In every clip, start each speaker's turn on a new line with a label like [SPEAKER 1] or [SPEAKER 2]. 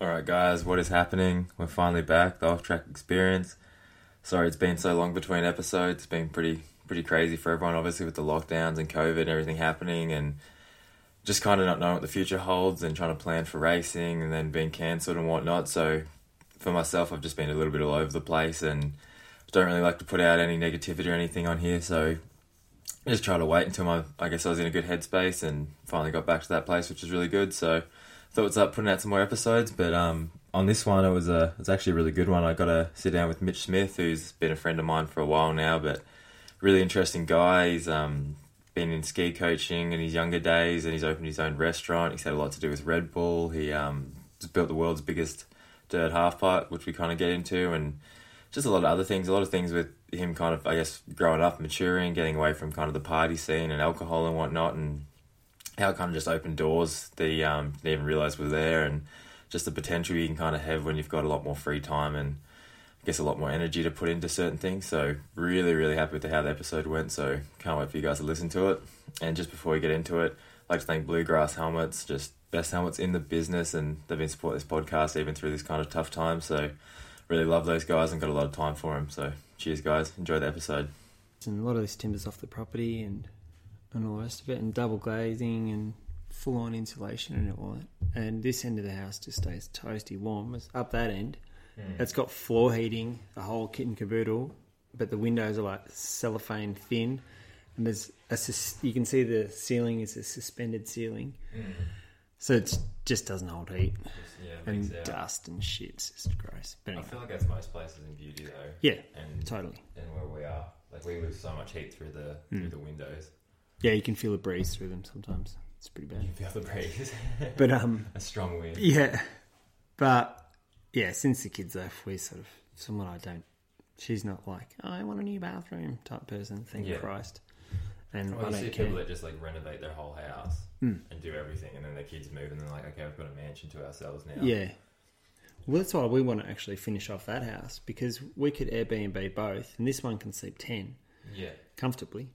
[SPEAKER 1] All right, guys, what is happening? We're finally back. The off track experience. Sorry, it's been so long between episodes. It's been pretty pretty crazy for everyone, obviously with the lockdowns and COVID and everything happening, and just kind of not knowing what the future holds and trying to plan for racing and then being cancelled and whatnot. So for myself, I've just been a little bit all over the place and don't really like to put out any negativity or anything on here. So I just try to wait until my I guess I was in a good headspace and finally got back to that place, which is really good. So thought it's up putting out some more episodes, but um, on this one it was a it was actually a really good one. I got to sit down with Mitch Smith, who's been a friend of mine for a while now, but really interesting guy. He's um, been in ski coaching in his younger days, and he's opened his own restaurant. He's had a lot to do with Red Bull. He um, built the world's biggest dirt half pipe, which we kind of get into, and just a lot of other things. A lot of things with him, kind of I guess growing up, maturing, getting away from kind of the party scene and alcohol and whatnot, and how it kind of just opened doors that you um, didn't even realize were there, and just the potential you can kind of have when you've got a lot more free time and I guess a lot more energy to put into certain things. So really, really happy with how the episode went. So can't wait for you guys to listen to it. And just before we get into it, I'd like to thank Bluegrass Helmets, just best helmets in the business, and they've been supporting this podcast even through this kind of tough time. So really love those guys and got a lot of time for them. So cheers, guys. Enjoy the episode.
[SPEAKER 2] And a lot of this timber's off the property and and all the rest of it, and double glazing and full on insulation and all that. And this end of the house just stays toasty warm. It's up that end.
[SPEAKER 1] Mm.
[SPEAKER 2] It's got floor heating, the whole kit and caboodle, but the windows are like cellophane thin. And there's a sus- you can see the ceiling is a suspended ceiling, so it just doesn't hold heat
[SPEAKER 1] yeah,
[SPEAKER 2] and
[SPEAKER 1] out.
[SPEAKER 2] dust and shit. It's just gross. But
[SPEAKER 1] I feel like that's most places in beauty though.
[SPEAKER 2] yeah,
[SPEAKER 1] And
[SPEAKER 2] totally.
[SPEAKER 1] and where we are, like we lose so much heat through the
[SPEAKER 2] Hmm.
[SPEAKER 1] through the windows.
[SPEAKER 2] Yeah, you can feel a breeze through them sometimes. It's pretty bad.
[SPEAKER 1] can feel the breeze.
[SPEAKER 2] But um,
[SPEAKER 1] a strong wind.
[SPEAKER 2] Yeah, but yeah, since the kids off, we sort of someone I don't. She's not like oh, I want a new bathroom type person. Thank
[SPEAKER 1] Yeah.
[SPEAKER 2] Christ. And
[SPEAKER 1] Well,
[SPEAKER 2] I
[SPEAKER 1] you see
[SPEAKER 2] don't
[SPEAKER 1] people that just like renovate their whole house
[SPEAKER 2] Hmm.
[SPEAKER 1] and do everything, and then their kids move, and they're like, okay, we've got a mansion to ourselves now.
[SPEAKER 2] Yeah. Well, that's why we want to actually finish off that house because we could Airbnb both, and this one can sleep ten
[SPEAKER 1] Yeah.
[SPEAKER 2] comfortably,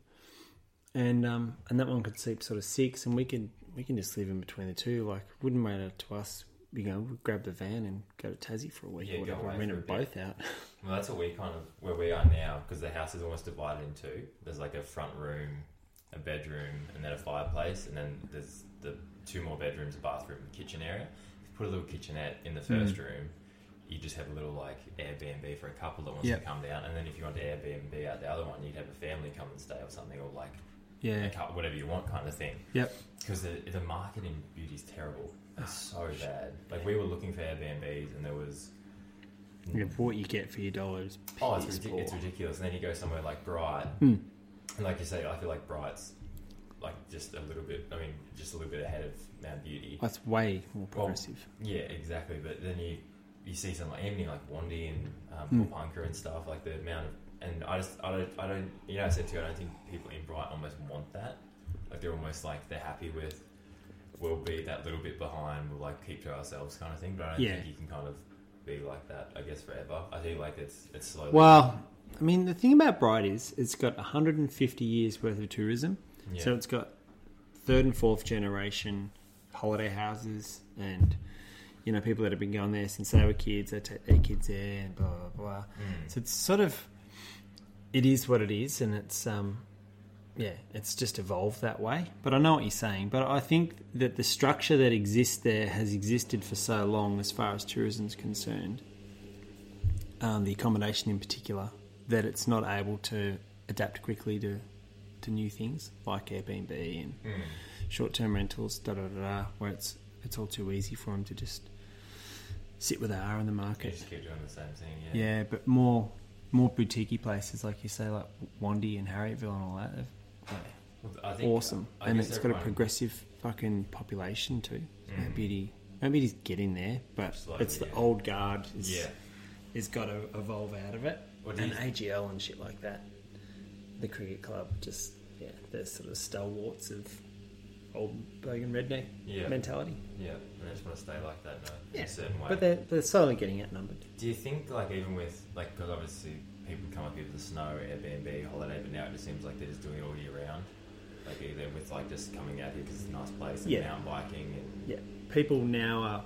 [SPEAKER 2] and um, and that one could sleep sort of six, and we can we can just live in between the two. Like, wouldn't matter to us. You know, we'd grab the van and go to Tassie for a week
[SPEAKER 1] Yeah,
[SPEAKER 2] or
[SPEAKER 1] go
[SPEAKER 2] whatever, and rent them both out.
[SPEAKER 1] Well, that's what we kind of where we are now because the house is almost divided in two. There's like a front room, a bedroom, and then a fireplace, and then there's the two more bedrooms, a bathroom, and kitchen area. If you put a little kitchenette in the first room, you just have a little like Airbnb for a couple that wants
[SPEAKER 2] Yep.
[SPEAKER 1] to come down, and then if you want to Airbnb out the other one, you'd have a family come and stay or something, or like
[SPEAKER 2] Yeah.
[SPEAKER 1] a couple, whatever you want kind of thing.
[SPEAKER 2] Yep.
[SPEAKER 1] Because the, the market in beauty is terrible. It's
[SPEAKER 2] Ah,
[SPEAKER 1] so bad. Like we were looking for Airbnbs, and there was
[SPEAKER 2] Yeah, what you get for your dollars.
[SPEAKER 1] Oh, it's, ridic- it's ridiculous. And then you go somewhere like Bright,
[SPEAKER 2] Hmm.
[SPEAKER 1] and like you say, I feel like Bright's like just a little bit. I mean, just a little bit ahead of Mount Beauty.
[SPEAKER 2] That's way more
[SPEAKER 1] Well. Yeah, exactly. But then you you see something like even like Wandi and um,
[SPEAKER 2] Hmm.
[SPEAKER 1] Punkah and stuff like the amount of. And I just I don't I don't you know I said to you I don't think people in Bright almost want that. Like they're almost like they're happy with. We'll be that little bit behind. We'll like keep to ourselves, kind of thing. But I don't
[SPEAKER 2] Yeah.
[SPEAKER 1] think you can kind of be like that. I guess forever. I think like it's it's slowly.
[SPEAKER 2] Well, I mean, the thing about Bright is it's got 150 years worth of tourism.
[SPEAKER 1] Yeah.
[SPEAKER 2] So it's got third and fourth generation holiday houses and, you know, people that have been going there since they were kids, they take their kids there and blah, blah, blah.
[SPEAKER 1] Mm.
[SPEAKER 2] So it's sort of, it is what it is and it's, um, yeah, it's just evolved that way. But I know what you're saying. But I think that the structure that exists there has existed for so long as far as tourism's concerned, um, the accommodation in particular, that it's not able to adapt quickly to, to new things like Airbnb and
[SPEAKER 1] Mm.
[SPEAKER 2] short-term rentals, da da da, da where it's it's all too easy for them to just sit where they are in the
[SPEAKER 1] You
[SPEAKER 2] market.
[SPEAKER 1] just keep doing the same thing, yeah.
[SPEAKER 2] Yeah, but more more boutiquey places like you say, like Wandi and Harrietville and all that. they've- Yeah,
[SPEAKER 1] Well, I think,
[SPEAKER 2] awesome,
[SPEAKER 1] I
[SPEAKER 2] and it's got a progressive fucking population too.
[SPEAKER 1] Mm.
[SPEAKER 2] Mount Beauty, Mount Beauty's getting there, but
[SPEAKER 1] Slowly,
[SPEAKER 2] it's the
[SPEAKER 1] yeah.
[SPEAKER 2] old guard. Is,
[SPEAKER 1] Yeah.
[SPEAKER 2] is got to evolve out of it.
[SPEAKER 1] What
[SPEAKER 2] and AGL and shit like that. The cricket club, just yeah, they're sort of stalwarts of old bogan redneck
[SPEAKER 1] Yeah.
[SPEAKER 2] mentality.
[SPEAKER 1] Yeah, and I just want to stay like that in a, in a certain way.
[SPEAKER 2] but they're they're slowly getting outnumbered.
[SPEAKER 1] Do you think, like, even with, like, because obviously people come up here with the snow, Airbnb, holiday, but now it just seems like they're just doing it all year round? Like, either with, like, just coming out here because it's a nice place and
[SPEAKER 2] Yeah.
[SPEAKER 1] mountain biking and.
[SPEAKER 2] Yeah, people now are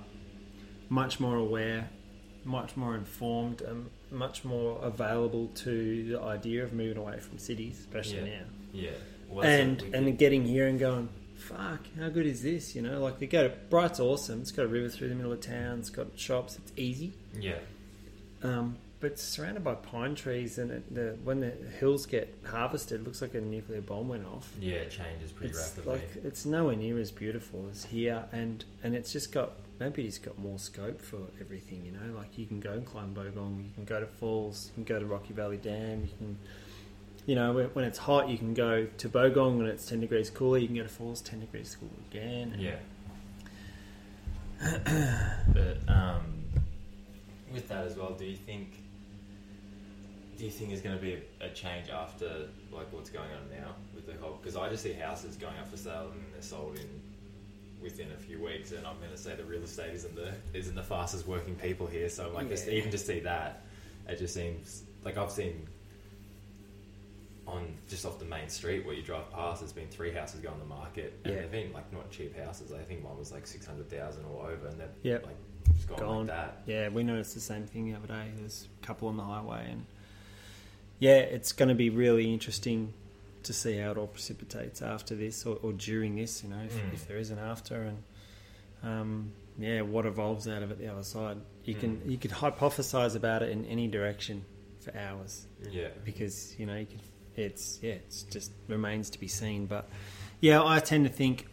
[SPEAKER 2] much more aware, much more informed, and much more available to the idea of moving away from cities, especially
[SPEAKER 1] Yeah.
[SPEAKER 2] now.
[SPEAKER 1] Yeah. Well,
[SPEAKER 2] and and getting here and going, fuck, how good is this? You know, like they go to Bright's awesome. It's got a river through the middle of town. It's got shops. It's easy.
[SPEAKER 1] yeah.
[SPEAKER 2] Um, but it's surrounded by pine trees, and it, the, when the hills get harvested, it looks like a nuclear bomb went off.
[SPEAKER 1] Yeah, it changes pretty
[SPEAKER 2] It's
[SPEAKER 1] rapidly.
[SPEAKER 2] like it's nowhere near as beautiful as here, and and it's just got maybe it's got more scope for everything. You know, like you can go and climb Bogong, you can go to falls, you can go to Rocky Valley Dam, you can. You know, when, when it's hot, you can go to Bogong when it's 10 degrees cooler. You can go to Falls 10 degrees cooler again.
[SPEAKER 1] Yeah. but um, with that as well, do you think? Do you think there's going to be a, a change after like what's going on now with the whole? Because I just see houses going up for sale and they're sold in within a few weeks, and I'm going to say the real estate isn't the isn't the fastest working people here. So like, just even to see that, it just seems like I've seen on just off the main street where you drive past, there's been three houses go on the market, and
[SPEAKER 2] Yeah.
[SPEAKER 1] they've been like not cheap houses. I think one was like six hundred thousand or over, and they've
[SPEAKER 2] Yep.
[SPEAKER 1] like just gone,
[SPEAKER 2] Gone.
[SPEAKER 1] like that.
[SPEAKER 2] Yeah, we noticed the same thing the other day. There's a couple on the highway, and yeah, it's going to be really interesting to see how it all precipitates after this or, or during this. You know, if,
[SPEAKER 1] Mm.
[SPEAKER 2] if there is an after, and um, yeah, what evolves out of it the other side. You can
[SPEAKER 1] Mm.
[SPEAKER 2] you could hypothesize about it in any direction for hours
[SPEAKER 1] Yeah,
[SPEAKER 2] because you know you can, it's yeah it's just remains to be seen but yeah i tend to think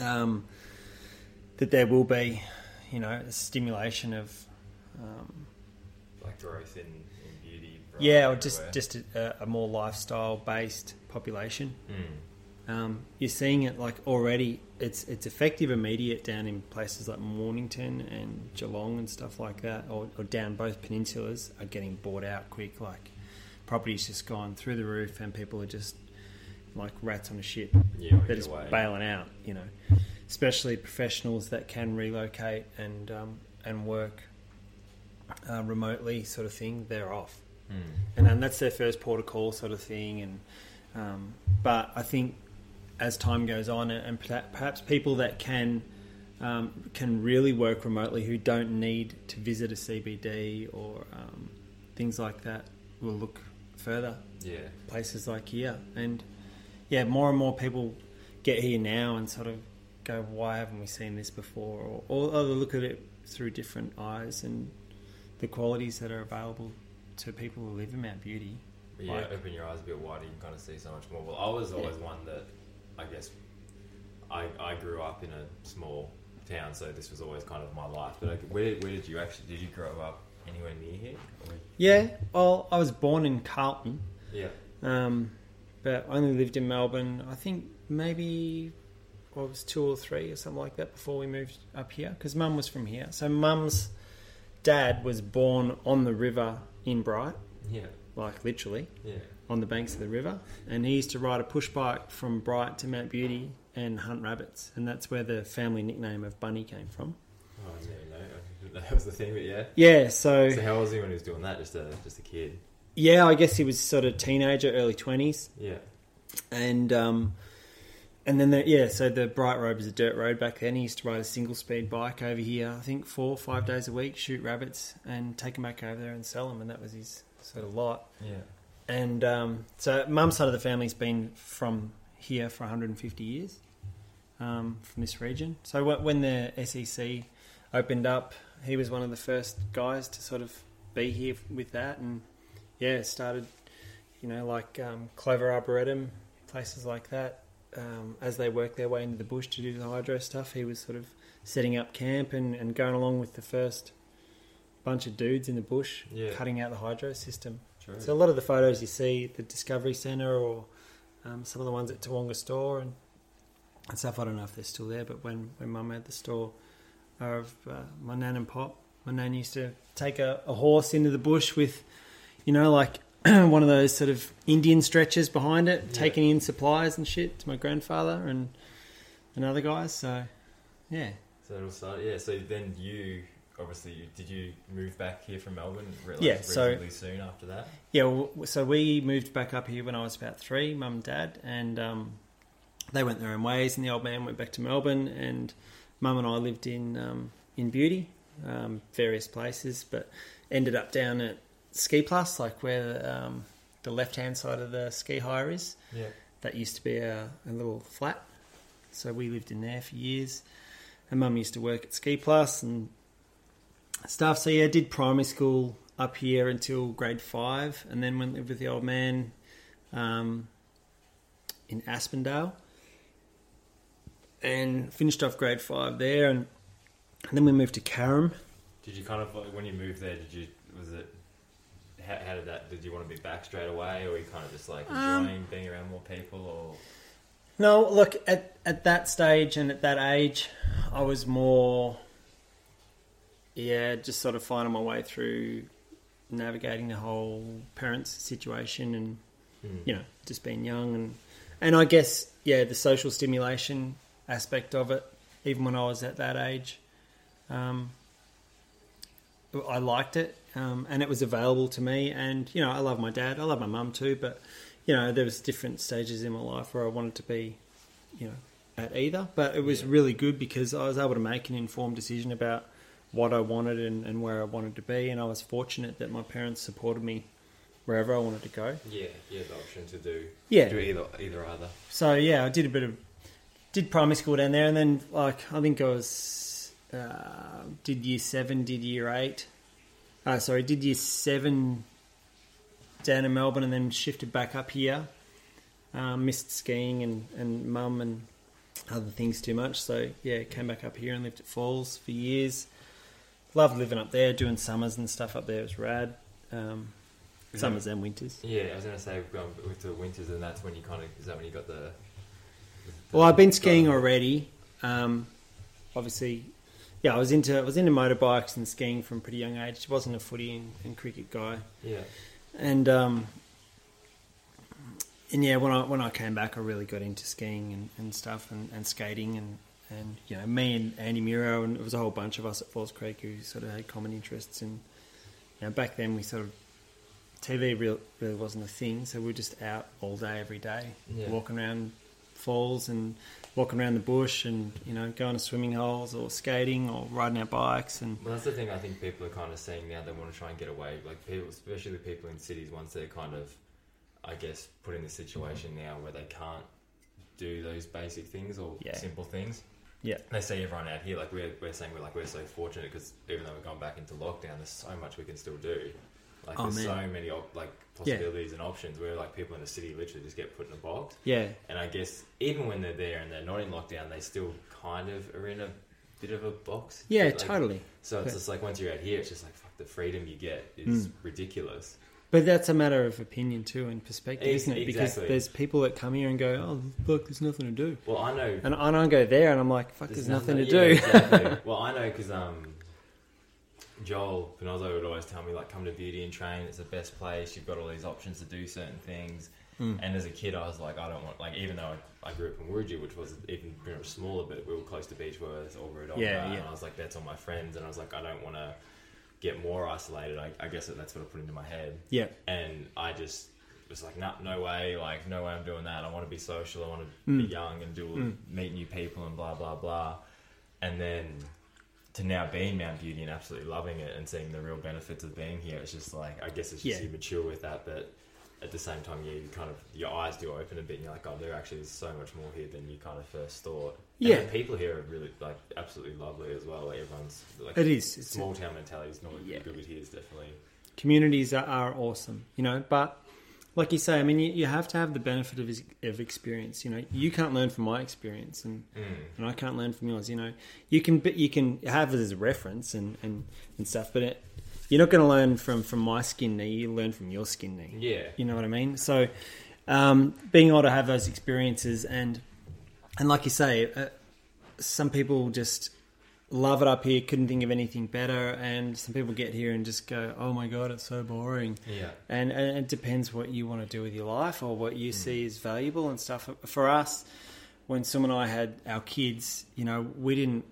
[SPEAKER 2] um, that there will be you know a stimulation of um,
[SPEAKER 1] like growth in, in beauty.
[SPEAKER 2] yeah or just
[SPEAKER 1] everywhere.
[SPEAKER 2] just a, a more lifestyle based population
[SPEAKER 1] Mm.
[SPEAKER 2] um, you're seeing it like already it's it's effective immediate down in places like Mornington and Geelong and stuff like that or, or down both peninsulas are getting bought out quick like property's just gone through the roof and people are just like rats on a ship
[SPEAKER 1] Yeah,
[SPEAKER 2] that
[SPEAKER 1] either
[SPEAKER 2] is
[SPEAKER 1] way.
[SPEAKER 2] bailing out you know especially professionals that can relocate and um, and work uh, remotely sort of thing they're off
[SPEAKER 1] Mm.
[SPEAKER 2] and then that's their first port of call sort of thing. And um, but I think as time goes on, and perhaps people that can um, can really work remotely, who don't need to visit a CBD or um, things like that, will look further
[SPEAKER 1] Yeah,
[SPEAKER 2] places like here. And yeah, more and more people get here now and sort of go, why haven't we seen this before? Or, or, or look at it through different eyes and the qualities that are available to people who live in Mount Beauty.
[SPEAKER 1] But yeah.
[SPEAKER 2] Like-
[SPEAKER 1] open your eyes a bit wider, you can kind of see so much more. Well, I was always one that, I guess, I I grew up in a small town, so this was always kind of my life. But like, where where did you actually did you grow up anywhere near here? Or-
[SPEAKER 2] Yeah, well, I was born in Carlton,
[SPEAKER 1] Yeah.
[SPEAKER 2] um, but I only lived in Melbourne. I think maybe well, I was two or three or something like that before we moved up here because Mum was from here. So Mum's dad was born on the river in Bright,
[SPEAKER 1] Yeah.
[SPEAKER 2] like literally
[SPEAKER 1] Yeah.
[SPEAKER 2] on the banks of the river, and he used to ride a push bike from Bright to Mount Beauty and hunt rabbits, and that's where the family nickname of Bunny came from.
[SPEAKER 1] Oh, I didn't even know that was the thing, but yeah.
[SPEAKER 2] Yeah, so
[SPEAKER 1] So how was he when he was doing that? Just a just a kid.
[SPEAKER 2] yeah, I guess he was sort of teenager, early twenties.
[SPEAKER 1] Yeah.
[SPEAKER 2] and um, and then the, yeah, so the Bright Road was a dirt road back then. He used to ride a single speed bike over here. I think four or five days a week, shoot rabbits and take them back over there and sell them, and that was his sort of lot.
[SPEAKER 1] Yeah.
[SPEAKER 2] And um, so, mum's side of the family's been from here for 150 years, um, from this region. So when the SEC opened up, he was one of the first guys to sort of be here with that, and yeah, started, you know, like um, Clover Arboretum, places like that. Um, as they worked their way into the bush to do the hydro stuff, he was sort of setting up camp and, and going along with the first bunch of dudes in the bush,
[SPEAKER 1] Yeah.
[SPEAKER 2] cutting out the hydro system.
[SPEAKER 1] True.
[SPEAKER 2] So a lot of the photos you see at the Discovery Centre or um, some of the ones at Tawonga Store and, and stuff, I don't know if they're still there, but when, when Mum had the store of uh, my nan and pop, my nan used to take a, a horse into the bush with, you know, like one of those sort of Indian stretchers behind it,
[SPEAKER 1] Yeah.
[SPEAKER 2] taking in supplies and shit to my grandfather and, and other guys. So, yeah.
[SPEAKER 1] So it all started. Yeah. So then you obviously did you move back here from Melbourne? Re- like,
[SPEAKER 2] Yeah, so-
[SPEAKER 1] reasonably soon after that.
[SPEAKER 2] Yeah, well, so we moved back up here when I was about three, mum and dad, and um, they went their own ways, and the old man went back to Melbourne, and mum and I lived in um, in Beauty um, various places, but ended up down at Ski Plus, like where um, the left hand side of the ski hire is.
[SPEAKER 1] Yeah.
[SPEAKER 2] That used to be a, a little flat, so we lived in there for years. And Mum used to work at Ski Plus and stuff. So yeah, did primary school up here until grade five, and then went lived with the old man um, in Aspendale, and finished off grade five there, and, and then we moved to Carrum.
[SPEAKER 1] Did you kind of like, when you moved there? Did you was it? How, how did that? Did you want to be back straight away, or were you kind of just like
[SPEAKER 2] Um,
[SPEAKER 1] enjoying being around more people, or
[SPEAKER 2] No, look at at that stage and at that age, I was more, yeah, just sort of finding my way through navigating the whole parents situation and
[SPEAKER 1] Hmm.
[SPEAKER 2] you know just being young and and I guess yeah the social stimulation aspect of it even when I was at that age um, I liked it um, and it was available to me and you know I love my dad I love my mum too but you know there was different stages in my life where I wanted to be you know at either but it was
[SPEAKER 1] Yeah.
[SPEAKER 2] really good because I was able to make an informed decision about what I wanted and, and where I wanted to be and I was fortunate that my parents supported me wherever I wanted to go
[SPEAKER 1] yeah, you had the option to do
[SPEAKER 2] Yeah.
[SPEAKER 1] do either either either.
[SPEAKER 2] so yeah, I did a bit of did primary school down there, and then like I think I was uh, did year seven, did year eight. Uh, sorry, did year seven down in Melbourne, and then shifted back up here. Um, missed skiing and and mum and other things too much, so yeah, came back up here and lived at Falls for years. Loved living up there, doing summers and stuff up there. It was rad. Um,
[SPEAKER 1] Is
[SPEAKER 2] summers and winters.
[SPEAKER 1] Yeah, I was gonna say going with the winters, and that's when you kind of is that when you got the.
[SPEAKER 2] Well, I've been skiing already. Um, obviously, yeah, I was into I was into motorbikes and skiing from a pretty young age. I wasn't a footy and, and cricket guy,
[SPEAKER 1] Yeah,
[SPEAKER 2] and um, and yeah, when I when I came back, I really got into skiing and, and stuff and, and skating and and you know me and Andy Muro and it was a whole bunch of us at Falls Creek who sort of had common interests and you know back then we sort of TV real, really wasn't a thing, so we were just out all day every day,
[SPEAKER 1] Yeah.
[SPEAKER 2] walking around falls and walking around the bush and you know going to swimming holes or skating or riding our bikes and
[SPEAKER 1] well, that's the thing. I think people are kind of seeing now. They want to try and get away, like people, especially the people in cities. Once they're kind of, I guess, put in this situation now where they can't do those basic things or
[SPEAKER 2] Yeah.
[SPEAKER 1] simple things.
[SPEAKER 2] yeah
[SPEAKER 1] They see everyone out here, like we're, we're saying, we're like we're so fortunate because even though we've gone back into lockdown, there's so much we can still do. Like
[SPEAKER 2] Oh,
[SPEAKER 1] there's
[SPEAKER 2] man.
[SPEAKER 1] so many op- like possibilities and options where like people in the city literally just get put in a box.
[SPEAKER 2] yeah
[SPEAKER 1] And I guess even when they're there and they're not in lockdown, they still kind of are in a bit of a box.
[SPEAKER 2] yeah
[SPEAKER 1] Like,
[SPEAKER 2] totally.
[SPEAKER 1] So it's
[SPEAKER 2] Yeah.
[SPEAKER 1] just like once you're out here, it's just like fuck the freedom you get is
[SPEAKER 2] Mm.
[SPEAKER 1] ridiculous.
[SPEAKER 2] But that's a matter of opinion too and perspective, isn't it? Because there's people that come here and go, "Oh, look, there's nothing to do,"
[SPEAKER 1] Well, I know
[SPEAKER 2] and, and I go there and I'm like, "Fuck, there's, nothing, to
[SPEAKER 1] yeah,
[SPEAKER 2] do."
[SPEAKER 1] exactly. well, I know because um, Joel Pinozzo would always tell me like, come to Beauty and Train. It's the best place. You've got all these options to do certain things.
[SPEAKER 2] Mm.
[SPEAKER 1] And as a kid, I was like, I don't want like even though I, I grew up in Wiradjuri, which was even pretty much smaller, but we were close to Beechworth or Wodonga,
[SPEAKER 2] Yeah,
[SPEAKER 1] and
[SPEAKER 2] yeah.
[SPEAKER 1] I was like, that's all my friends, and I was like, I don't want to get more isolated. I, I guess that's what I put into my head
[SPEAKER 2] yeah,
[SPEAKER 1] and I just was like, nah, no way, like no way I'm doing that. I want to be social. I want to be
[SPEAKER 2] Mm.
[SPEAKER 1] young and do
[SPEAKER 2] Mm.
[SPEAKER 1] meet new people and blah blah blah. And then to now be in Mount Beauty and absolutely loving it and seeing the real benefits of being here, it's just like I guess it's just
[SPEAKER 2] Yeah.
[SPEAKER 1] you mature with that, but at the same time, yeah, you kind of your eyes do open a bit, and you're like, oh, there actually is so much more here than you kind of first thought. And
[SPEAKER 2] Yeah.
[SPEAKER 1] the people here are really like absolutely lovely as well. Like everyone's like
[SPEAKER 2] it is. It's,
[SPEAKER 1] small town mentality is not
[SPEAKER 2] Yeah.
[SPEAKER 1] good, but here is definitely
[SPEAKER 2] communities are, are awesome, you know. But like you say, I mean, you, you have to have the benefit of, his, of experience. You know, you can't learn from my experience, and,
[SPEAKER 1] Mm.
[SPEAKER 2] and I can't learn from yours. You know, you can but you can have it as a reference and and, and stuff, but it, you're not going to learn from from my skin knee. You learn from your skin knee.
[SPEAKER 1] yeah.
[SPEAKER 2] You know what I mean? So, um, being able to have those experiences and and like you say, uh, some people just love it up here, couldn't think of anything better, and some people get here and just go, "Oh my god, it's so boring."
[SPEAKER 1] Yeah.
[SPEAKER 2] And, and it depends what you want to do with your life or what you see is valuable and stuff. For us, when Sum and I had our kids, you know, we didn't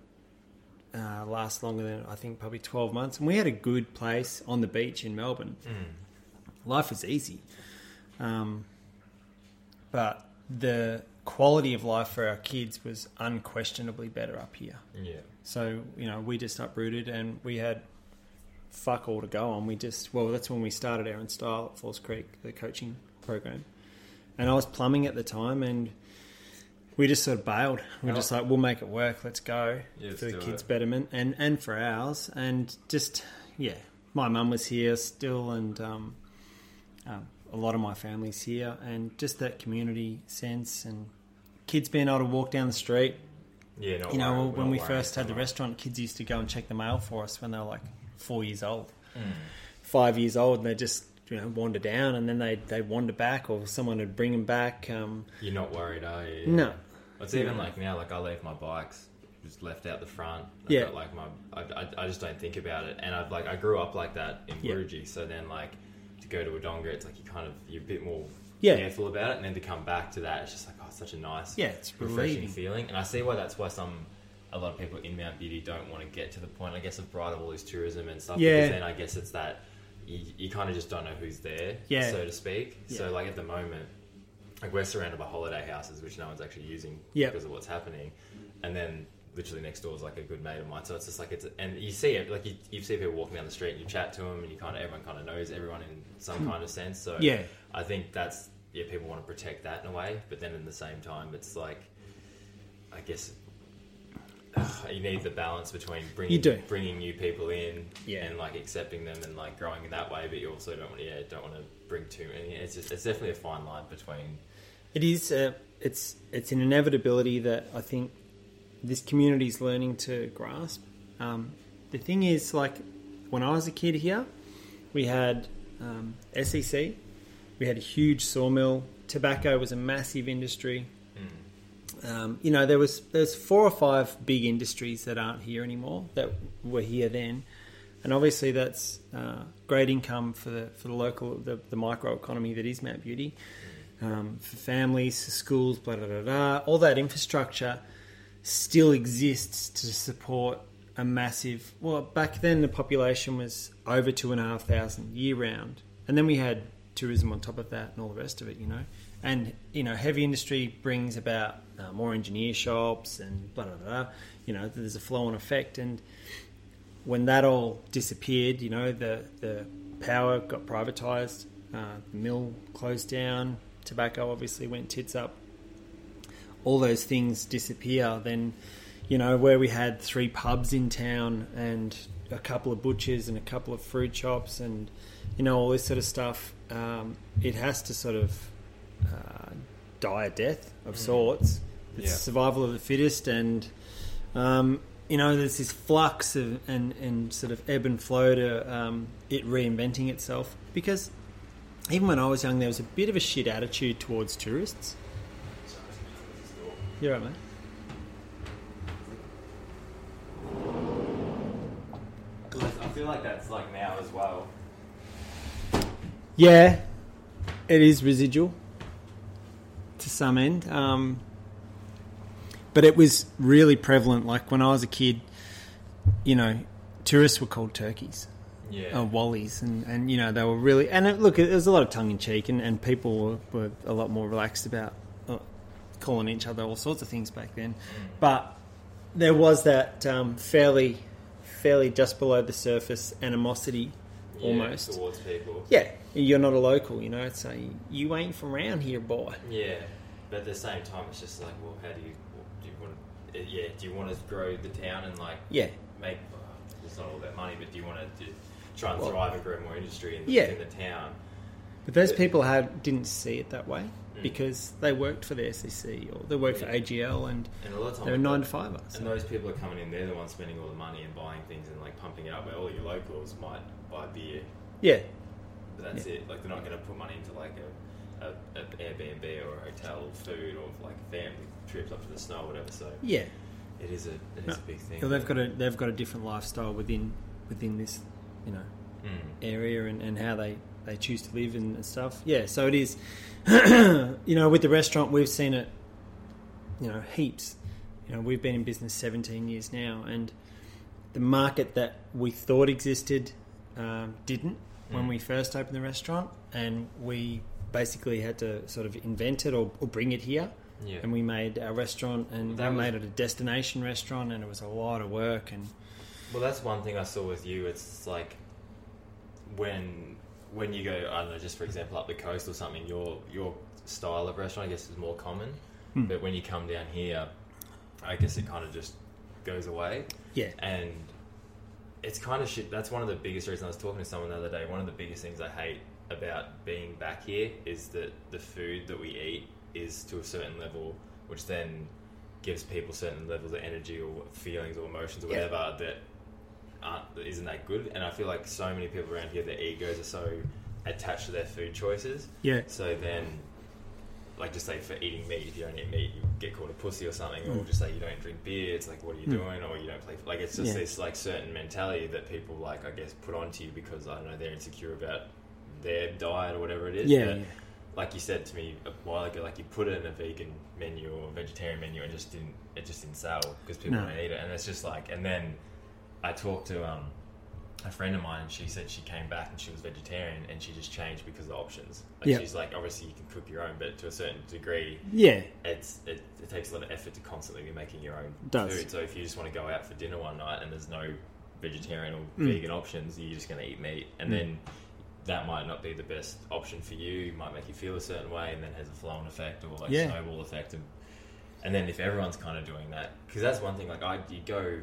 [SPEAKER 2] uh, last longer than I think probably twelve months, and we had a good place on the beach in Melbourne
[SPEAKER 1] Mm.
[SPEAKER 2] life was easy. Um, but the quality of life for our kids was unquestionably better up here.
[SPEAKER 1] Yeah.
[SPEAKER 2] So you know, we just uprooted and we had fuck all to go on. We just well, that's when we started Aaron Style at Falls Creek, the coaching program, and I was plumbing at the time, and we just sort of bailed. We are just like, we'll make it work. Let's go
[SPEAKER 1] Yeah,
[SPEAKER 2] for the kids'
[SPEAKER 1] it.
[SPEAKER 2] betterment and and for ours, and just yeah, my mum was here still, and um, um, a lot of my family's here, and just that community sense and. Kids being able to walk down the street,
[SPEAKER 1] Yeah. Not
[SPEAKER 2] you know, when we first had the
[SPEAKER 1] much.
[SPEAKER 2] restaurant, kids used to go and check the mail for us when they were like four years old,
[SPEAKER 1] Mm.
[SPEAKER 2] five years old, and they just you know wander down, and then they they wander back, or someone would bring them back. Um,
[SPEAKER 1] You're not worried, are you?
[SPEAKER 2] no,
[SPEAKER 1] It's even like now, like I leave my bikes just left out the front. I've
[SPEAKER 2] Yeah.
[SPEAKER 1] like my, I, I, I just don't think about it, and I've like I grew up like that in
[SPEAKER 2] Yeah.
[SPEAKER 1] So then like to go to Wodonga, it's like you kind of you're a bit more
[SPEAKER 2] Yeah.
[SPEAKER 1] careful about it, and then to come back to that, it's just like such a nice,
[SPEAKER 2] Yeah, it's
[SPEAKER 1] refreshing
[SPEAKER 2] relieving.
[SPEAKER 1] feeling, and I see why that's why some. A lot of people in Mount Beauty don't want to get to the point, I guess, the bright of bridal this tourism and stuff.
[SPEAKER 2] Yeah.
[SPEAKER 1] Because then I guess it's that you, you kind of just don't know who's there,
[SPEAKER 2] Yeah.
[SPEAKER 1] so to speak.
[SPEAKER 2] Yeah.
[SPEAKER 1] So like at the moment, like we're surrounded by holiday houses which no one's actually using
[SPEAKER 2] Yep.
[SPEAKER 1] because of what's happening and then literally next door is like a good mate of mine so it's just like it's and you see it like you, you see people walking down the street and you chat to them and you kind of everyone kind of knows everyone in some kind of sense so
[SPEAKER 2] Hmm. Yeah.
[SPEAKER 1] i think that's yeah people want to protect that in a way but then at the same time it's like i guess you need the balance between bringing bringing new people in
[SPEAKER 2] Yeah.
[SPEAKER 1] and like accepting them and like growing in that way but you also don't want to, yeah don't want to bring too many it's just it's definitely a fine line between
[SPEAKER 2] it is. Uh, it's it's an inevitability that I think this community is learning to grasp. Um, the thing is, like when I was a kid here, we had um, SEC, we had a huge sawmill. Tobacco was a massive industry. Um, you know, there was there's four or five big industries that aren't here anymore that were here then, and obviously that's uh, great income for the for the local the, the micro economy that is Mount Beauty, um, for families, for schools, blah blah blah blah. All that infrastructure still exists to support a massive. Well, back then the population was over two and a half thousand year round, and then we had tourism on top of that and all the rest of it. You know, and you know, heavy industry brings about uh, more engineer shops and blah blah blah. You know, there's a flow on effect, and when that all disappeared, you know, the the power got privatized, uh, the mill closed down, tobacco obviously went tits up. All those things disappear, then you know where we had three pubs in town and a couple of butchers and a couple of fruit shops and you know all this sort of stuff. Um, it has to sort of uh, die a death of sorts. It's
[SPEAKER 1] Yeah.
[SPEAKER 2] survival of the fittest, and um, you know there's this flux of, and and sort of ebb and flow to um, it reinventing itself. Because even when I was young, there was a bit of a shit attitude towards tourists. You're right, mate.
[SPEAKER 1] I feel like that's like now as well.
[SPEAKER 2] Yeah, it is residual to some end. Um, but it was really prevalent. Like when I was a kid, you know, tourists were called turkeys,
[SPEAKER 1] Yeah.
[SPEAKER 2] uh, wallies, and, and you know they were really. And it, look, there was a lot of tongue in cheek, and, and people were, were a lot more relaxed about uh, calling each other all sorts of things back then. But there was that um, fairly, fairly just below the surface animosity,
[SPEAKER 1] Yeah,
[SPEAKER 2] almost.
[SPEAKER 1] towards people.
[SPEAKER 2] Yeah, you're not a local, you know. It's a, you ain't from around here, boy.
[SPEAKER 1] Yeah, but at the same time, it's just like, well, how do you, do you want? Yeah, do you want to grow the town and like
[SPEAKER 2] Yeah,
[SPEAKER 1] make? Uh, it's not all about money, but do you want to try and
[SPEAKER 2] Well-
[SPEAKER 1] thrive and grow more industry in,
[SPEAKER 2] Yeah.
[SPEAKER 1] in the town?
[SPEAKER 2] But those people had didn't see it that way
[SPEAKER 1] Mm.
[SPEAKER 2] because they worked for the SEC or they worked for AGL, and
[SPEAKER 1] And a lot of times,
[SPEAKER 2] they were nine to fivers.
[SPEAKER 1] And those people are coming in; they're the ones spending all the money and buying things and like pumping it up. Where all your locals might buy beer,
[SPEAKER 2] Yeah,
[SPEAKER 1] but that's it. Like they're not going to put money into like a, a, a Airbnb or a hotel, or food, or like family trips up to the snow, or whatever. So
[SPEAKER 2] yeah.
[SPEAKER 1] it is a it is
[SPEAKER 2] No.
[SPEAKER 1] a big thing.
[SPEAKER 2] So they've got a they've got a different lifestyle within within this, you know,
[SPEAKER 1] Mm.
[SPEAKER 2] area and, and how they, they choose to live and stuff. Yeah, so it is, you know, with the restaurant, we've seen it, you know, heaps. You know, we've been in business 17 years now, and the market that we thought existed um, didn't when
[SPEAKER 1] Mm.
[SPEAKER 2] we first opened the restaurant, and we basically had to sort of invent it or, or bring it here
[SPEAKER 1] Yeah.
[SPEAKER 2] and we made our restaurant, and
[SPEAKER 1] That
[SPEAKER 2] we
[SPEAKER 1] was-
[SPEAKER 2] made it a destination restaurant, and it was a lot of work, and
[SPEAKER 1] Well, that's one thing I saw with you. It's like when when you go, I don't know, just for example, up the coast or something. Your your style of restaurant, I guess, is more common.
[SPEAKER 2] Hmm.
[SPEAKER 1] But when you come down here, I guess it kind of just goes away.
[SPEAKER 2] yeah,
[SPEAKER 1] And it's kind of shit. That's one of the biggest reasons I was talking to someone the other day. One of the biggest things I hate about being back here is that the food that we eat is to a certain level, which then gives people certain levels of energy or feelings or emotions or
[SPEAKER 2] Yeah.
[SPEAKER 1] whatever that aren't isn't that good. And I feel like so many people around here, their egos are so attached to their food choices.
[SPEAKER 2] yeah,
[SPEAKER 1] So then, like, just say for eating meat, if you don't eat meat, you get called a pussy or something, or
[SPEAKER 2] Mm.
[SPEAKER 1] just say you don't drink beer. It's like, what are you
[SPEAKER 2] Mm.
[SPEAKER 1] doing? Or you don't play. Like, it's just
[SPEAKER 2] Yeah.
[SPEAKER 1] this like certain mentality that people like, I guess, put onto you because I don't know they're insecure about their diet or whatever it is.
[SPEAKER 2] yeah,
[SPEAKER 1] But
[SPEAKER 2] yeah.
[SPEAKER 1] like you said to me a while ago, like you put it in a vegan menu or vegetarian menu and just didn't it just didn't sell because people
[SPEAKER 2] No.
[SPEAKER 1] don't eat it, and it's just like. And then I talked to um, a friend of mine. and She said she came back and she was vegetarian and she just changed because of the options. Like
[SPEAKER 2] Yeah.
[SPEAKER 1] she's like, obviously you can cook your own, but to a certain degree,
[SPEAKER 2] yeah,
[SPEAKER 1] it's it, it takes a lot of effort to constantly be making your own
[SPEAKER 2] Does.
[SPEAKER 1] food. So if you just want to go out for dinner one night and there's no vegetarian or
[SPEAKER 2] Mm.
[SPEAKER 1] vegan options, you're just going to eat meat, and
[SPEAKER 2] Mm.
[SPEAKER 1] then that might not be the best option for you. It might make you feel a certain way, and then has a flow-on effect or like
[SPEAKER 2] Yeah.
[SPEAKER 1] snowball effect. And, and then if everyone's kind of doing that, because that's one thing. Like I, you go,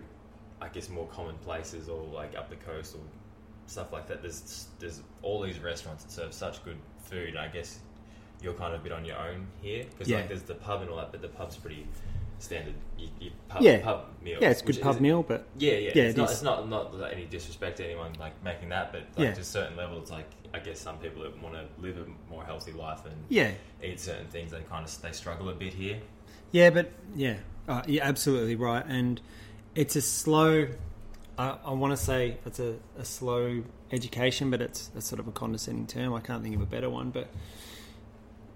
[SPEAKER 1] I guess more common places or like up the coast or stuff like that. There's there's all these restaurants that serve such good food. I guess you're kind of a bit on your own here because
[SPEAKER 2] Yeah.
[SPEAKER 1] like there's the pub and all that, but the pub's pretty standard. You, you pub,
[SPEAKER 2] Yeah.
[SPEAKER 1] pub meal.
[SPEAKER 2] yeah. It's a good pub meal, but
[SPEAKER 1] yeah, yeah.
[SPEAKER 2] Yeah,
[SPEAKER 1] it's,
[SPEAKER 2] it
[SPEAKER 1] not, it's not not any disrespect to anyone like making that, but like
[SPEAKER 2] Yeah.
[SPEAKER 1] to a certain level, it's like I guess some people that want to live a more healthy life and
[SPEAKER 2] yeah,
[SPEAKER 1] eat certain things, they kind of they struggle a bit here.
[SPEAKER 2] Yeah, but yeah, uh, you're absolutely right, and it's a slow. I, I want to say it's a, a slow education, but it's sort of a condescending term. I can't think of a better one, but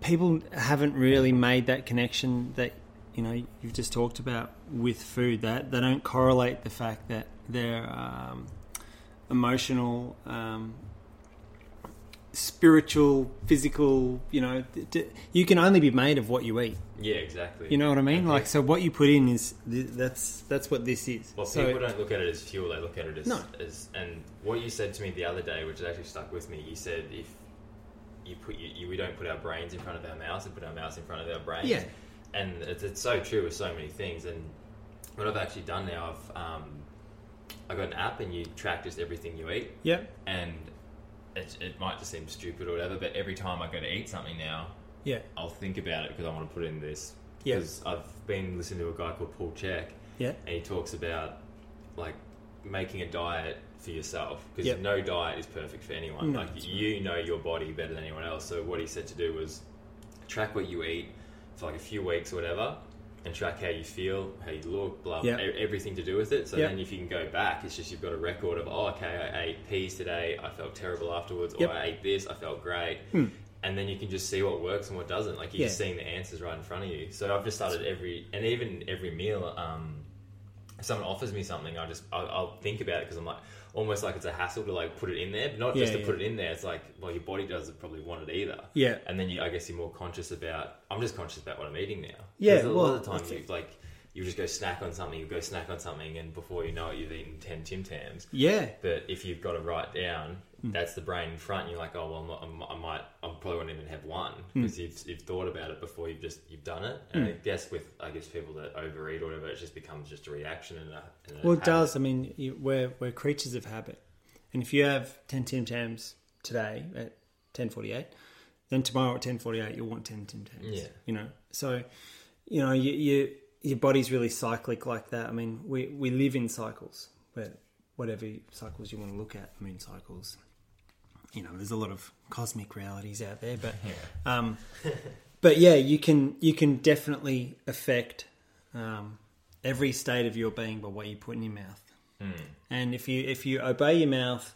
[SPEAKER 2] people haven't really made that connection that you know you've just talked about with food. That they don't correlate the fact that their um, emotional. Um, spiritual physical you know you can only be made of what you eat
[SPEAKER 1] Yeah, exactly.
[SPEAKER 2] you know what I mean?
[SPEAKER 1] And
[SPEAKER 2] Like, so what you put in is th- that's that's what this is.
[SPEAKER 1] Well,
[SPEAKER 2] so,
[SPEAKER 1] people don't look at it as fuel; they look at it as,
[SPEAKER 2] No.
[SPEAKER 1] as. And what you said to me the other day, which actually stuck with me, you said if you put you, you, we don't put our brains in front of our mouths, we put our mouths in front of our brains.
[SPEAKER 2] yeah,
[SPEAKER 1] and it's, it's so true with so many things. And what I've actually done now, I've um, I got an app, and you track just everything you eat,
[SPEAKER 2] yeah,
[SPEAKER 1] and it, it might just seem stupid or whatever, but every time I go to eat something now,
[SPEAKER 2] yeah,
[SPEAKER 1] I'll think about it because I want to put in this.
[SPEAKER 2] Yeah.
[SPEAKER 1] Because I've been listening to a guy called Paul Chek,
[SPEAKER 2] yeah,
[SPEAKER 1] and he talks about like making a diet for yourself because
[SPEAKER 2] Yep.
[SPEAKER 1] no diet is perfect for anyone.
[SPEAKER 2] No,
[SPEAKER 1] like you know your body better than anyone else. So what he said to do was track what you eat for like a few weeks or whatever, and track how you feel, how you look, blah, blah
[SPEAKER 2] Yep.
[SPEAKER 1] everything to do with it. So
[SPEAKER 2] Yep.
[SPEAKER 1] then if you can go back, it's just you've got a record of oh okay I ate peas today, I felt terrible afterwards,
[SPEAKER 2] Yep.
[SPEAKER 1] or I ate this, I felt great.
[SPEAKER 2] Hmm.
[SPEAKER 1] And then you can just see what works and what doesn't. Like you're
[SPEAKER 2] Yeah.
[SPEAKER 1] just seeing the answers right in front of you. So I've just started every, and even every meal. Um, if someone offers me something, I just I'll, I'll think about it because I'm like almost like it's a hassle to like put it in there, but not just to
[SPEAKER 2] yeah.
[SPEAKER 1] put it in there. It's like well, your body doesn't probably want it either.
[SPEAKER 2] yeah,
[SPEAKER 1] And then you, I guess you're more conscious about. I'm just conscious about what I'm eating now.
[SPEAKER 2] Yeah.
[SPEAKER 1] a
[SPEAKER 2] well,
[SPEAKER 1] lot of the time you like you just go snack on something, you go snack on something, and before you know it, you've eaten ten Tim Tams.
[SPEAKER 2] yeah,
[SPEAKER 1] But if you've got to write down,
[SPEAKER 2] Hmm.
[SPEAKER 1] that's the brain in front. And you're like, oh well, I'm I might, I probably won't even have one because you've, you've thought about it before you've just you've done it. And I guess with I guess people that overeat or whatever, it just becomes just a reaction and a. And
[SPEAKER 2] Well, it
[SPEAKER 1] habit.
[SPEAKER 2] does. I mean, you, we're we're creatures of habit, and if you have ten Tim Tams today at ten forty eight, then tomorrow at ten forty eight you'll want ten Tim Tams.
[SPEAKER 1] Yeah.
[SPEAKER 2] you know. So, you know, you, you your body's really cyclic like that. I mean, we we live in cycles, but whatever cycles you want to look at, moon cycles. You know, there's a lot of cosmic realities out there, but um, but yeah, you can you can definitely affect um, every state of your being by what you put in your mouth.
[SPEAKER 1] Hmm.
[SPEAKER 2] And if you if you obey your mouth,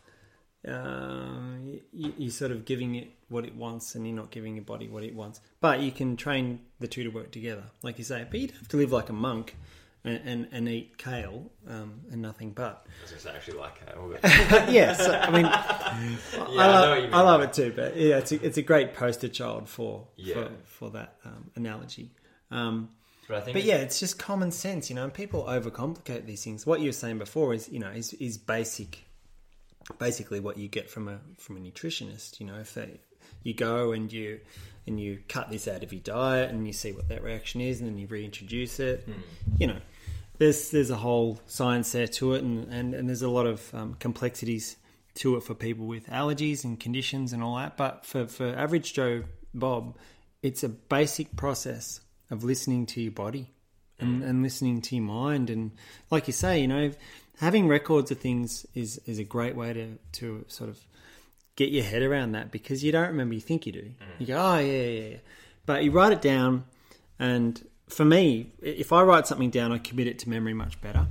[SPEAKER 2] um, you, you're sort of giving it what it wants, and you're not giving your body what it wants. But you can train the two to work together, like you say. But you don't have to live like a monk and, and, and eat kale um, and nothing but.
[SPEAKER 1] I was just actually like kale, but
[SPEAKER 2] yeah, so, I mean,
[SPEAKER 1] I
[SPEAKER 2] I, love,
[SPEAKER 1] mean.
[SPEAKER 2] I love it too. But yeah, it's a, it's a great poster child for
[SPEAKER 1] Yeah.
[SPEAKER 2] for, for that um, analogy. Um,
[SPEAKER 1] But I think
[SPEAKER 2] but yeah, it's just common sense, you know. And people overcomplicate these things. What you were saying before is, you know, is, is basic, basically what you get from a from a nutritionist. You know, if they you go and you and you cut this out of your diet and you see what that reaction is, and then you reintroduce it. You know, there's there's a whole science there to it, and and, and there's a lot of um, complexities to it for people with allergies and conditions and all that. But for for average Joe Bob, it's a basic process of listening to your body and, and listening to your mind. And like you say, you know, having records of things is is a great way to to sort of get your head around that because you don't remember. You think you do. You go, oh yeah, yeah, yeah, but you write it down. And for me, if I write something down, I commit it to memory much better.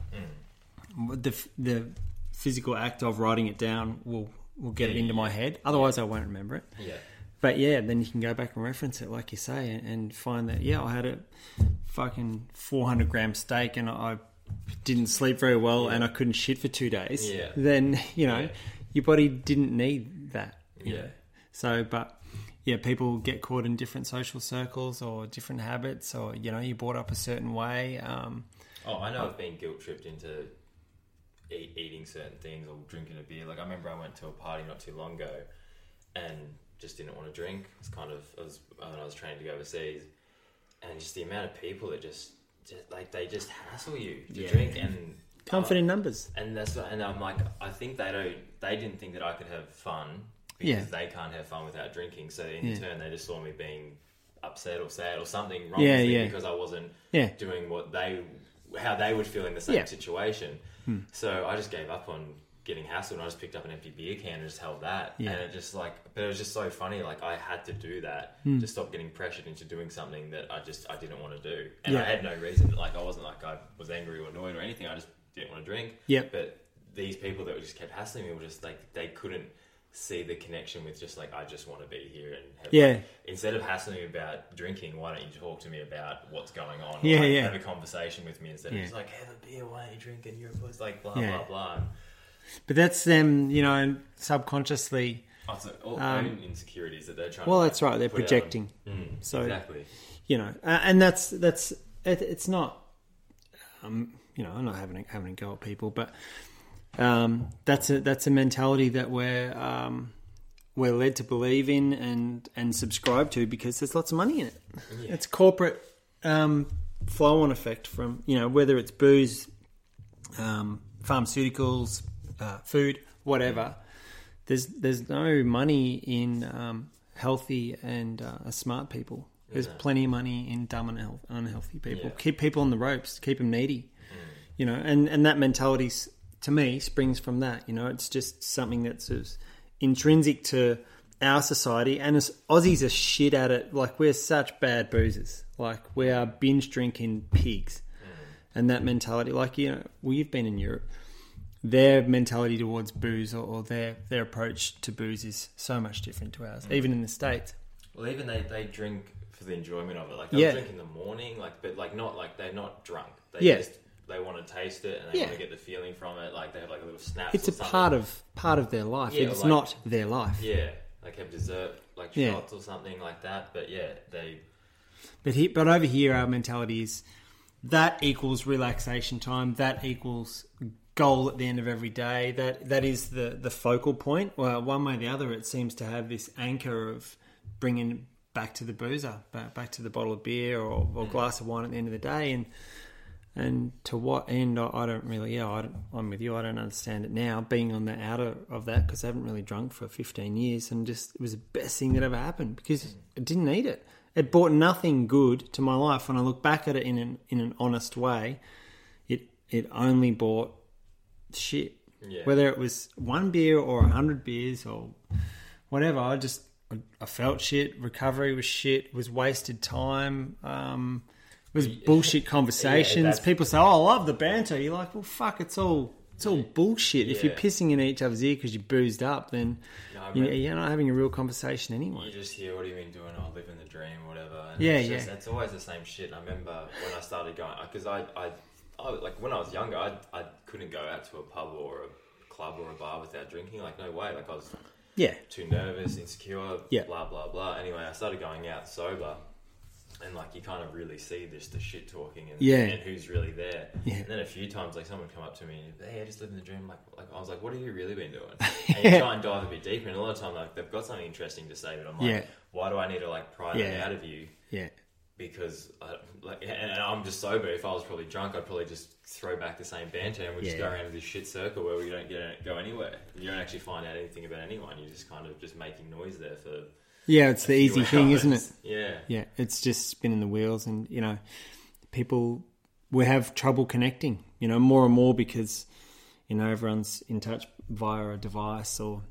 [SPEAKER 2] The the physical act of writing it down will will get it into my head. Otherwise, I won't remember it.
[SPEAKER 1] yeah,
[SPEAKER 2] But yeah, then you can go back and reference it, like you say, and, and find that yeah, I had a fucking four hundred gram steak, and I didn't sleep very well, and I couldn't shit for two days.
[SPEAKER 1] Yeah.
[SPEAKER 2] Then you know,
[SPEAKER 1] Yeah.
[SPEAKER 2] your body didn't need that.
[SPEAKER 1] Yeah.
[SPEAKER 2] know. So, but yeah, people get caught in different social circles or different habits, or you know, you're brought up a certain way. Um,
[SPEAKER 1] Oh, I know I've been guilt tripped into eat, eating certain things or drinking a beer. Like I remember I went to a party not too long ago and just didn't want to drink. It's kind of I was when I was training to go overseas, and just the amount of people that just, just like they just hassle you to
[SPEAKER 2] Yeah.
[SPEAKER 1] drink and
[SPEAKER 2] comfort in numbers.
[SPEAKER 1] and that's what, and I'm like I think they don't they didn't think that I could have fun
[SPEAKER 2] Yeah.
[SPEAKER 1] because they can't have fun without drinking. So in
[SPEAKER 2] Yeah.
[SPEAKER 1] turn, they just saw me being upset or sad or something wrong
[SPEAKER 2] Yeah,
[SPEAKER 1] with me
[SPEAKER 2] yeah.
[SPEAKER 1] because I wasn't
[SPEAKER 2] Yeah.
[SPEAKER 1] doing what they how they would feel in the same
[SPEAKER 2] Yeah.
[SPEAKER 1] situation.
[SPEAKER 2] Hmm.
[SPEAKER 1] So I just gave up on getting hassled and I just picked up an empty beer can and just held that.
[SPEAKER 2] Yeah.
[SPEAKER 1] And it just like but it was just so funny, like I had to do that
[SPEAKER 2] Hmm.
[SPEAKER 1] to stop getting pressured into doing something that I just I didn't want to do. And
[SPEAKER 2] Yeah.
[SPEAKER 1] I had no reason like I wasn't like I was angry or annoyed or anything, I just didn't want to drink.
[SPEAKER 2] Yep.
[SPEAKER 1] But these people that just kept hassling me were just like they couldn't see the connection with just like I just want to be here and have
[SPEAKER 2] Yeah.
[SPEAKER 1] like, instead of hassling me about drinking, why don't you talk to me about what's going on?
[SPEAKER 2] Yeah,
[SPEAKER 1] like,
[SPEAKER 2] yeah.
[SPEAKER 1] Have a conversation with me instead
[SPEAKER 2] Yeah.
[SPEAKER 1] of just like have a beer, why are you drinking? You're a like blah
[SPEAKER 2] Yeah.
[SPEAKER 1] blah blah.
[SPEAKER 2] But that's them, you know, subconsciously.
[SPEAKER 1] Oh, so all
[SPEAKER 2] Um,
[SPEAKER 1] own insecurities that they're trying.
[SPEAKER 2] Well,
[SPEAKER 1] to,
[SPEAKER 2] that's right. They're projecting.
[SPEAKER 1] Mm,
[SPEAKER 2] So-
[SPEAKER 1] exactly.
[SPEAKER 2] you know, uh, and that's that's it, it's not, um, you know, I'm not having a, having a go at people, but um, that's a that's a mentality that we're um, we're led to believe in and and subscribe to because there's lots of money in it.
[SPEAKER 1] Yeah.
[SPEAKER 2] It's corporate um, flow on effect from you know whether it's booze, um, pharmaceuticals, uh, food, whatever. There's there's no money in um, healthy and uh, smart people. There's
[SPEAKER 1] No.
[SPEAKER 2] plenty of money in dumb and unhealthy people.
[SPEAKER 1] Yeah.
[SPEAKER 2] Keep people on the ropes. Keep them needy. You know, and and that mentality s- to me springs from that. You know, it's just something that's intrinsic to our society. And Aussies are shit at it. Like we're such bad boozers. Like we are binge drinking pigs. Mm. And that mentality, like you know, well, you've been in Europe their mentality towards booze or, or their their approach to booze is so much different to ours, mm. even in the states.
[SPEAKER 1] Well, even they, they drink for the enjoyment of it. Like they
[SPEAKER 2] Yeah.
[SPEAKER 1] drink in the morning, like but like not like they're not drunk. They
[SPEAKER 2] Yeah.
[SPEAKER 1] just they want to taste it and they
[SPEAKER 2] Yeah.
[SPEAKER 1] want to get the feeling from it. Like they have like a little snap.
[SPEAKER 2] It's a part of part of their life.
[SPEAKER 1] Yeah,
[SPEAKER 2] it's
[SPEAKER 1] like-
[SPEAKER 2] not their life.
[SPEAKER 1] yeah, like have dessert like
[SPEAKER 2] Yeah.
[SPEAKER 1] shots or something like that. But yeah, they
[SPEAKER 2] But he, but over here, our mentality is that equals relaxation time. That equals goal at the end of every day. That that is the the focal point. Well, one way or the other, it seems to have this anchor of bringing back to the boozer, back, back to the bottle of beer or, or mm. glass of wine at the end of the day, and and to what end? I, I don't really. Yeah, I I'm with you. I don't understand it now. Being on the outer of that because I haven't really drunk for 15 years, and just it was the best thing that ever happened because I didn't need it. It brought nothing good to my life. When I look back at it in an in an honest way, it it only brought shit.
[SPEAKER 1] Yeah.
[SPEAKER 2] Whether it was one beer or a hundred beers or whatever, I just I, felt shit. Recovery was shit. Was wasted time. Um, was bullshit conversations.
[SPEAKER 1] that's-
[SPEAKER 2] People say, "Oh, I love the banter." You're like, "Well, fuck, it's all it's all bullshit." If you're pissing in each other's ear because you're boozed up, then
[SPEAKER 1] No,
[SPEAKER 2] you, you're not having a real conversation anyway.
[SPEAKER 1] you just hear what have you been doing? I Oh, living the dream, whatever. And
[SPEAKER 2] Yeah,
[SPEAKER 1] it's just,
[SPEAKER 2] yeah.
[SPEAKER 1] It's always the same shit. I remember when I started going because I, I I like when I was younger, I I couldn't go out to a pub or a club or a bar without drinking. Like no way. Like I was
[SPEAKER 2] Yeah,
[SPEAKER 1] too nervous, insecure,
[SPEAKER 2] Yeah.
[SPEAKER 1] blah blah blah. Anyway, I started going out sober, and like you kind of really see just the shit talking and,
[SPEAKER 2] Yeah.
[SPEAKER 1] and who's really there.
[SPEAKER 2] Yeah.
[SPEAKER 1] And then a few times, like someone would come up to me and hey, I just live in the dream. Like, like I was like, what have you really been doing? And you try and dive a bit deeper, and a lot of time, like they've got something interesting to say, but I'm like,
[SPEAKER 2] Yeah.
[SPEAKER 1] why do I need to like pry that out of you?
[SPEAKER 2] Yeah.
[SPEAKER 1] Because I, like, and I'm just sober. If I was probably drunk, I'd probably just throw back the same banter, and we just
[SPEAKER 2] Yeah.
[SPEAKER 1] go around this shit circle where we don't get go anywhere. You don't actually find out anything about anyone. You're just kind of just making noise there for.
[SPEAKER 2] Yeah, it's the easy thing, isn't it?
[SPEAKER 1] Yeah.
[SPEAKER 2] Yeah, it's just spinning the wheels, and you know, people we have trouble connecting. You know, more and more because you know everyone's in touch via a device, or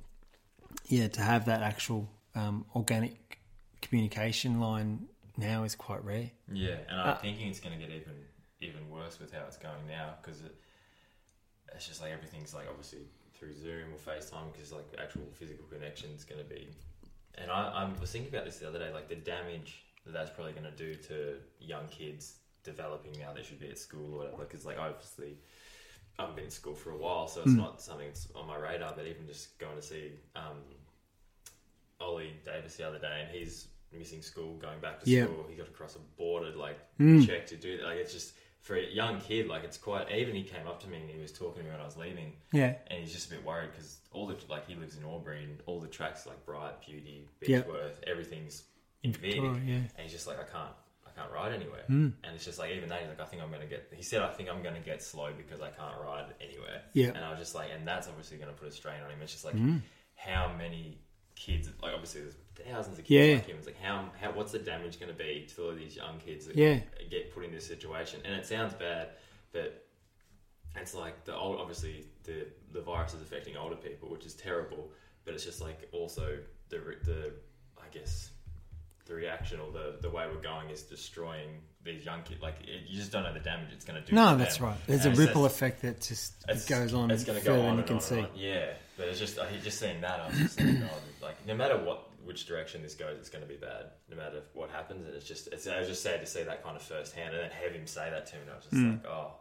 [SPEAKER 2] yeah, to have that actual um, organic communication line now is quite rare.
[SPEAKER 1] Yeah, and
[SPEAKER 2] Uh,
[SPEAKER 1] I'm thinking it's going to get even even worse with how it's going now because it, it's just like everything's like obviously through Zoom or FaceTime because like actual physical connection is going to be. And I, I was thinking about this the other day, like the damage that that's probably going to do to young kids developing now they should be at school or whatever. Because like obviously. I haven't been in school for a while, so it's not something that's on my radar. But even just going to see um, Ollie Davis the other day, and he's missing school, going back to
[SPEAKER 2] Yeah.
[SPEAKER 1] school. He got across a border, like
[SPEAKER 2] Mm.
[SPEAKER 1] check to do. That. Like it's just for a young kid, like it's quite. Even he came up to me and he was talking to me when I was leaving,
[SPEAKER 2] Yeah,
[SPEAKER 1] and he's just a bit worried because all the like he lives in Albury and all the tracks like Bright, Beauty. Beechworth, everything's in Vic,
[SPEAKER 2] yeah.
[SPEAKER 1] and he's just like I can't. I can't ride anywhere,
[SPEAKER 2] Mm.
[SPEAKER 1] and it's just like even that he's like I think I'm gonna get. He said I think I'm gonna get slow because I can't ride anywhere.
[SPEAKER 2] Yeah.
[SPEAKER 1] and I was just like, and that's obviously gonna put a strain on him. It's just like
[SPEAKER 2] Mm.
[SPEAKER 1] how many kids, like obviously there's thousands of kids
[SPEAKER 2] Yeah.
[SPEAKER 1] like him. It's like how, how what's the damage going to be to all these young kids that
[SPEAKER 2] Yeah.
[SPEAKER 1] get put in this situation? And it sounds bad, but it's like the old, obviously the the virus is affecting older people, which is terrible. But it's just like also the the I guess the reaction or the the way we're going is destroying these young kids. Like it, you just don't know the damage it's going to do.
[SPEAKER 2] No, that's
[SPEAKER 1] them.
[SPEAKER 2] right. There's
[SPEAKER 1] And
[SPEAKER 2] a ripple effect that just it goes on
[SPEAKER 1] It's going to go on
[SPEAKER 2] you can
[SPEAKER 1] on
[SPEAKER 2] see.
[SPEAKER 1] on. Yeah, but it's just I just seeing that I was just like, oh, like no matter what which direction this goes, it's going to be bad. No matter what happens, and it's just it's I was just sad to see that kind of firsthand, and then have him say that to me. And I was just
[SPEAKER 2] Hmm.
[SPEAKER 1] like, oh,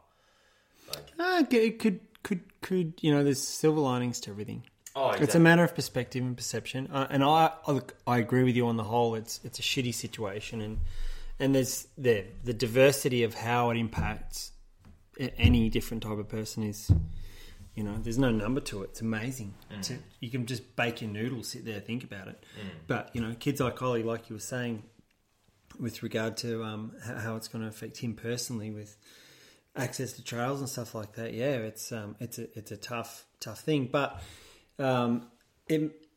[SPEAKER 1] like
[SPEAKER 2] Ah, it could could could you know? There's silver linings to everything.
[SPEAKER 1] Oh, exactly.
[SPEAKER 2] It's a matter of perspective and perception, uh, and I, I look, I agree with you on the whole. It's it's a shitty situation, and and there's the the diversity of how it impacts any different type of person is, you know, there's no number to it. It's amazing. To, you can just bake your noodles, sit there, think about it. But you know, kids like Ollie, like you were saying, with regard to um, how, how it's going to affect him personally with access to trails and stuff like that. Yeah, it's um, it's a it's a tough tough thing, but um, it,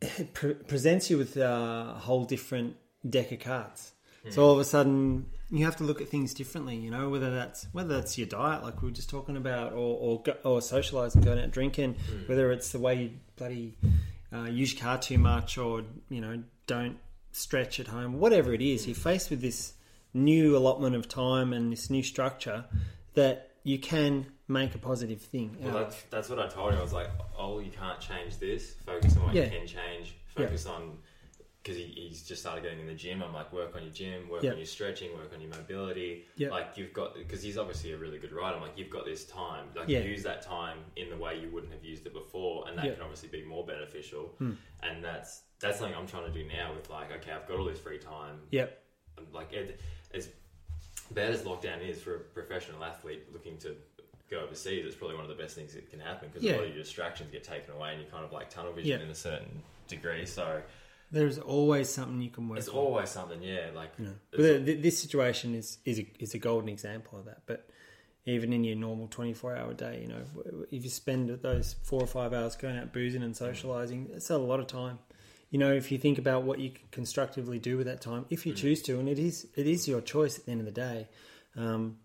[SPEAKER 2] it pre- presents you with a whole different deck of cards. So all of a sudden, you have to look at things differently. You know, whether that's whether that's your diet, like we were just talking about, or or, go, or socializing, going out drinking. Whether it's the way you bloody uh, use your car too much, or you know, don't stretch at home. Whatever it is, you're faced with this new allotment of time and this new structure that you can make a positive thing.
[SPEAKER 1] Well, that's, that's what I told him. I was like, oh, you can't change this. Focus on what
[SPEAKER 2] Yeah.
[SPEAKER 1] you can change. Focus on because he, he's just started getting in the gym. I'm like, work on your gym, work
[SPEAKER 2] Yeah.
[SPEAKER 1] on your stretching, work on your mobility.
[SPEAKER 2] Yeah.
[SPEAKER 1] Like you've got because he's obviously a really good rider. I'm like, you've got this time. Like
[SPEAKER 2] Yeah.
[SPEAKER 1] use that time in the way you wouldn't have used it before, and that
[SPEAKER 2] Yeah. Hmm.
[SPEAKER 1] can obviously be more beneficial. And that's that's something I'm trying to do now with like, okay, I've got all this free time.
[SPEAKER 2] Yep.
[SPEAKER 1] I'm like it, as bad as lockdown is for a professional athlete looking to go overseas, it's probably one of the best things that can happen because
[SPEAKER 2] Yeah.
[SPEAKER 1] a lot of your distractions get taken away and you kind of like tunnel vision
[SPEAKER 2] Yeah.
[SPEAKER 1] in a certain degree. So
[SPEAKER 2] There's always something you can work
[SPEAKER 1] it's
[SPEAKER 2] on.
[SPEAKER 1] always something, yeah. Like
[SPEAKER 2] You know,
[SPEAKER 1] it's-
[SPEAKER 2] but th- this situation is is a, is a golden example of that. But even in your normal twenty four hour day, you know, if you spend those four or five hours going out boozing and socializing, it's a lot of time. You know, if you think about what you can constructively do with that time, if you choose to, and it is it is your choice at the end of the day. Um,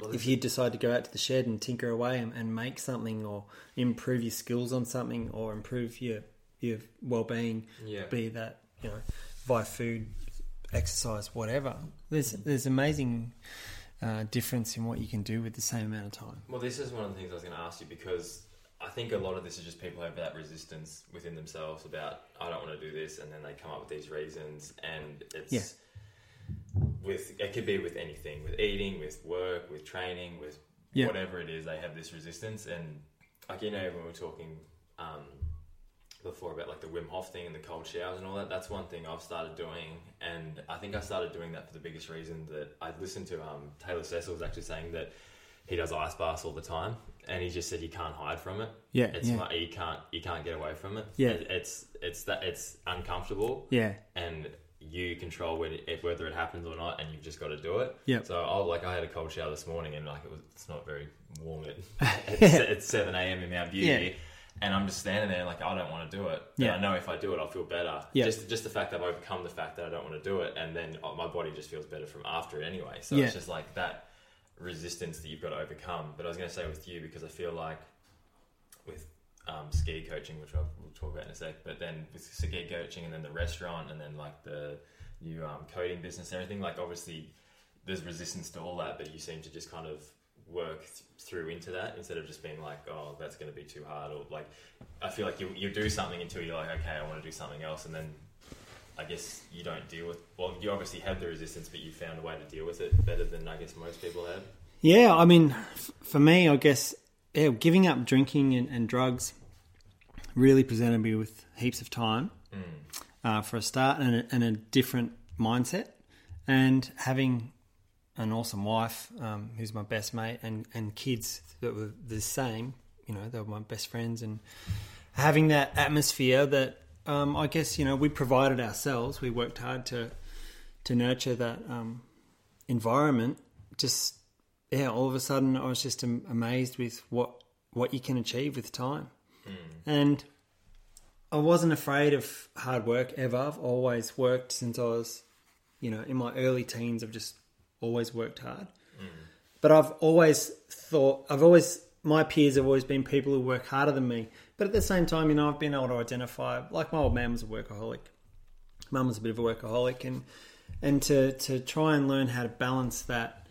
[SPEAKER 1] well,
[SPEAKER 2] if you decide to go out to the shed and tinker away and, and make something, or improve your skills on something, or improve your your well being,
[SPEAKER 1] Yeah.
[SPEAKER 2] be that you know via food, exercise, whatever. There's there's amazing uh, difference in what you can do with the same amount of time.
[SPEAKER 1] Well, this is one of the things I was going to ask you because I think a lot of this is just people have that resistance within themselves about I don't want to do this, and then they come up with these reasons, and it's
[SPEAKER 2] Yeah.
[SPEAKER 1] with it could be with anything, with eating, with work, with training, with
[SPEAKER 2] Yeah.
[SPEAKER 1] whatever it is. They have this resistance, and like you know when we were talking um, before about like the Wim Hof thing and the cold showers and all that. That's one thing I've started doing, and I think I started doing that for the biggest reason that I listened to um, Taylor Cecil was actually saying that he does ice baths all the time, and he just said you can't hide from it.
[SPEAKER 2] Yeah,
[SPEAKER 1] it's
[SPEAKER 2] yeah.
[SPEAKER 1] not, you can't you can't get away from it.
[SPEAKER 2] Yeah.
[SPEAKER 1] It- it's it's that it's uncomfortable.
[SPEAKER 2] Yeah.
[SPEAKER 1] and you control when it, whether it happens or not, and you've just got to do it.
[SPEAKER 2] Yeah.
[SPEAKER 1] So I like I had a cold shower this morning, and like it was it's not very warm at it's, it's seven a.m. in Mount Beauty.
[SPEAKER 2] Yeah.
[SPEAKER 1] And I'm just standing there, like I don't want to do it. But
[SPEAKER 2] Yeah.
[SPEAKER 1] I know if I do it, I'll feel better.
[SPEAKER 2] Yeah.
[SPEAKER 1] Just, just the fact that I've overcome the fact that I don't want to do it, and then uh, my body just feels better from after it anyway. So
[SPEAKER 2] Yeah.
[SPEAKER 1] it's just like that resistance that you've got to overcome. But I was going to say with you because I feel like with um, ski coaching, which I'll, we'll talk about in a sec, but then with ski coaching and then the restaurant and then like the new um, coating business and everything, like obviously there's resistance to all that, but you seem to just kind of work th- through into that instead of just being like, oh, that's going to be too hard, or like, I feel like you you do something until you're like, okay, I want to do something else, and then I guess you don't deal with. Well, you obviously have the resistance, but you found a way to deal with it better than I guess most people have.
[SPEAKER 2] Yeah, I mean, f- for me, I guess, yeah, giving up drinking and, and drugs really presented me with heaps of time uh, for a start and a, and a different mindset. And having an awesome wife um, who's my best mate and, and kids that were the same, you know, they were my best friends. And having that atmosphere that um, I guess, you know, we provided ourselves, we worked hard to, to nurture that um, environment. Just yeah, all of a sudden I was just amazed with what what you can achieve with time, and I wasn't afraid of hard work ever. I've always worked since I was, you know, in my early teens. I've just always worked hard, but I've always thought I've always my peers have always been people who work harder than me. But at the same time, you know, I've been able to identify. Like my old man was a workaholic. Mum was a bit of a workaholic, and and to to try and learn how to balance that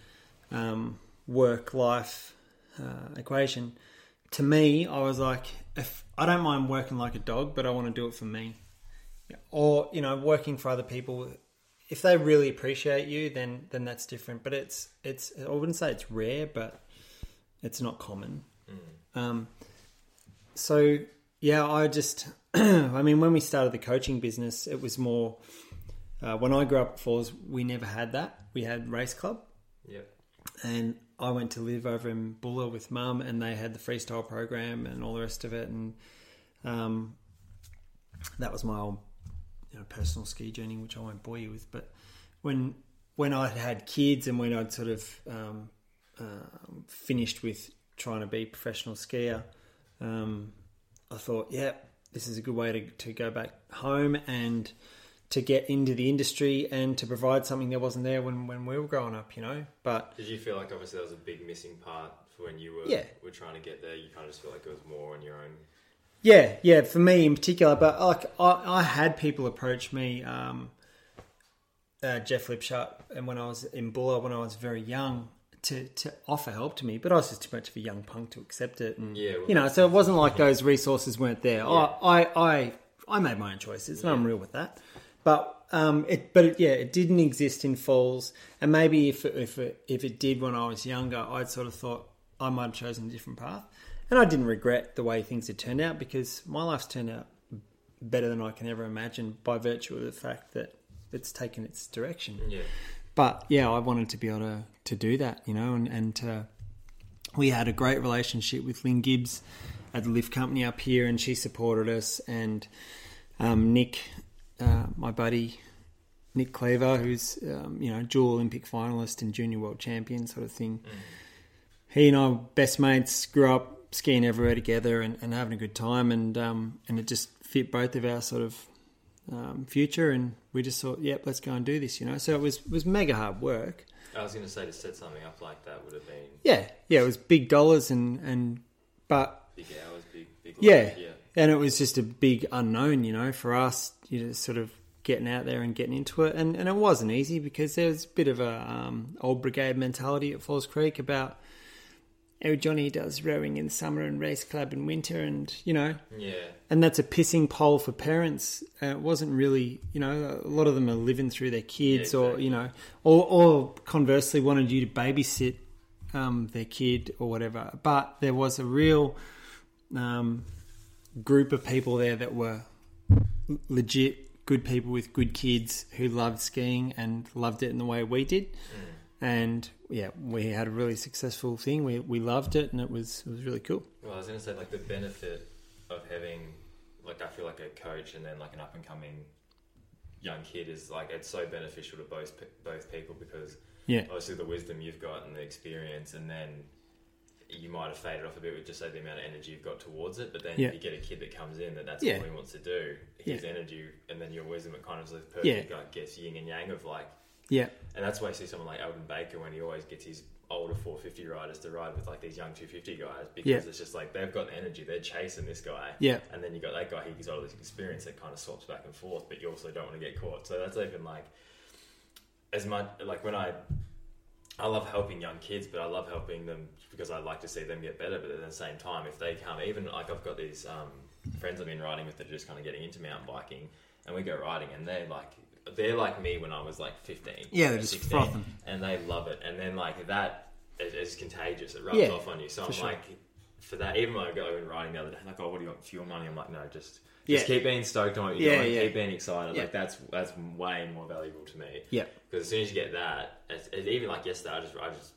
[SPEAKER 2] um, work life uh, equation. To me, I was like, if I don't mind working like a dog, but I want to do it for me, or you know, working for other people. If they really appreciate you, then then that's different. But it's it's I wouldn't say it's rare, but it's not common. Um, so yeah, I just, I mean, when we started the coaching business, it was more. Uh, when I grew up at Falls, we never had that. We had race club,
[SPEAKER 1] Yeah.
[SPEAKER 2] and I went to live over in Buller with mum, and they had the freestyle program and all the rest of it, and um, that was my old you know, personal ski journey, which I won't bore you with. But when when I had kids and when I'd sort of um, um finished with trying to be a professional skier, um, I thought, yeah, this is a good way to, to go back home and to get into the industry and to provide something that wasn't there when, when we were growing up, you know. But
[SPEAKER 1] Did you feel like obviously that was a big missing part for when you were
[SPEAKER 2] Yeah.
[SPEAKER 1] were trying to get there? You kind of just feel like it was more on your own.
[SPEAKER 2] Yeah, yeah, for me in particular. But like, I, I had people approach me, um, uh, Geoff Lipshut, and when I was in Buller, when I was very young, to to offer help to me. But I was just too much of a young punk to accept it, and
[SPEAKER 1] Yeah, well,
[SPEAKER 2] you know, so it wasn't like those resources weren't there. I, I, I, I made my own choices, and I'm real with that. But um, it, but it, yeah, it didn't exist in Falls, and maybe if it, if it, if it did when I was younger, I'd sort of thought I might have chosen a different path, and I didn't regret the way things had turned out because my life's turned out better than I can ever imagine by virtue of the fact that it's taken its direction
[SPEAKER 1] Yeah.
[SPEAKER 2] But yeah, I wanted to be able to, to do that, you know, and, and to, we had a great relationship with Lynn Gibbs at the lift company up here, and she supported us, and um, Nick, uh, my buddy, Nick Cleaver, who's um, you know dual Olympic finalist and junior world champion sort of thing. He and I best mates, grew up skiing everywhere together and, and having a good time, and um, and it just fit both of our sort of um, future, and we just thought, yep, let's go and do this, you know. So it was was mega hard work.
[SPEAKER 1] I was going to say to set something up like that would have been
[SPEAKER 2] Yeah, yeah, it was big dollars and and but
[SPEAKER 1] big hours, big big.
[SPEAKER 2] yeah,
[SPEAKER 1] yeah.
[SPEAKER 2] and it was just a big unknown, you know, for us, you know, sort of getting out there and getting into it, and and it wasn't easy because there was a bit of a um, old brigade mentality at Falls Creek about. Oh, Johnny does rowing in summer and race club in winter, and you know,
[SPEAKER 1] Yeah.
[SPEAKER 2] and that's a pissing pole for parents. Uh, it wasn't really, you know, a lot of them are living through their kids,
[SPEAKER 1] Yeah,
[SPEAKER 2] or you know, or, or conversely wanted you to babysit um, their kid or whatever. But there was a real um, group of people there that were l- legit good people with good kids who loved skiing and loved it in the way we did. And yeah, we had a really successful thing. We we loved it, and it was it was really cool.
[SPEAKER 1] Well, I was going to say, like, the benefit of having, like, I feel like a coach and then, like, an up and coming young kid is, like, it's so beneficial to both, both people because
[SPEAKER 2] Yeah,
[SPEAKER 1] obviously the wisdom you've got and the experience, and then you might have faded off a bit with just say the amount of energy you've got towards it. But then
[SPEAKER 2] Yeah.
[SPEAKER 1] if you get a kid that comes in that that's
[SPEAKER 2] Yeah.
[SPEAKER 1] all he wants to do, his
[SPEAKER 2] Yeah.
[SPEAKER 1] energy, and then your wisdom, it kind of is the perfect, like, gets yin and yang of like,
[SPEAKER 2] yeah,
[SPEAKER 1] and that's why you see someone like Aldon Baker when he always gets his older 450 riders to ride with like these young 250 guys because
[SPEAKER 2] Yeah.
[SPEAKER 1] it's just like they've got the energy, they're chasing this guy.
[SPEAKER 2] yeah,
[SPEAKER 1] And then you got that guy, he's got all this experience that kind of swaps back and forth, but you also don't want to get caught. So that's even like, as much, like when I, I love helping young kids, but I love helping them because I like to see them get better. But at the same time, if they come, even like I've got these um, friends I've been riding with that are just kind of getting into mountain biking, and we go riding, and they're like, they're like me when I was like 15.
[SPEAKER 2] Yeah, they're just
[SPEAKER 1] 16,
[SPEAKER 2] frothing.
[SPEAKER 1] and they love it. And then like that is, is contagious. It rubs
[SPEAKER 2] Yeah,
[SPEAKER 1] off on you. So I'm
[SPEAKER 2] sure.
[SPEAKER 1] like, for that, even when I go in riding the other day, like, oh, what do you got fuel money? I'm like, no, just
[SPEAKER 2] Yeah.
[SPEAKER 1] just keep being stoked on what you're
[SPEAKER 2] Yeah,
[SPEAKER 1] doing.
[SPEAKER 2] yeah.
[SPEAKER 1] Keep being excited.
[SPEAKER 2] Yeah.
[SPEAKER 1] Like that's that's way more valuable to me.
[SPEAKER 2] yeah,
[SPEAKER 1] Because as soon as you get that, it's, it's even like yesterday, I just I just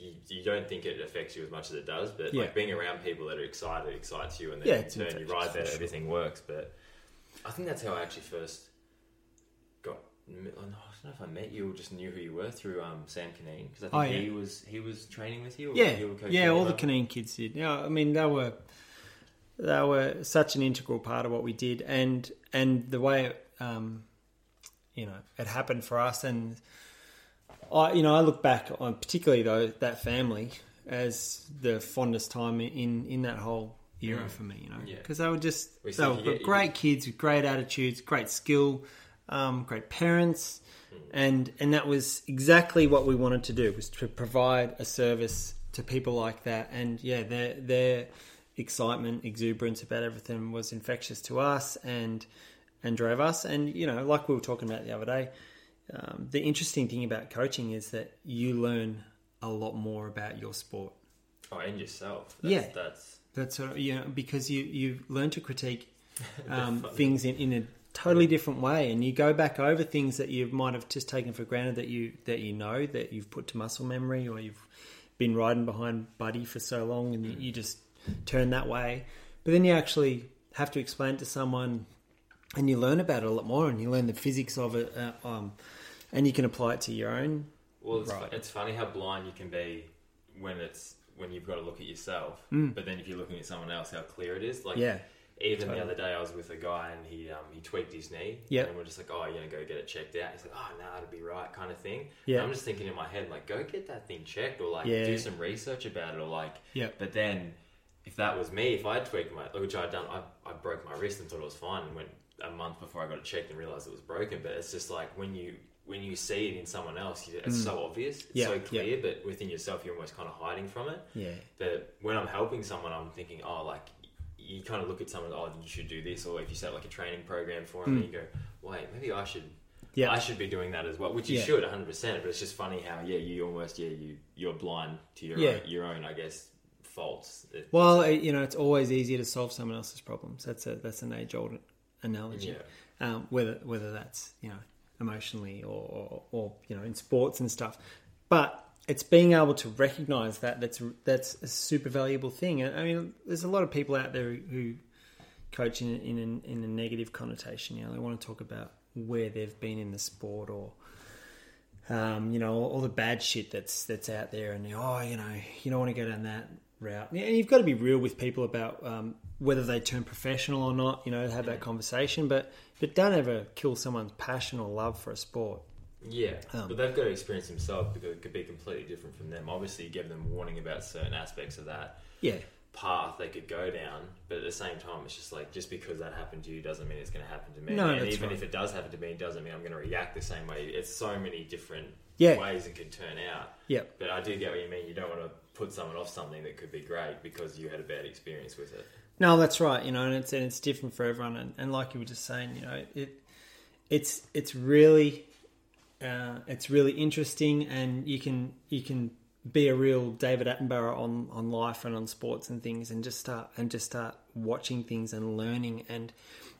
[SPEAKER 1] you, you don't think it affects you as much as it does, but
[SPEAKER 2] Yeah.
[SPEAKER 1] like being around people that are excited excites you, and then
[SPEAKER 2] Yeah,
[SPEAKER 1] in turn you ride better,
[SPEAKER 2] sure.
[SPEAKER 1] everything works. But I think that's how I actually first. I don't know if I met you or just knew who you were through um, Sam Canine because I think
[SPEAKER 2] Oh, yeah.
[SPEAKER 1] he was he was training with you. Or
[SPEAKER 2] yeah,
[SPEAKER 1] you
[SPEAKER 2] yeah. All the? Canine kids did. Yeah, I mean they were they were such an integral part of what we did, and and the way it, um, you know it happened for us, and I you know I look back on particularly though that family as the fondest time in in that whole era for me. You know,
[SPEAKER 1] Yeah.
[SPEAKER 2] because they were just
[SPEAKER 1] We
[SPEAKER 2] they were
[SPEAKER 1] you
[SPEAKER 2] great kids with great attitudes, great skill, um, great parents. And and that was exactly what we wanted to do was to provide a service to people like that. And yeah, their their excitement, exuberance about everything was infectious to us and and drove us. And you know, like we were talking about the other day, um, the interesting thing about coaching is that you learn a lot more about your sport.
[SPEAKER 1] Oh, and yourself. That's,
[SPEAKER 2] Yeah.
[SPEAKER 1] that's
[SPEAKER 2] That's sort of, you know because you you learn to critique um, things in, in a totally different way, and you go back over things that you might have just taken for granted that you that you know that you've put to muscle memory, or you've been riding behind Buddy for so long, and you, you just turn that way. But then you actually have to explain it to someone, and you learn about it a lot more, and you learn the physics of it, uh, um, and you can apply it to your own.
[SPEAKER 1] Well, it's,
[SPEAKER 2] Right.
[SPEAKER 1] fu- it's funny how blind you can be when it's when you've got to look at yourself, but then if you're looking at someone else, how clear it is. Like,
[SPEAKER 2] Mm. Yeah,
[SPEAKER 1] even the other day, I was with a guy and he um, he tweaked his knee.
[SPEAKER 2] Yep.
[SPEAKER 1] and we're just like, oh, you're gonna go get it checked out. He's like, oh, no, it'll be right, kind of thing.
[SPEAKER 2] Yeah.
[SPEAKER 1] I'm just thinking in my head, like, go get that thing checked, or like
[SPEAKER 2] Yeah.
[SPEAKER 1] do some research about it, or like.
[SPEAKER 2] Yep.
[SPEAKER 1] But then, if that was me, if I had tweaked my, which I'd done, I, I broke my wrist and thought it was fine, and went a month before I got it checked and realized it was broken. But it's just like when you when you see it in someone else, you, it's so obvious, it's
[SPEAKER 2] Mm. Yeah,
[SPEAKER 1] so
[SPEAKER 2] yeah.
[SPEAKER 1] clear, but within yourself, you're almost kind of hiding from it.
[SPEAKER 2] yeah,
[SPEAKER 1] But when I'm helping someone, I'm thinking, oh, like you kind of look at someone, oh, you should do this, or if you set like a training program for them, and you go, wait, maybe I should.
[SPEAKER 2] Mm. Yeah.
[SPEAKER 1] I should be doing that as well, which you
[SPEAKER 2] Yeah.
[SPEAKER 1] should 100%. But it's just funny how, yeah, you almost, yeah, you you're blind to your
[SPEAKER 2] Yeah.
[SPEAKER 1] own, your own, I guess, faults. It-
[SPEAKER 2] Well, it, you know, it's always easier to solve someone else's problems. That's a that's an age old analogy.
[SPEAKER 1] Yeah.
[SPEAKER 2] Um, whether whether that's you know emotionally or, or or you know in sports and stuff, but it's being able to recognise that that's that's a super valuable thing. I mean, there's a lot of people out there who coach in in a, in a negative connotation. You know, they want to talk about where they've been in the sport or um, you know, all, all the bad shit that's that's out there, and oh, you know, you don't want to go down that route. And you've got to be real with people about um, whether they turn professional or not. You know, have that conversation, but but don't ever kill someone's passion or love for a sport.
[SPEAKER 1] Yeah,
[SPEAKER 2] Um,
[SPEAKER 1] but they've got to experience themselves because it could be completely different from them. Obviously, you give them warning about certain aspects of that
[SPEAKER 2] Yeah,
[SPEAKER 1] path they could go down, but at the same time, it's just like just because that happened to you doesn't mean it's going to happen to me.
[SPEAKER 2] No,
[SPEAKER 1] and even
[SPEAKER 2] right.
[SPEAKER 1] if it does happen to me, it doesn't mean I'm going to react the same way. It's so many different
[SPEAKER 2] Yeah.
[SPEAKER 1] ways it could turn out.
[SPEAKER 2] yeah,
[SPEAKER 1] But I do get what you mean. You don't want to put someone off something that could be great because you had a bad experience with it.
[SPEAKER 2] no, that's right. You know, and it's and it's different for everyone. And, and like you were just saying, you know, it it's it's really uh, it's really interesting, and you can you can be a real David Attenborough on, on life and on sports and things, and just start and just start watching things and learning. And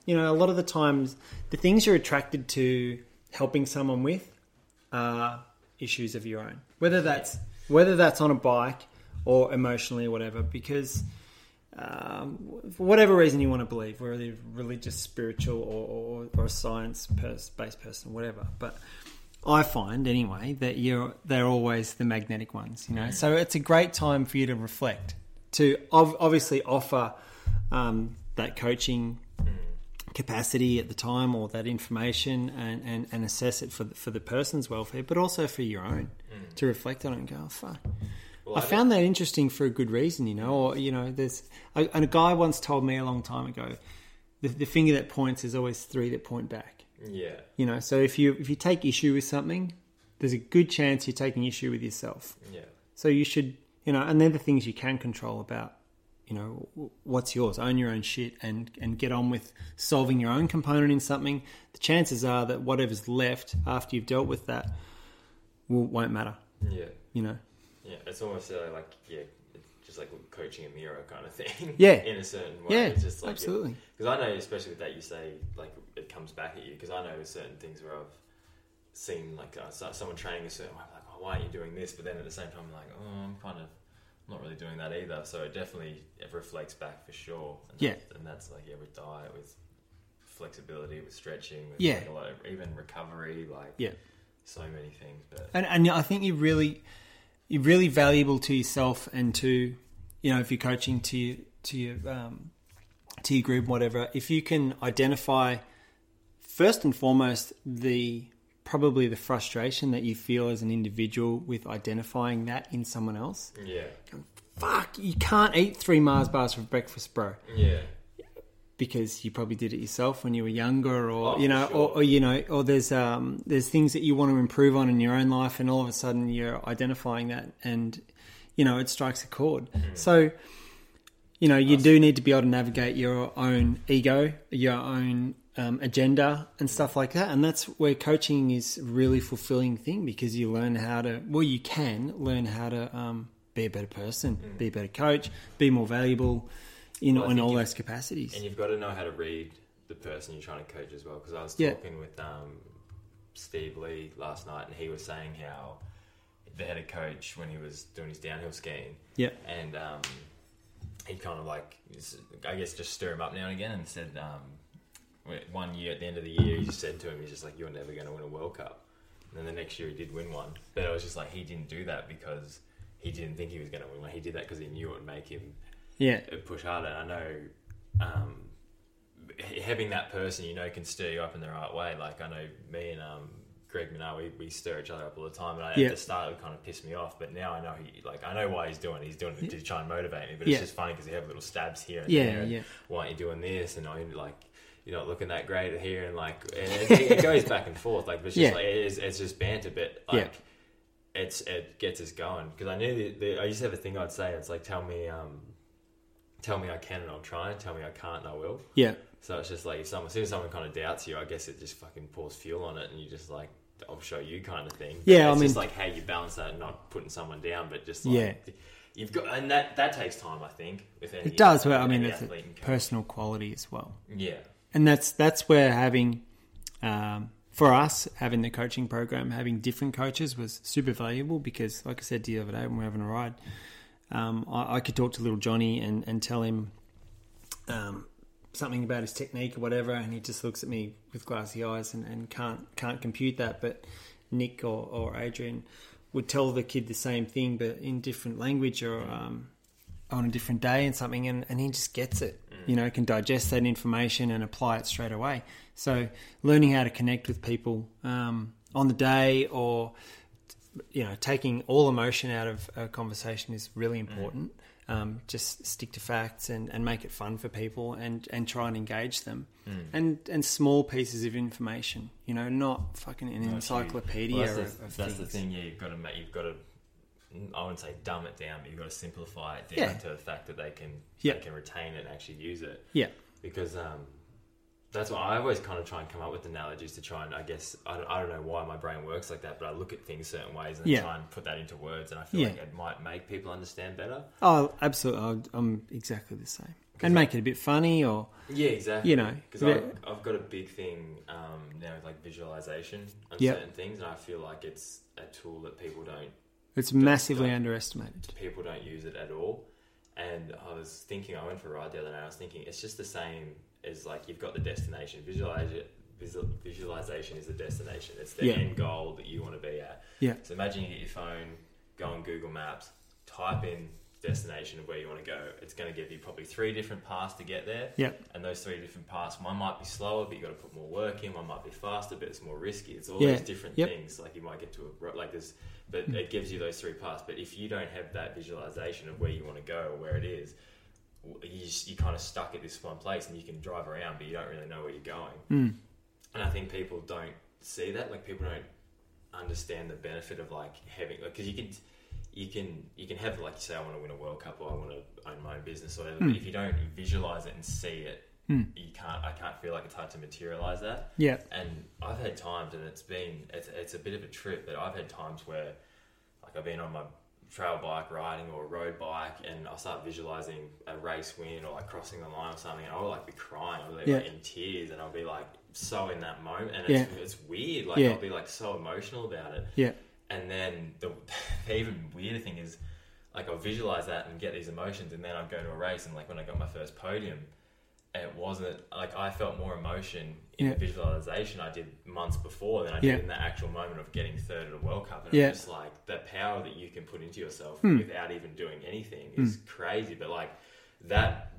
[SPEAKER 2] you know, a lot of the times, the things you're attracted to helping someone with are issues of your own, whether that's whether that's on a bike or emotionally or whatever, because. Um, for whatever reason you want to believe, whether religious, spiritual, or, or, or a science based person, whatever. But I find anyway that you're they're always the magnetic ones, you know. So it's a great time for you to reflect, to ov- obviously offer um, that coaching capacity at the time or that information and, and, and assess it for the, for the person's welfare, but also for your own mm. to reflect on it and go, oh, fuck. Well, I, I found that interesting for a good reason, you know. Or you know, there's a, and a guy once told me a long time ago, the, the finger that points is always three that point back.
[SPEAKER 1] Yeah.
[SPEAKER 2] You know, so if you if you take issue with something, there's a good chance you're taking issue with yourself.
[SPEAKER 1] Yeah.
[SPEAKER 2] So you should, you know, and they're the things you can control about, you know, what's yours. Own your own shit and and get on with solving your own component in something. The chances are that whatever's left after you've dealt with that will, won't matter.
[SPEAKER 1] Yeah.
[SPEAKER 2] You know.
[SPEAKER 1] Yeah, it's almost uh, like yeah, just like coaching a mirror kind of thing.
[SPEAKER 2] Yeah.
[SPEAKER 1] in a certain way.
[SPEAKER 2] Yeah.
[SPEAKER 1] It's just like,
[SPEAKER 2] absolutely.
[SPEAKER 1] Because I know, especially with that, you say like comes back at you. Because I know certain things where I've seen like uh, someone training a certain way, I'm like, oh, why aren't you doing this? But then at the same time, I'm like, oh, I'm kind of not really doing that either. So it definitely it reflects back for sure. And
[SPEAKER 2] yeah,
[SPEAKER 1] and that's like yeah, with diet, with flexibility, with stretching, with
[SPEAKER 2] yeah,
[SPEAKER 1] like a lot of, even recovery, like
[SPEAKER 2] yeah,
[SPEAKER 1] so many things. But
[SPEAKER 2] and and I think you really you're really valuable to yourself and to you know if you're coaching to to your um, to your group whatever if you can identify first and foremost the probably the frustration that you feel as an individual with identifying that in someone else.
[SPEAKER 1] Yeah.
[SPEAKER 2] Fuck you can't eat three mars bars for breakfast bro.
[SPEAKER 1] Yeah.
[SPEAKER 2] Because you probably did it yourself when you were younger, or
[SPEAKER 1] Oh,
[SPEAKER 2] you know,
[SPEAKER 1] sure.
[SPEAKER 2] or, or you know, or there's um, there's things that you want to improve on in your own life, and all of a sudden you're identifying that, and you know, it strikes a chord. So, you know, you do need to be able to navigate your own ego, your own um, agenda, and stuff like that. And that's where coaching is really fulfilling thing because you learn how to, well, you can learn how to um, be a better person, be a better coach, be more valuable in,
[SPEAKER 1] Well,
[SPEAKER 2] in all those capacities.
[SPEAKER 1] And you've got to know how to read the person you're trying to coach as well. Because I was
[SPEAKER 2] Yeah.
[SPEAKER 1] talking with um, Steve Lee last night, and he was saying how they had a coach when he was doing his downhill skiing,
[SPEAKER 2] Yeah.
[SPEAKER 1] and um, he kind of like, I guess, just stir him up now and again, and said, um, one year at the end of the year, he just said to him, he's just like, "You're never going to win a World Cup." And then the next year, he did win one, but it was just like he didn't do that because he didn't think he was going to win one. He did that because he knew it would make him
[SPEAKER 2] Yeah.
[SPEAKER 1] push harder. I know um, having that person you know can stir you up in the right way. Like I know me and um, Greg Minnaar, we, we stir each other up all the time. And I,
[SPEAKER 2] Yeah.
[SPEAKER 1] at the start, it kind of pissed me off, but now I know he like I know why he's doing. it. He's doing it to try and motivate me. But
[SPEAKER 2] Yeah.
[SPEAKER 1] it's just funny because he have little stabs here and
[SPEAKER 2] Yeah,
[SPEAKER 1] there. and,
[SPEAKER 2] yeah.
[SPEAKER 1] Why aren't you doing this? And I like. You're not looking that great here, and like and it, it goes back and forth. Like it's just
[SPEAKER 2] Yeah.
[SPEAKER 1] like it is, it's just banter, but
[SPEAKER 2] Yeah.
[SPEAKER 1] like it's it gets us going. Because I knew the, the, I used to have a thing I'd say. It's like tell me um, tell me I can and I'll try, and tell me I can't and I will.
[SPEAKER 2] Yeah.
[SPEAKER 1] So it's just like if someone, as soon as someone kind of doubts you, I guess it just fucking pours fuel on it, and you just like, I'll show you kind of thing.
[SPEAKER 2] Yeah, I mean-
[SPEAKER 1] just like how you balance that, and not putting someone down, but just like,
[SPEAKER 2] Yeah.
[SPEAKER 1] you've got, and that that takes time, I think. With any,
[SPEAKER 2] It does. Well, I mean, it's a
[SPEAKER 1] athlete and coach.
[SPEAKER 2] personal quality as well.
[SPEAKER 1] Yeah,
[SPEAKER 2] and that's that's where having um, for us having the coaching program having different coaches was super valuable because like i said to the other day when we were having a ride um, I, I could talk to little johnny and, and tell him um, something about his technique or whatever and he just looks at me with glassy eyes and, and can't can't compute that but nick or, or adrian would tell the kid the same thing but in different language or um, on a different day and something and, and he just gets it you know can digest that information and apply it straight away. So learning how to connect with people um, on the day or you know taking all emotion out of a conversation is really important. Um, just stick to facts and, and make it fun for people and, and try and engage them. And and small pieces of information you know not fucking an encyclopedia
[SPEAKER 1] Well, that's the,
[SPEAKER 2] of
[SPEAKER 1] that's the thing. Yeah, you've got to make, you've got to. I wouldn't say dumb it down, but you've got to simplify it down
[SPEAKER 2] Yeah.
[SPEAKER 1] to the fact that they can they can retain it and actually use it.
[SPEAKER 2] yeah
[SPEAKER 1] because um, that's why I always kind of try and come up with analogies to try and I guess I don't, I don't know why my brain works like that, but I look at things certain ways and
[SPEAKER 2] Yeah.
[SPEAKER 1] try and put that into words, and I feel
[SPEAKER 2] Yeah.
[SPEAKER 1] like it might make people understand better.
[SPEAKER 2] oh absolutely I'm- i'm exactly the same and make it a bit funny or
[SPEAKER 1] Yeah, exactly.
[SPEAKER 2] You know,
[SPEAKER 1] because I've, I've got a big thing um, now with like visualization on
[SPEAKER 2] Yep.
[SPEAKER 1] certain things, and I feel like it's a tool that people don't
[SPEAKER 2] it's massively
[SPEAKER 1] don't-
[SPEAKER 2] underestimated.
[SPEAKER 1] people don't use it at all. And I was thinking, I went for a ride the other night. I was thinking, it's just the same as like you've got the destination. Visualize it. Visual, visualization is the destination. It's the
[SPEAKER 2] Yeah.
[SPEAKER 1] end goal that you want to be at.
[SPEAKER 2] Yeah.
[SPEAKER 1] So imagine you get your phone, go on Google Maps, type in destination of where you want to go. It's going to give you probably three different paths to get there.
[SPEAKER 2] Yep.
[SPEAKER 1] And those three different paths, one might be slower, but you got to put more work in. One might be faster, but it's more risky. It's all
[SPEAKER 2] Yeah.
[SPEAKER 1] those different
[SPEAKER 2] Yep.
[SPEAKER 1] things. Like you might get to a like this, but it gives you those three paths. But if you don't have that visualization of where you want to go or where it is, you you're kind of stuck at this one place, and you can drive around, but you don't really know where you're going.
[SPEAKER 2] Mm.
[SPEAKER 1] And I think people don't see that. Like people don't understand the benefit of like having because you can you can you can have like you say I want to win a World Cup or I want to own my own business or whatever.
[SPEAKER 2] Mm.
[SPEAKER 1] But if you don't visualize it and see it,
[SPEAKER 2] Mm.
[SPEAKER 1] you can't. I can't feel like it's hard to materialize that.
[SPEAKER 2] Yeah.
[SPEAKER 1] And I've had times, and it's been it's, it's a bit of a trip, but I've had times where like I've been on my trail bike riding or a road bike, and I start visualizing a race win or like crossing the line or something, and I'll like be crying, I'll be like
[SPEAKER 2] Yeah.
[SPEAKER 1] in tears, and I'll be like so in that moment, and it's, it's weird. Like
[SPEAKER 2] Yeah.
[SPEAKER 1] I'll be like so emotional about it.
[SPEAKER 2] Yeah.
[SPEAKER 1] And then the, the even weirder thing is, like I'll visualize that and get these emotions, and then I'd go to a race, and like when I got my first podium, it wasn't like I felt more emotion in
[SPEAKER 2] Yeah.
[SPEAKER 1] the visualization I did months before than I did
[SPEAKER 2] Yeah.
[SPEAKER 1] in the actual moment of getting third at a World Cup. And
[SPEAKER 2] Yeah.
[SPEAKER 1] it's just like the power that you can put into yourself
[SPEAKER 2] Hmm.
[SPEAKER 1] without even doing anything is crazy. But like that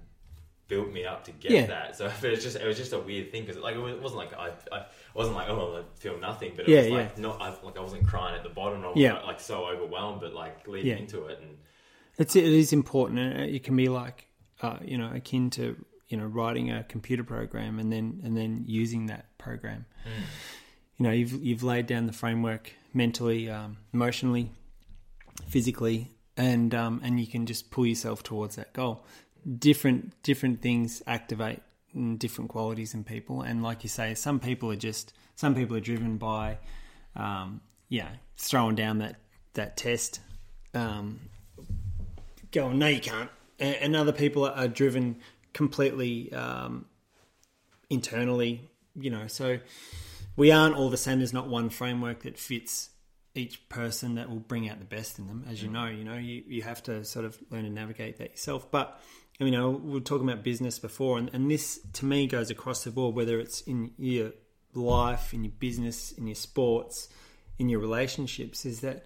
[SPEAKER 1] built me up to get
[SPEAKER 2] Yeah.
[SPEAKER 1] that. So but it's just it was just a weird thing because like it wasn't like I, I wasn't like oh I feel nothing, but it
[SPEAKER 2] Yeah,
[SPEAKER 1] was like not I, like I wasn't crying at the bottom. I was
[SPEAKER 2] Yeah.
[SPEAKER 1] like, so overwhelmed, but like leading
[SPEAKER 2] Yeah.
[SPEAKER 1] into it and
[SPEAKER 2] It's it is important. and It can be like uh, you know akin to you know writing a computer program and then and then using that program. You know you've you've laid down the framework mentally, um, emotionally, physically, and um, and you can just pull yourself towards that goal. Different different things activate mm, different qualities in people, and like you say, some people are just some people are driven by um, yeah throwing down that that test. Um, going, no, you can't. And, and other people are, are driven completely um, internally, you know. So we aren't all the same. There's not one framework that fits each person that will bring out the best in them. As you know, you know, you, you have to sort of learn to navigate that yourself. But you know, we are talking about business before, and, and this to me goes across the board, whether it's in your life, in your business, in your sports, in your relationships, is that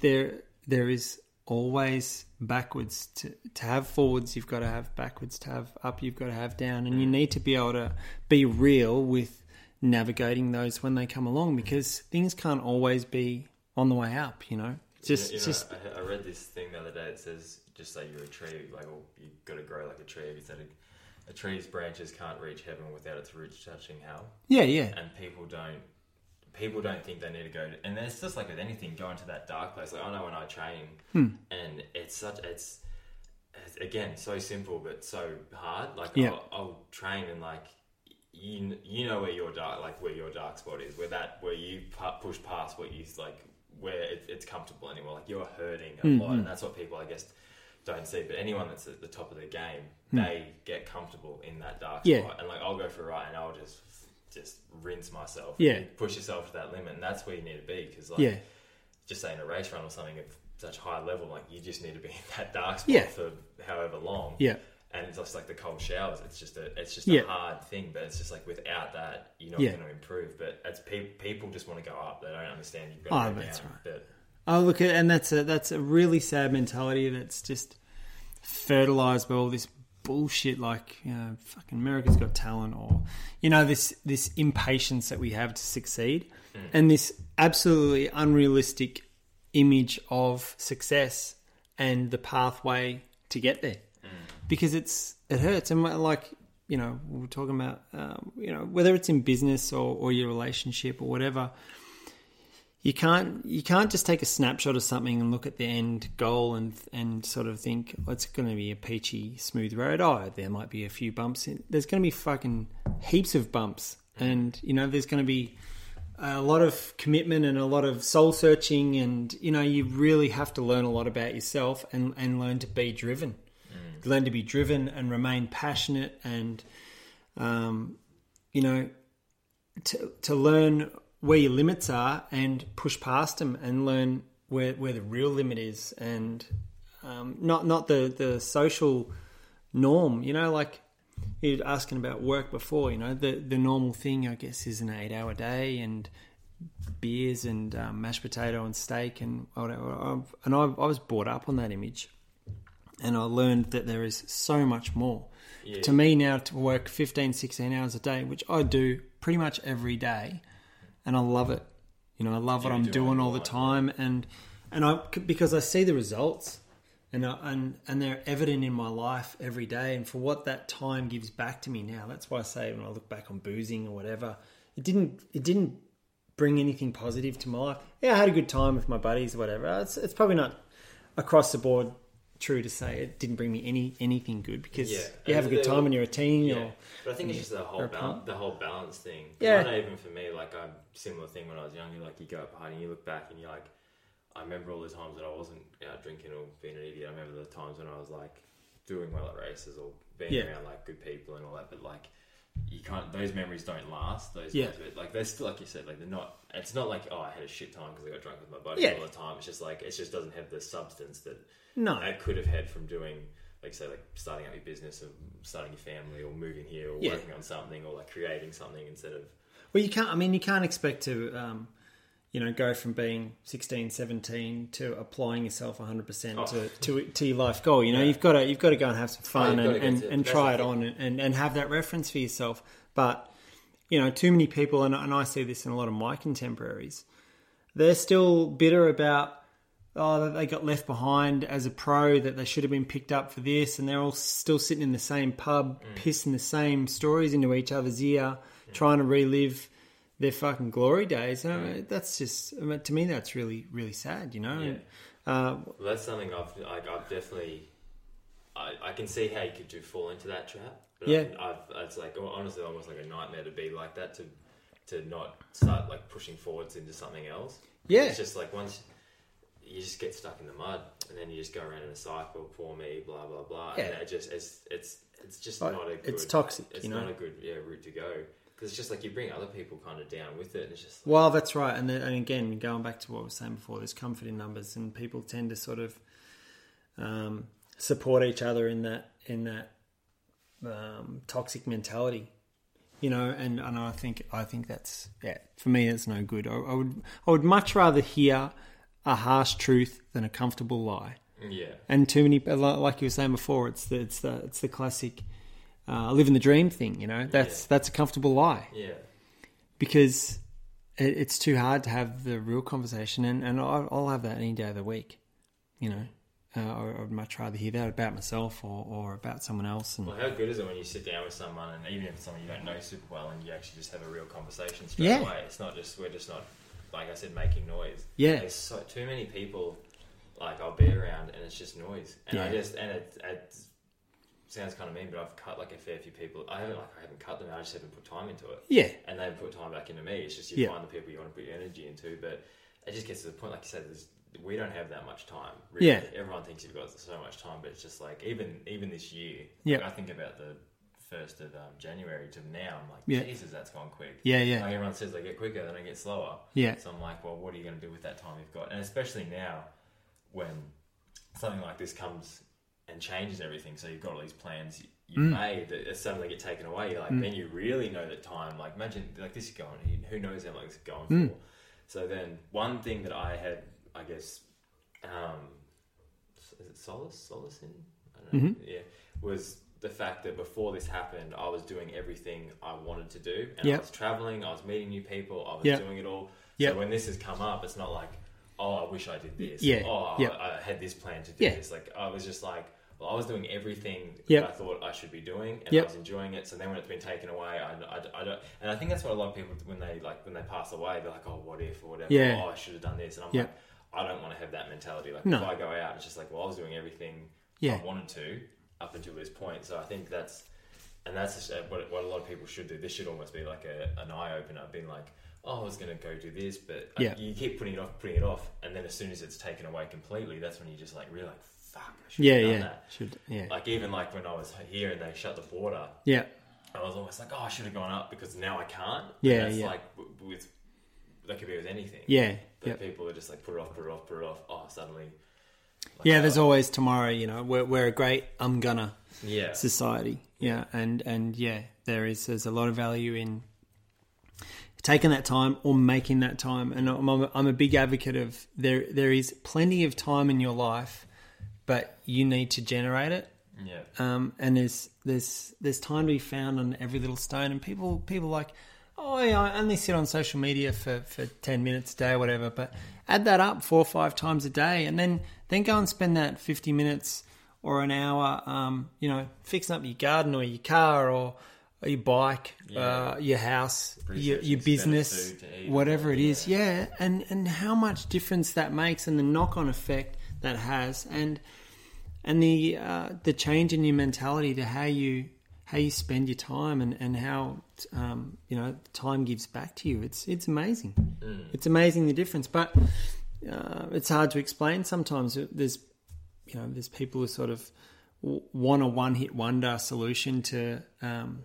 [SPEAKER 2] there there is always backwards to to have forwards. You've got to have backwards to have up you've got to have down. And you mm. need to be able to be real with navigating those when they come along because things can't always be on the way up you know? Just
[SPEAKER 1] you know,
[SPEAKER 2] just
[SPEAKER 1] I, I read this thing the other day that says just say you're a tree, like well, you've got to grow like a tree. He said a, a tree's branches can't reach heaven without its roots touching hell,
[SPEAKER 2] yeah yeah
[SPEAKER 1] and people don't. People don't think they need to go, to, and it's just like with anything, going to that dark place. Like I know when I train,
[SPEAKER 2] Hmm.
[SPEAKER 1] and it's such it's, it's again so simple but so hard. Like
[SPEAKER 2] Yeah.
[SPEAKER 1] I'll, I'll train and like you you know where your dark like where your dark spot is, where that where you pu- push past what you like where it, it's comfortable anymore. Like you're hurting a lot, and that's what people I guess don't see. But anyone that's at the top of the game, hmm. they get comfortable in that dark
[SPEAKER 2] Yeah.
[SPEAKER 1] spot, and like I'll go for a ride and I'll just just rinse myself.
[SPEAKER 2] Yeah.
[SPEAKER 1] push yourself to that limit, and that's where you need to be because like
[SPEAKER 2] yeah
[SPEAKER 1] just say in a race run or something at such high level, like you just need to be in that dark spot
[SPEAKER 2] Yeah.
[SPEAKER 1] for however long.
[SPEAKER 2] yeah
[SPEAKER 1] And it's just like the cold showers. It's just a it's just
[SPEAKER 2] Yeah.
[SPEAKER 1] a hard thing, but it's just like without that, you're not
[SPEAKER 2] Yeah.
[SPEAKER 1] going to improve. But it's pe- people just want to go up. They don't understand you've
[SPEAKER 2] Oh,
[SPEAKER 1] got to go
[SPEAKER 2] that's
[SPEAKER 1] down.
[SPEAKER 2] right.
[SPEAKER 1] But
[SPEAKER 2] Oh, look, and that's a that's a really sad mentality that's just fertilized by all this bullshit. Like, you know, fucking America's Got Talent, or you know, this this impatience that we have to succeed, and this absolutely unrealistic image of success and the pathway to get there, because it's it hurts, and like you know, we we're talking about, um, you know, whether it's in business or, or your relationship or whatever you can't you can't just take a snapshot of something and look at the end goal and and sort of think oh, it's going to be a peachy smooth road. Oh, there might be a few bumps. In. There's going to be fucking heaps of bumps, and you know there's going to be a lot of commitment and a lot of soul searching, and you know you really have to learn a lot about yourself and and learn to be driven. learn to be driven and remain passionate and um, you know to to learn where your limits are and push past them and learn where where the real limit is and um, not not the the social norm. You know, like you're asking about work before. You know, the the normal thing I guess is an eight hour day and beers and um, mashed potato and steak and whatever. And I, I was brought up on that image, and I learned that there is so much more.
[SPEAKER 1] Yeah.
[SPEAKER 2] To me now, to work 15, 16 hours a day, which I do pretty much every day, and I love it. You know, I love what I'm
[SPEAKER 1] do
[SPEAKER 2] doing all the time, and and I because I see the results, and I, and and they're evident in my life every day, and for what that time gives back to me now. That's why I say when I look back on boozing or whatever, it didn't it didn't bring anything positive to my life. Yeah, I had a good time with my buddies, or whatever. It's it's probably not across the board true to say it didn't bring me any anything good because
[SPEAKER 1] Yeah.
[SPEAKER 2] you have a good time when you're a teen
[SPEAKER 1] Yeah,
[SPEAKER 2] or
[SPEAKER 1] but I think it's just the whole balance, the whole balance thing.
[SPEAKER 2] Yeah.
[SPEAKER 1] I know even for me, like a similar thing when I was younger. Like you go out partying, you look back and you're like, I remember all the times that I wasn't out drinking or being an idiot. I remember the times when I was like doing well at races or being
[SPEAKER 2] Yeah.
[SPEAKER 1] around like good people and all that. But like you can't; those memories don't last. Those
[SPEAKER 2] Yeah.
[SPEAKER 1] but like they're still like you said, like they're not. It's not like oh, I had a shit time because I got drunk with my buddies
[SPEAKER 2] Yeah.
[SPEAKER 1] all the time. It's just like it just doesn't have the substance that
[SPEAKER 2] no
[SPEAKER 1] I could have had from doing, like say, like starting up your business or starting your family or moving here or
[SPEAKER 2] Yeah.
[SPEAKER 1] working on something or like creating something instead of
[SPEAKER 2] Well, you can't. I mean, you can't expect to, um, you know, go from being 16, 17 to applying yourself 100 percent
[SPEAKER 1] Oh.
[SPEAKER 2] to, to to your life goal. You know,
[SPEAKER 1] Yeah.
[SPEAKER 2] you've got to you've got to go and have some fun
[SPEAKER 1] you've
[SPEAKER 2] and, and, and try it on and, and have that reference for yourself. But you know, too many people, and, and I see this in a lot of my contemporaries. They're still bitter about. Oh, that they got left behind as a pro, that they should have been picked up for this, and they're all still sitting in the same pub,
[SPEAKER 1] Mm.
[SPEAKER 2] pissing the same stories into each other's ear, trying to relive their fucking glory days. I mean, that's just I mean, to me that's really really sad, you know.
[SPEAKER 1] Yeah.
[SPEAKER 2] Uh,
[SPEAKER 1] Well, that's something I've like I've definitely I, I can see how you could do fall into that trap. But
[SPEAKER 2] Yeah.
[SPEAKER 1] I've, I've it's like honestly almost like a nightmare to be like that to to not start like pushing forwards into something else.
[SPEAKER 2] Yeah.
[SPEAKER 1] it's just like once you just get stuck in the mud and then you just go around in a cycle. Poor me, blah blah blah.
[SPEAKER 2] Yeah.
[SPEAKER 1] and it just it's it's it's just
[SPEAKER 2] Like,
[SPEAKER 1] not a good.
[SPEAKER 2] it's toxic,
[SPEAKER 1] It's
[SPEAKER 2] you know?
[SPEAKER 1] not a good yeah route to go because it's just like you bring other people kind of down with it. And it's just
[SPEAKER 2] well, that's right. And then, and again, going back to what I was saying before, there's comfort in numbers, and people tend to sort of um, support each other in that in that um, toxic mentality. You know, and, and I think I think that's yeah for me that's no good. I, I would I would much rather hear a harsh truth than a comfortable lie.
[SPEAKER 1] yeah.
[SPEAKER 2] And too many, like you were saying before, it's the it's the it's the classic uh, living the dream thing. You know, that's
[SPEAKER 1] Yeah.
[SPEAKER 2] that's a comfortable lie
[SPEAKER 1] Yeah,
[SPEAKER 2] because it, it's too hard to have the real conversation, and and I- I'll have that any day of the week. You know, uh, I I would much rather hear that about myself or, or about someone else. And
[SPEAKER 1] Well, how good is it when you sit down with someone, and even if it's someone you don't know super well, and you actually just have a real conversation straight
[SPEAKER 2] Yeah.
[SPEAKER 1] away? It's not just we're just not, like I said, making noise.
[SPEAKER 2] Yeah.
[SPEAKER 1] there's so too many people. Like I'll be around, and it's just noise, and I just and it, it sounds kind of mean, but I've cut like a fair few people. I haven't like I haven't cut them. I just haven't put time into it,
[SPEAKER 2] yeah,
[SPEAKER 1] and they've put time back into me. It's just you
[SPEAKER 2] Yeah.
[SPEAKER 1] find the people you want to put your energy into, but it just gets to the point, like you said, there's, we don't have that much time. Really.
[SPEAKER 2] Yeah.
[SPEAKER 1] everyone thinks you've got so much time, but it's just like even even this year.
[SPEAKER 2] Yeah.
[SPEAKER 1] like, I think about the first of um, January to now. I'm like,
[SPEAKER 2] Yeah.
[SPEAKER 1] Jesus, that's gone quick.
[SPEAKER 2] yeah, yeah,
[SPEAKER 1] Like everyone says, they get quicker, then they get slower.
[SPEAKER 2] yeah,
[SPEAKER 1] So I'm like, well, what are you going to do with that time you've got? And especially now, when something like this comes and changes everything, so you've got all these plans you
[SPEAKER 2] Mm.
[SPEAKER 1] made that suddenly get taken away. You're like, then you really know that time. Like, imagine like this is going. Who knows how long is going
[SPEAKER 2] Mm.
[SPEAKER 1] for? So then, one thing that I had, I guess, um, is it solace, solace in? I don't know.
[SPEAKER 2] Mm-hmm.
[SPEAKER 1] Yeah, was the fact that before this happened, I was doing everything I wanted to do, and
[SPEAKER 2] Yep.
[SPEAKER 1] I was traveling, I was meeting new people, I was
[SPEAKER 2] Yep.
[SPEAKER 1] doing it all.
[SPEAKER 2] Yep.
[SPEAKER 1] So when this has come up, it's not like, oh, I wish I did this.
[SPEAKER 2] Yeah.
[SPEAKER 1] Oh,
[SPEAKER 2] Yep.
[SPEAKER 1] I, I had this plan to do
[SPEAKER 2] Yeah.
[SPEAKER 1] this. Like I was just like, well, I was doing everything
[SPEAKER 2] Yep.
[SPEAKER 1] that I thought I should be doing, and. I was enjoying it. So then when it's been taken away, I, I, I don't. And I think that's what a lot of people when they like when they pass away, they're like, oh, what if or whatever.
[SPEAKER 2] Yeah.
[SPEAKER 1] Oh, I should have done this, and I'm like, I don't want to have that mentality. Like
[SPEAKER 2] No.
[SPEAKER 1] if I go out, it's just like, well, I was doing everything
[SPEAKER 2] Yeah.
[SPEAKER 1] I wanted to up until this point. So I think that's. And that's uh, what, what a lot of people should do. This should almost be like a, an eye opener, being like, "Oh, I was going to go do this," but uh,
[SPEAKER 2] Yeah.
[SPEAKER 1] you keep putting it off, putting it off, and then as soon as it's taken away completely, that's when you just like really like, fuck, I should
[SPEAKER 2] Yeah,
[SPEAKER 1] have done
[SPEAKER 2] yeah,
[SPEAKER 1] that.
[SPEAKER 2] should yeah,
[SPEAKER 1] Like even like when I was here and they shut the border,
[SPEAKER 2] yeah,
[SPEAKER 1] I was almost like, oh, I should have gone up because now I can't.
[SPEAKER 2] Yeah,
[SPEAKER 1] that's
[SPEAKER 2] yeah.
[SPEAKER 1] like with that could be with anything.
[SPEAKER 2] yeah,
[SPEAKER 1] But
[SPEAKER 2] yeah.
[SPEAKER 1] people are just like put it off, put it off, put it off. Oh, suddenly. Like,
[SPEAKER 2] Yeah, there's always tomorrow. You know, we're we're a great I'm gonna
[SPEAKER 1] yeah,
[SPEAKER 2] society. Yeah, and and yeah, there is there's a lot of value in taking that time or making that time. And I'm I'm a, I'm a big advocate of there there is plenty of time in your life, but you need to generate it.
[SPEAKER 1] yeah,
[SPEAKER 2] Um, and there's there's there's time to be found on every little stone. And people people like, oh yeah, I only sit on social media for, for ten minutes a day or whatever. But add that up four or five times a day, and then then go and spend that fifty minutes or an hour, um, you know, fixing up your garden or your car or, or your bike, uh, your house, your, your business,
[SPEAKER 1] food to eat.
[SPEAKER 2] whatever it is. Yeah, and and how much difference that makes, and the knock on effect that has, and and the uh, the change in your mentality to how you how you spend your time and and how um, you know time gives back to you. It's it's amazing. It's amazing the difference, but uh, it's hard to explain. Sometimes there's you know there's people who sort of want a one hit wonder solution to um,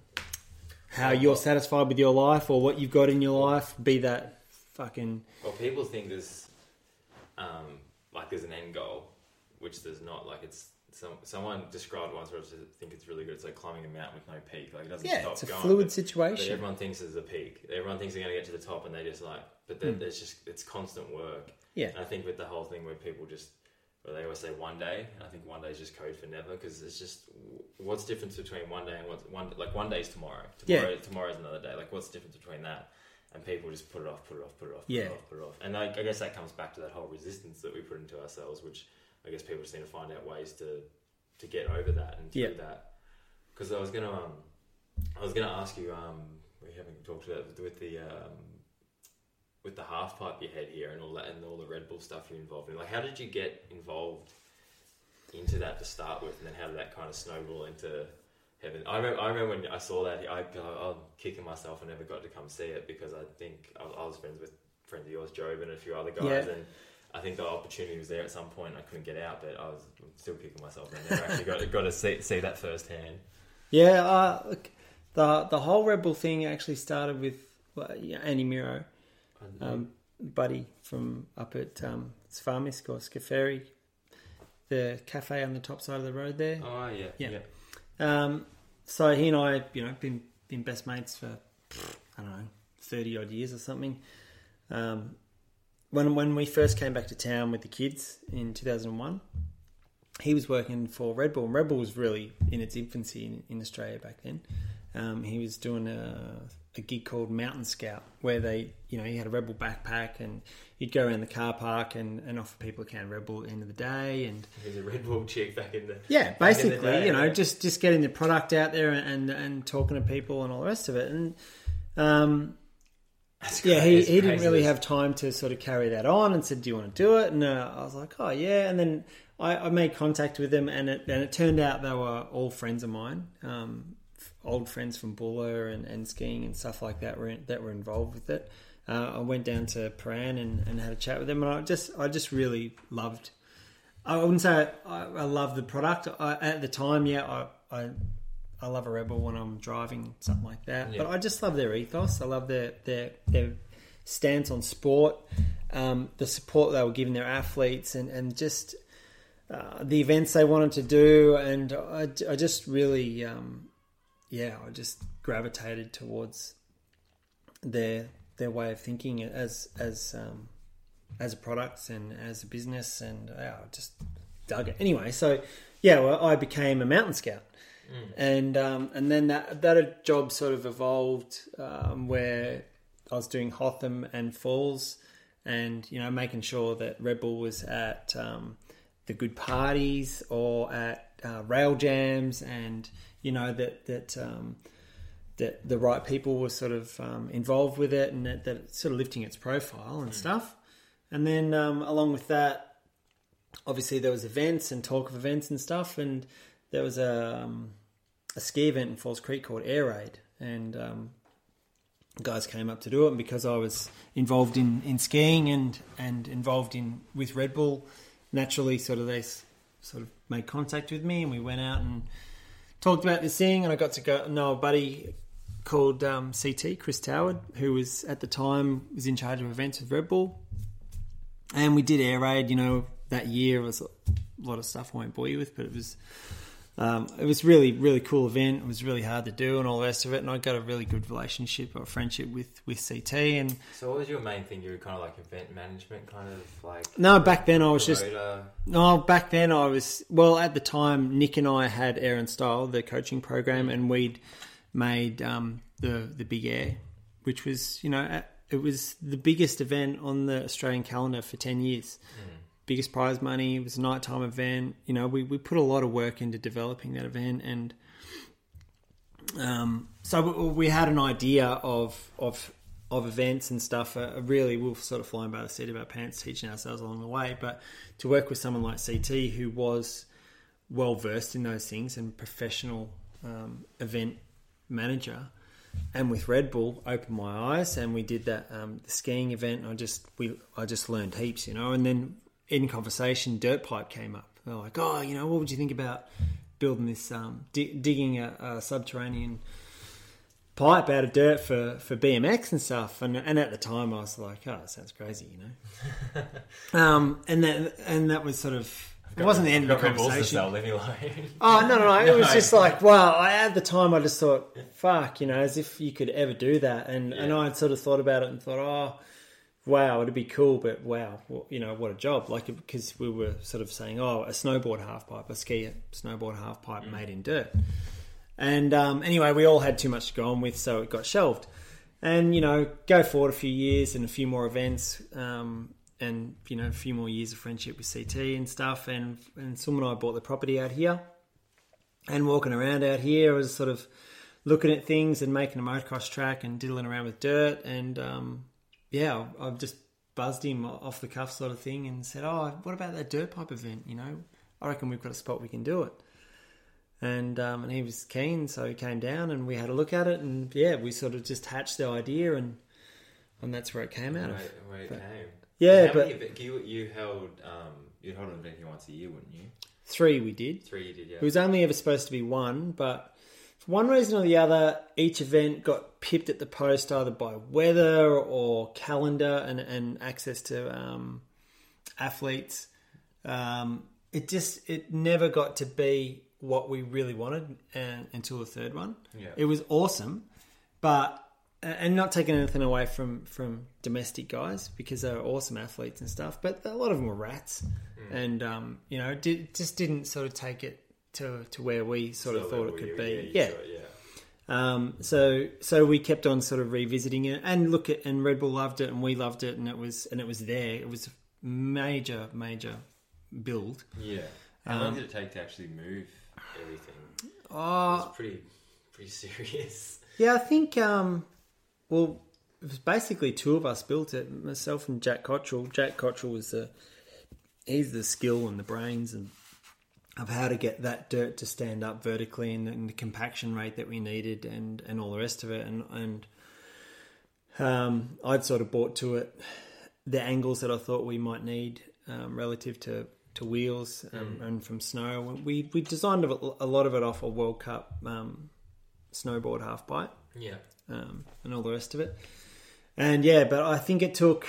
[SPEAKER 2] how you're satisfied with your life or what you've got in your life. Be that fucking
[SPEAKER 1] Well, people think there's, um, like there's an end goal, which there's not. Like it's some, someone described once where I think it's really good. It's like climbing a mountain with no peak. Like it doesn't
[SPEAKER 2] yeah,
[SPEAKER 1] stop
[SPEAKER 2] it's a
[SPEAKER 1] going.
[SPEAKER 2] fluid
[SPEAKER 1] but- But
[SPEAKER 2] situation.
[SPEAKER 1] everyone thinks there's a peak. Everyone thinks they're going to get to the top, and they just like. But there, hmm. there's just it's constant work.
[SPEAKER 2] Yeah.
[SPEAKER 1] And I think with the whole thing where people just, where they always say one day, and I think one day is just code for never because it's just what's the difference between one day and what's one like one day is tomorrow.
[SPEAKER 2] Yeah.
[SPEAKER 1] Tomorrow tomorrow's another day. Like what's the difference between that? And people just put it off, put it off, put it off, put
[SPEAKER 2] Yeah.
[SPEAKER 1] it off, put it off. And like, I guess that comes back to that whole resistance that we put into ourselves, which I guess people just need to find out ways to to get over that and through
[SPEAKER 2] Yeah.
[SPEAKER 1] that. Because I was gonna um, I was gonna ask you um, we haven't talked about with the um, with the half pipe you had here and all that and all the Red Bull stuff you're involved in. Like, how did you get involved into that to start with, and then how did that kind of snowball into heaven? I remember, I remember when I saw that, I, I, I'm kicking myself. I never got to come see it because I think I, I was friends with friends of yours, Job, and a few other guys,
[SPEAKER 2] Yeah.
[SPEAKER 1] and I think the opportunity was there at some point. I couldn't get out, but I was still kicking myself. I never actually got, got to see, see that firsthand.
[SPEAKER 2] Yeah, uh, look, the the whole Red Bull thing actually started with well, yeah, Andy Miro, um, buddy from up at um, Sfarmisk or Scaferi, the cafe on the top side of the road there.
[SPEAKER 1] oh yeah,
[SPEAKER 2] Yeah.
[SPEAKER 1] yeah,
[SPEAKER 2] Um, so he and I, you know, been been best mates for I don't know thirty odd years or something. Um, when when we first came back to town with the kids in two thousand one, he was working for Red Bull, and Red Bull was really in its infancy in, in Australia back then. Um, he was doing a, a gig called Mountain Scout, where they, you know, he had a Red Bull backpack, and you'd go around the car park and, and offer people a can of Red Bull at the end of the day, and
[SPEAKER 1] He was a Red Bull chick back in the
[SPEAKER 2] yeah,
[SPEAKER 1] in the
[SPEAKER 2] basically,
[SPEAKER 1] day,
[SPEAKER 2] you know,
[SPEAKER 1] yeah.
[SPEAKER 2] just just getting the product out there and and talking to people and all the rest of it. And um, yeah, he, he didn't really have time to sort of carry that on and said, "Do you want to do it?" And uh, I was like, "Oh yeah." And then I, I made contact with them, and it and it turned out they were all friends of mine, um, old friends from Buller and, and skiing and stuff like that were in, that were involved with it. Uh, I went down to Prahran and, and had a chat with them, and I just I just really loved. I wouldn't say I, I love the product I, at the time. Yeah, I, I I love a Red Bull when I'm driving something like that.
[SPEAKER 1] Yeah.
[SPEAKER 2] But I just love their ethos. I love their their their stance on sport, um, the support they were giving their athletes, and and just uh, the events they wanted to do. And I, I just really, um, yeah, I just gravitated towards their their way of thinking as as um, as a product and as a business, and yeah, I just dug it. Anyway, so yeah, well, I became a mountain scout, and um, and then that that job sort of evolved um, where I was doing Hotham and Falls, and you know making sure that Red Bull was at um, the good parties or at uh, rail jams, and you know that that. Um, that the right people were sort of um, involved with it and that, that sort of lifting its profile and stuff. And then um, along with that, obviously there was events and talk of events and stuff. And there was a, um, a ski event in Falls Creek called Air Raid. And um, guys came up to do it. And because I was involved in, in skiing and, and involved in with Red Bull, naturally sort of they sort of made contact with me, and we went out and talked about this thing. And I got to go know a buddy called um, CT Chris Toward, who was at the time was in charge of events with Red Bull, and we did air raid. You know, that year was a lot of stuff I won't bore you with, but it was um, it was really really cool event. It was really hard to do and all the rest of it. And I got a really good relationship or friendship with with CT. And
[SPEAKER 1] So what was your main thing? You were kind of like event management, kind of like
[SPEAKER 2] no, back then I was just no. Back then I was well at the time. Nick and I had Air and Style, the coaching program, and we'd made um, the the Big Air, which was you know at- it was the biggest event on the Australian calendar for ten years. Biggest prize money. It was a nighttime event. You know, we, we put a lot of work into developing that event, and um, so we- had an idea of of of events and stuff. Uh, really, we were sort of flying by the seat of our pants, teaching ourselves along the way. But to work with someone like CT, who was well versed in those things and professional um, event manager, and with Red Bull, opened my eyes. And we did that um, the skiing event. I just we I just learned heaps, you know. And then in conversation, Dirt Pipe came up. They're like, "Oh, you know, what would you think about building this, um, di- digging a, a subterranean pipe out of dirt for, for BMX and stuff?" And and at the time, I was like, "Oh, that sounds crazy," you know. um, and that and that was sort of. It wasn't the end of the
[SPEAKER 1] Got Red Bulls to
[SPEAKER 2] conversation. Oh no, no, no! It was just like wow. I, at the time, I just thought, "Fuck," you know, as if you could ever do that. And and I had sort of thought about it and thought, "Oh, wow, it'd be cool," but wow, well, you know, what a job! Like because we were sort of saying, "Oh, a snowboard half pipe, a ski snowboard half pipe
[SPEAKER 1] Mm.
[SPEAKER 2] made in dirt." And um, anyway, we all had too much to go on with, so it got shelved. And you know, go forward a few years and a few more events, um, and you know, a few more years of friendship with CT and stuff. And and Sum and I bought the property out here, and walking around out here, I was sort of looking at things and making a motocross track and diddling around with dirt. And um, yeah, I- I've just buzzed him off the cuff sort of thing and said, "Oh, what about that dirt pipe event? You know, I reckon we've got a spot we can do it." And um, and he was keen, so he came down and we had a look at it, and yeah, we sort of just hatched the idea, and and that's where it came out of.
[SPEAKER 1] Where, it
[SPEAKER 2] But-
[SPEAKER 1] came.
[SPEAKER 2] Yeah,
[SPEAKER 1] How
[SPEAKER 2] but
[SPEAKER 1] event- you you held um you held an event here once a year, wouldn't you?
[SPEAKER 2] three we did.
[SPEAKER 1] Three you did, yeah.
[SPEAKER 2] It was only ever supposed to be one, but for one reason or the other, each event got pipped at the post either by weather or calendar and, and access to um, athletes. Um, it just it never got to be what we really wanted uh, until the third one.
[SPEAKER 1] Yeah.
[SPEAKER 2] It was awesome, but and not taking anything away from from domestic guys because they're awesome athletes and stuff, but a lot of them were rats,
[SPEAKER 1] Hmm.
[SPEAKER 2] and um, you know, did, just didn't sort of take it to to where we sort of thought it could be. Yeah.
[SPEAKER 1] it, yeah.
[SPEAKER 2] Um, so so we kept on sort of revisiting it and look at and Red Bull loved it and we loved it and it was and it was there. It was a major major build.
[SPEAKER 1] Yeah. How long
[SPEAKER 2] Um,
[SPEAKER 1] did it take to actually move everything? It
[SPEAKER 2] Oh,
[SPEAKER 1] was pretty pretty serious.
[SPEAKER 2] Yeah, I think. Um, well, it was basically two of us built it. Myself and Jack Cottrell. Jack Cottrell was the he's the skill and the brains and of how to get that dirt to stand up vertically and, and the compaction rate that we needed and and all the rest of it. And and um, I'd sort of brought to it the angles that I thought we might need um, relative to to wheels um, and from snow. We we designed a a lot of it off a World Cup um, snowboard half pipe
[SPEAKER 1] Yeah.
[SPEAKER 2] um, and all the rest of it. And yeah, but I think it took,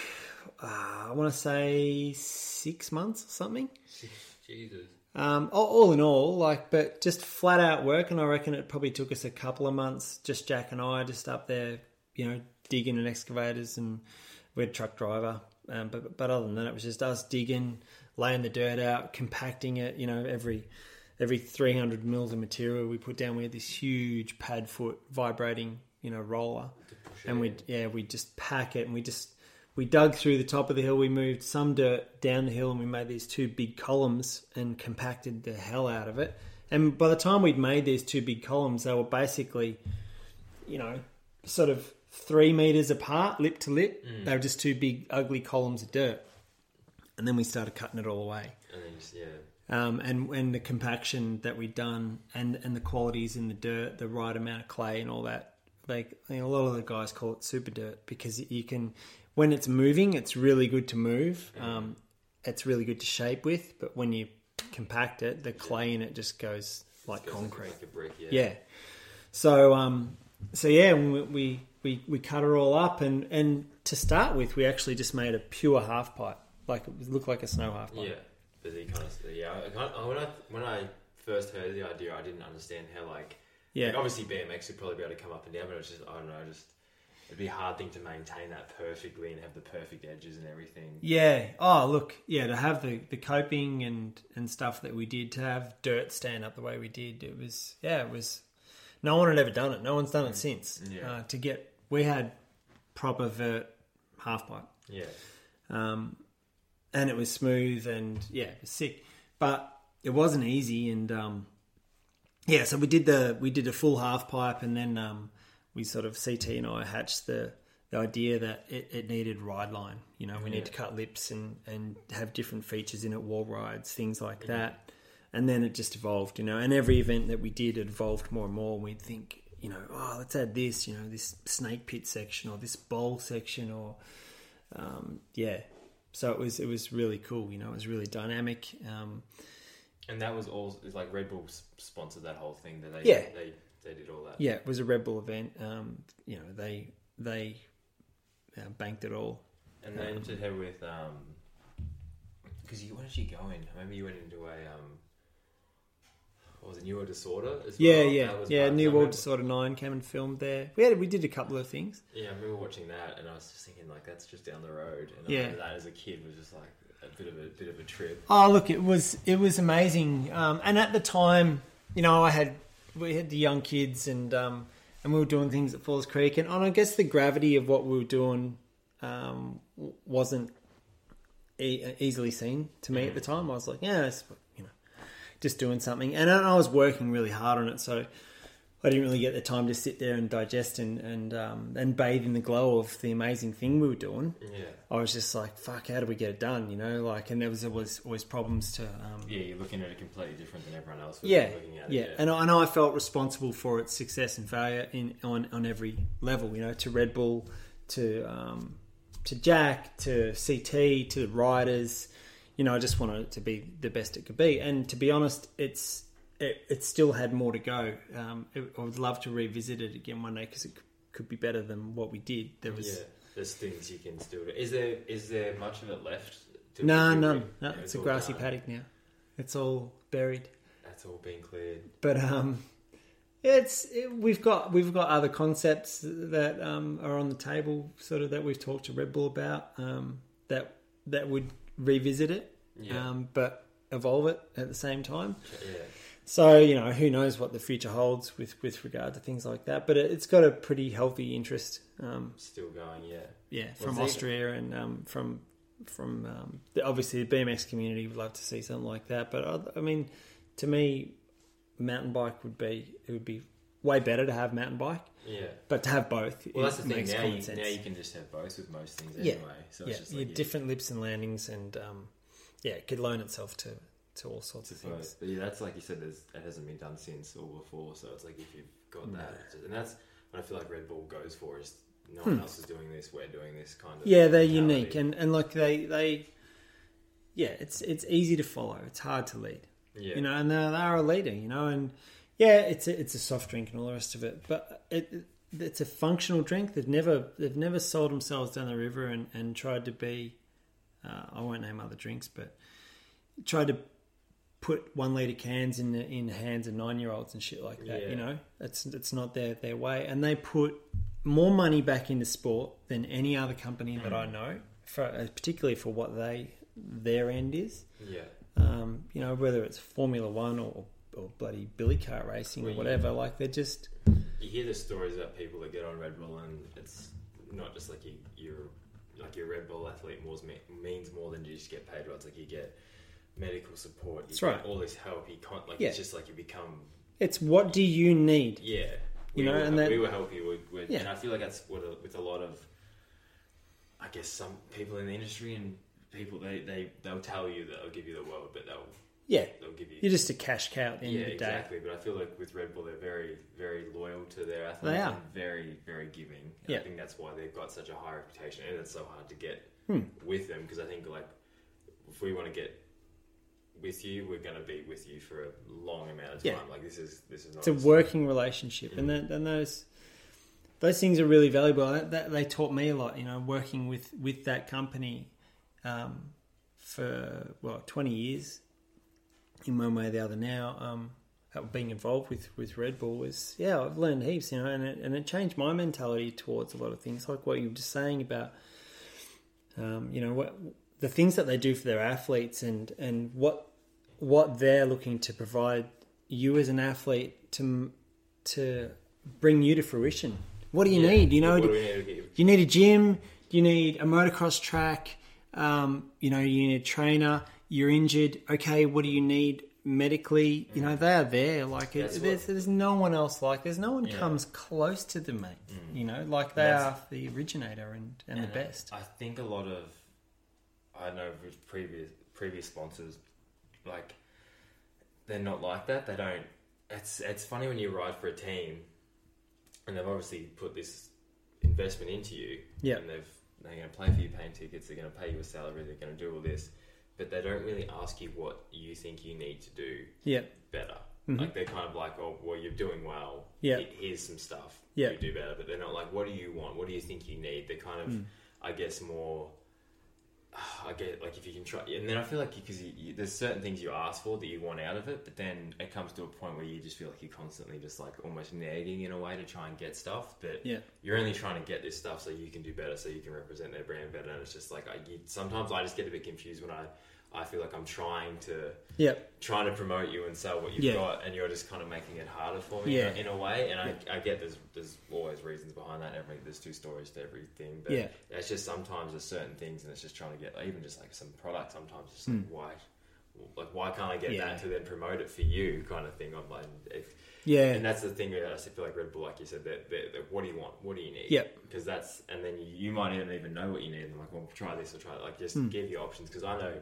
[SPEAKER 2] uh, I want to say six months or something.
[SPEAKER 1] Jesus.
[SPEAKER 2] Um, all, all in all, like, but just flat out work, and I reckon it probably took us a couple of months, just Jack and I, just up there, you know, digging and excavators, and we had a truck driver. Um, but but other than that, it was just us digging, laying the dirt out, compacting it. You know, every every three hundred mils of material we put down, we had this huge pad foot vibrating, you know, roller, and we yeah we just pack it, and we just we dug through the top of the hill. We moved some dirt down the hill, and we made these two big columns and compacted the hell out of it. And by the time we'd made these two big columns, they were basically, you know, sort of three meters apart, lip to lip. They were just two big, ugly columns of dirt. And then we started cutting it all away.
[SPEAKER 1] And then just, yeah.
[SPEAKER 2] Um, and and the compaction that we'd done, and and the qualities in the dirt, the right amount of clay, and all that. Like you know, a lot of the guys call it super dirt because you can, when it's moving, it's really good to move. Um, it's really good to shape with, but when you compact it, the clay in it just goes like
[SPEAKER 1] Goes
[SPEAKER 2] concrete.
[SPEAKER 1] like a brick. Yeah.
[SPEAKER 2] Yeah. So um, so yeah, we, we we we cut her all up, and and to start with, we actually just made a pure half pipe, like it looked like a snow half pipe.
[SPEAKER 1] Yeah, but he kind of yeah. I kind of, when I when I first heard the idea, I didn't understand how like
[SPEAKER 2] Yeah.
[SPEAKER 1] Like, obviously BMX would probably be able to come up and down, but it's just I don't know, just it'd be a hard thing to maintain that perfectly and have the perfect edges and everything.
[SPEAKER 2] Yeah. Oh, look. Yeah, to have the, the coping and, and stuff that we did, to have dirt stand up the way we did, it was yeah, it was. No one had ever done it. No one's done it since.
[SPEAKER 1] Yeah.
[SPEAKER 2] Uh, to get, we had proper vert half pipe,
[SPEAKER 1] Yeah,
[SPEAKER 2] um, and it was smooth and yeah, it was sick. But it wasn't easy, and um, yeah, so we did the we did a full half pipe, and then um, we sort of CT and I hatched the the idea that it, it needed ride line. You know, we
[SPEAKER 1] Yeah.
[SPEAKER 2] need to cut lips and and have different features in it, wall rides, things like that. And then it just evolved, you know. And every event that we did it evolved more and more. And we'd think, you know, oh, let's add this, you know, this snake pit section or this bowl section or um, yeah. So it was it was really cool, you know. It was really dynamic. Um,
[SPEAKER 1] and that was all. It's like Red Bull sponsored that whole thing. That they
[SPEAKER 2] Yeah.
[SPEAKER 1] they they did all that.
[SPEAKER 2] yeah, it was a Red Bull event. Um, you know, they they uh, banked it all.
[SPEAKER 1] And they then to head with um, because you where did you go in? I remember you went into a um, what was it New World Disorder as
[SPEAKER 2] Yeah,
[SPEAKER 1] well?
[SPEAKER 2] yeah, yeah. New World Disorder Nine came and filmed there. We had we did a couple of things.
[SPEAKER 1] Yeah, I remember watching that, and I was just thinking like that's just down the road. And
[SPEAKER 2] Yeah.
[SPEAKER 1] That as a kid was just like a bit of a bit of a trip.
[SPEAKER 2] Oh, look, it was it was amazing. Um, and at the time, you know, I had we had the young kids, and um, and we were doing things at Falls Creek, and, and I guess the gravity of what we were doing um, wasn't e- easily seen to me at the time. I was like, yeah, it's, you know, just doing something, and I I was working really hard on it, so. I didn't really get the time to sit there and digest and and um, and bathe in the glow of the amazing thing we were doing.
[SPEAKER 1] Yeah,
[SPEAKER 2] I was just like, fuck, how do we get it done? You know, like, and there was always always problems to. Um,
[SPEAKER 1] yeah, you're looking at it completely different than everyone else. was
[SPEAKER 2] yeah,
[SPEAKER 1] looking at it,
[SPEAKER 2] yeah, and I I know I felt responsible for its success and failure in on on every level. You know, to Red Bull, to um, to Jack, to CT, to the riders. You know, I just wanted it to be the best it could be. And to be honest, it's it, it still had more to go. Um, it, I would love to revisit it again one day because it could be better than what we did. There was
[SPEAKER 1] yeah, there's things you can still do. Is there is there much of it left? To
[SPEAKER 2] No. No,
[SPEAKER 1] Yeah,
[SPEAKER 2] it's a grassy
[SPEAKER 1] done.
[SPEAKER 2] paddock now. It's all buried.
[SPEAKER 1] That's all been cleared.
[SPEAKER 2] But um, it's it, we've got we've got other concepts that um, are on the table, sort of that we've talked to Red Bull about. Um, that that would revisit it,
[SPEAKER 1] Yeah,
[SPEAKER 2] um, but evolve it at the same time.
[SPEAKER 1] yeah,
[SPEAKER 2] So you know, who knows what the future holds with with regard to things like that. But it, it's got a pretty healthy interest. Um,
[SPEAKER 1] still going. Yeah,
[SPEAKER 2] yeah, from
[SPEAKER 1] they-
[SPEAKER 2] Austria and um, from from um, the, obviously the BMX community would love to see something like that. But I, I mean, to me, mountain bike would be it would be way better to have mountain bike,
[SPEAKER 1] yeah.
[SPEAKER 2] but to have both,
[SPEAKER 1] Well, that's the thing. Now you,
[SPEAKER 2] sense.
[SPEAKER 1] now you can just have both with most things
[SPEAKER 2] Yeah.
[SPEAKER 1] anyway. So
[SPEAKER 2] yeah,
[SPEAKER 1] it's just like
[SPEAKER 2] have different lips and landings, and um, yeah, it could loan itself to to all sorts of things.
[SPEAKER 1] But yeah, that's like you said. There's, it hasn't been done since or before. So it's like if you've got
[SPEAKER 2] No.
[SPEAKER 1] that, and that's what I feel like Red Bull goes for. Is no one else is doing this. We're doing this kind of.
[SPEAKER 2] Hmm. Yeah, they're
[SPEAKER 1] mentality.
[SPEAKER 2] unique, and and like they they, yeah, it's it's easy to follow. It's hard to lead.
[SPEAKER 1] yeah,
[SPEAKER 2] you know, and they're, they're a leader, you know, and yeah, it's a, it's a soft drink and all the rest of it, but it, it it's a functional drink. They've never they've never sold themselves down the river and, and tried to be, uh, I won't name other drinks, but tried to put one liter cans in the in the hands of nine year olds and shit like that.
[SPEAKER 1] Yeah.
[SPEAKER 2] You know, it's it's not their their way, and they put more money back into sport than any other company that I know, for uh, particularly for what they their end is
[SPEAKER 1] yeah,
[SPEAKER 2] um, you know, whether it's Formula One or, or bloody billy cart racing
[SPEAKER 1] Well,
[SPEAKER 2] or
[SPEAKER 1] you-
[SPEAKER 2] whatever. Like they're just
[SPEAKER 1] You hear the stories about people that get on Red Bull, and it's not just like you, you're like your Red Bull athlete more, means more than you just get paid. Right? It's like you get medical support. You
[SPEAKER 2] That's right.
[SPEAKER 1] All this help. You can't like
[SPEAKER 2] Yeah.
[SPEAKER 1] it's just like you become
[SPEAKER 2] it's what do you need?
[SPEAKER 1] Yeah,
[SPEAKER 2] You
[SPEAKER 1] we
[SPEAKER 2] know, and that-
[SPEAKER 1] we were helping with, with
[SPEAKER 2] Yeah.
[SPEAKER 1] and I feel like that's what a, with a lot of, I guess some people in the industry and people they they they'll tell you that they'll give you the world, but they'll
[SPEAKER 2] Yeah,
[SPEAKER 1] they'll give you
[SPEAKER 2] you're just a cash cow at the end
[SPEAKER 1] yeah
[SPEAKER 2] of the day.
[SPEAKER 1] exactly. But I feel like with Red Bull, they're very very loyal to their athletes
[SPEAKER 2] They are.
[SPEAKER 1] and very very giving. And
[SPEAKER 2] Yeah.
[SPEAKER 1] I think that's why they've got such a high reputation, and it's so hard to get
[SPEAKER 2] Hmm.
[SPEAKER 1] with them because I think like if we want to get with you, we're going to be with you for a long amount of time.
[SPEAKER 2] Yeah.
[SPEAKER 1] Like this is this is not
[SPEAKER 2] it's a working relationship, and that, and those those things are really valuable. That, that, they taught me a lot. You know, working with with that company um, for well twenty years in one way or the other. Now, um, being involved with with Red Bull was yeah, I've learned heaps. You know, and it, and it changed my mentality towards a lot of things, like what you were just saying about um, you know what the things that they do for their athletes and and what what they're looking to provide you as an athlete to to bring you to fruition. What do you
[SPEAKER 1] Yeah.
[SPEAKER 2] need? You know,
[SPEAKER 1] do need you?
[SPEAKER 2] need a gym. You need a motocross track. Um, you know, you need a trainer. You're injured. Okay, what do you need medically? You know, they are there. Like there's, there's no one else like. There's no one
[SPEAKER 1] Yeah.
[SPEAKER 2] comes close to them, mate. You know, like they are the originator and, and the best.
[SPEAKER 1] I think a lot of I know with previous previous sponsors, like they're not like that. They don't. It's it's funny when you ride for a team, and they've obviously put this investment into you.
[SPEAKER 2] Yeah.
[SPEAKER 1] And they've they're going to pay for your paying tickets. They're going to pay you a salary. They're going to do all this, but they don't really ask you what you think you need to do
[SPEAKER 2] Yeah,
[SPEAKER 1] better.
[SPEAKER 2] Mhm.
[SPEAKER 1] Like they're kind of like, oh, well, you're doing well.
[SPEAKER 2] Yeah.
[SPEAKER 1] Here's some stuff.
[SPEAKER 2] Yeah.
[SPEAKER 1] You do better, but they're not like, what do you want? What do you think you need? They're kind of,
[SPEAKER 2] Mm.
[SPEAKER 1] I guess, more. I get like if you can try, and then I feel like because there's certain things you ask for that you want out of it, but then it comes to a point where you just feel like you're constantly just like almost nagging in a way to try and get stuff. But
[SPEAKER 2] yeah,
[SPEAKER 1] you're only trying to get this stuff so you can do better, so you can represent their brand better. And it's just like I you, sometimes I just get a bit confused when I I feel like I'm trying to
[SPEAKER 2] yeah,
[SPEAKER 1] trying to promote you and sell what you've
[SPEAKER 2] Yeah.
[SPEAKER 1] got, and you're just kind of making it harder for me
[SPEAKER 2] Yeah.
[SPEAKER 1] in, a, in a way. And I, I get there's there's always reasons behind that. Every there's two stories to everything, but
[SPEAKER 2] Yeah.
[SPEAKER 1] it's just sometimes there's certain things, and it's just trying to get even just like some product. Sometimes it's
[SPEAKER 2] Hmm.
[SPEAKER 1] like why. Like why can't I get
[SPEAKER 2] Yeah.
[SPEAKER 1] that to then promote it for you, kind of thing? I'm like, if,
[SPEAKER 2] yeah,
[SPEAKER 1] and that's the thing that I feel like Red Bull, like you said, that, that, that what do you want? What do you need?
[SPEAKER 2] Yep.
[SPEAKER 1] Because that's, and then you, you might even even know what you need. And I'm like, well, try this or try that. Like, just
[SPEAKER 2] Hmm.
[SPEAKER 1] give you options. Because I know,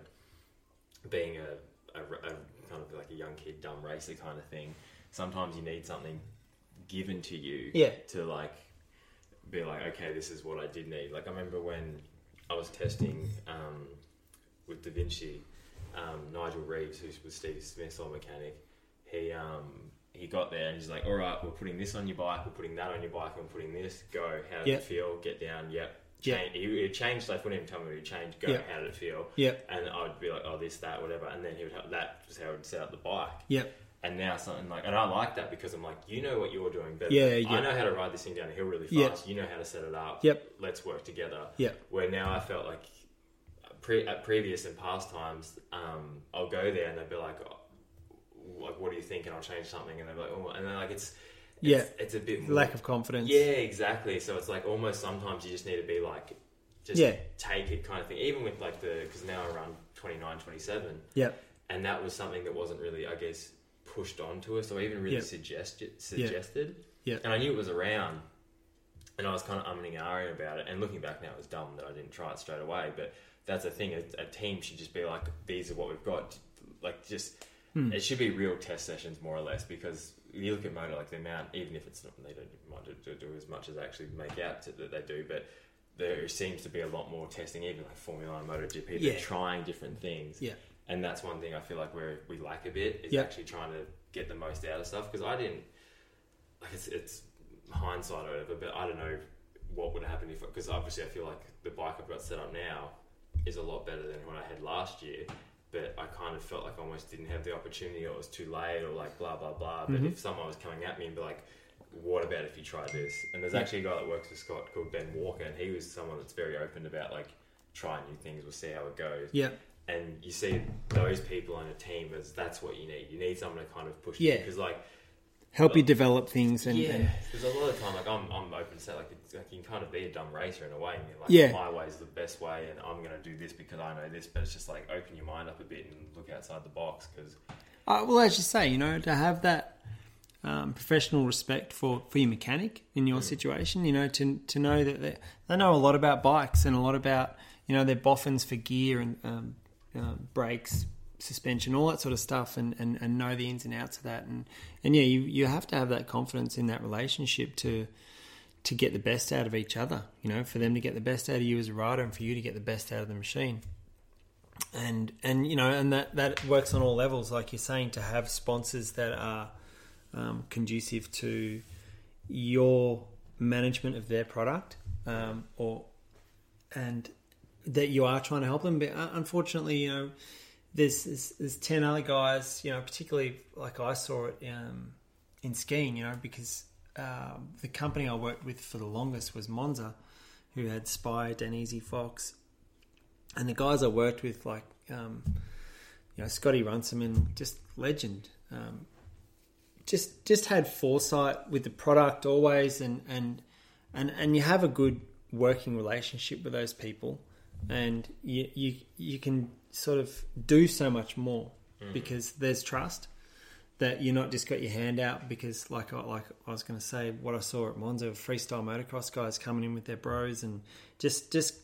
[SPEAKER 1] being a, a, a kind of like a young kid, dumb racer kind of thing, sometimes you need something given to you
[SPEAKER 2] Yeah.
[SPEAKER 1] to like be like, okay, this is what I did need. Like, I remember when I was testing um, with Devinci, um, Nigel Reeves, who was Steve Smith's old mechanic, he um, he got there and he's like, all right, we're putting this on your bike, we're putting that on your bike, we're putting this. Go. How did
[SPEAKER 2] Yeah.
[SPEAKER 1] it feel? Get down. Yep.
[SPEAKER 2] Yeah.
[SPEAKER 1] Change. He, changed. Like, wouldn't even tell me what he changed. Go.
[SPEAKER 2] Yeah.
[SPEAKER 1] How did it feel?
[SPEAKER 2] yeah,
[SPEAKER 1] And I would be like, oh, this, that, whatever. And then he would help, that. Was how he would set up the bike.
[SPEAKER 2] yeah,
[SPEAKER 1] And now something like, and I like that because I'm like, you know what you're doing better.
[SPEAKER 2] Yeah, yeah.
[SPEAKER 1] I know how to ride this thing down a hill really fast. You know how to set it up.
[SPEAKER 2] Yep.
[SPEAKER 1] Let's work together.
[SPEAKER 2] yeah,
[SPEAKER 1] Where now I felt like, pre, at previous and past times, um, I'll go there and they'll be like, oh, like, what do you think? And I'll change something, and they're like, oh, and then like it's,
[SPEAKER 2] Yeah.
[SPEAKER 1] it's, it's a bit more,
[SPEAKER 2] lack of confidence.
[SPEAKER 1] yeah, exactly. So it's like almost sometimes you just need to be like, just
[SPEAKER 2] Yeah.
[SPEAKER 1] take it kind of thing. Even with like the, because now I run 29, 27
[SPEAKER 2] yeah,
[SPEAKER 1] and that was something that wasn't really, I guess, pushed onto us or even really suggested. Suggested.
[SPEAKER 2] Yeah.
[SPEAKER 1] And I knew it was around, and I was kind of umming and ahhing about it. And looking back now, it was dumb that I didn't try it straight away. But that's the thing: a, a team should just be like, "These are what we've got." Like, just
[SPEAKER 2] Hmm.
[SPEAKER 1] it should be real test sessions, more or less, because you look at motor, like the amount, even if it's not, they don't do, as much as they actually make out to, that they do, but. There seems to be a lot more testing, even like Formula One, MotoGP. They're trying different things
[SPEAKER 2] yeah,
[SPEAKER 1] and that's one thing I feel like where we lack a bit is
[SPEAKER 2] Yeah.
[SPEAKER 1] actually trying to get the most out of stuff because I didn't like it's it's hindsight or whatever, but I don't know what would have happened if because obviously I feel like the bike I've got set up now is a lot better than what I had last year. But I kind of felt like I almost didn't have the opportunity, or it was too late, or like blah blah blah. But
[SPEAKER 2] Mhm.
[SPEAKER 1] if someone was coming at me and be like, "What about if you try this?" and there's actually a guy that works with Scott called Ben Walker, and he was someone that's very open about like trying new things. We'll see how it goes
[SPEAKER 2] yeah,
[SPEAKER 1] and you see those people on a team as that's what you need. You need someone to kind of push
[SPEAKER 2] Yeah.
[SPEAKER 1] you because like
[SPEAKER 2] help you develop things and,
[SPEAKER 1] yeah, because a lot of the time like I'm I'm open to say like it's like you can kind of be a dumb racer in a way. And you're like
[SPEAKER 2] Yeah.
[SPEAKER 1] my way is the best way, and I'm gonna do this because I know this. But it's just like open your mind up a bit and look outside the box because
[SPEAKER 2] Uh, well, as you say, you know, to have that um, professional respect for, for your mechanic in your situation, you know, to to know that they, they know a lot about bikes and a lot about, you know, their boffins for gear and um, um, brakes, suspension, all that sort of stuff, and, and, and know the ins and outs of that. And, and yeah, you, you have to have that confidence in that relationship to to get the best out of each other, you know, for them to get the best out of you as a rider and for you to get the best out of the machine. and and you know, and that that works on all levels, like you're saying, to have sponsors that are um, conducive to your management of their product, um, or and that you are trying to help them. But uh, unfortunately, you know, there's, there's there's ten other guys, you know, particularly like I saw it um, in skiing, you know, because um, the company I worked with for the longest was Monza, who had Spy, Dainese, Fox, and the guys I worked with, like um, you know, Scotty Runciman, just legend. Um, just just had foresight with the product always, and and and and you have a good working relationship with those people, and you you you can sort of do so much more mm. because there's trust that you're not just got your hand out because like I, like I was going to say what I saw at Monza freestyle motocross guys coming in with their bros and just just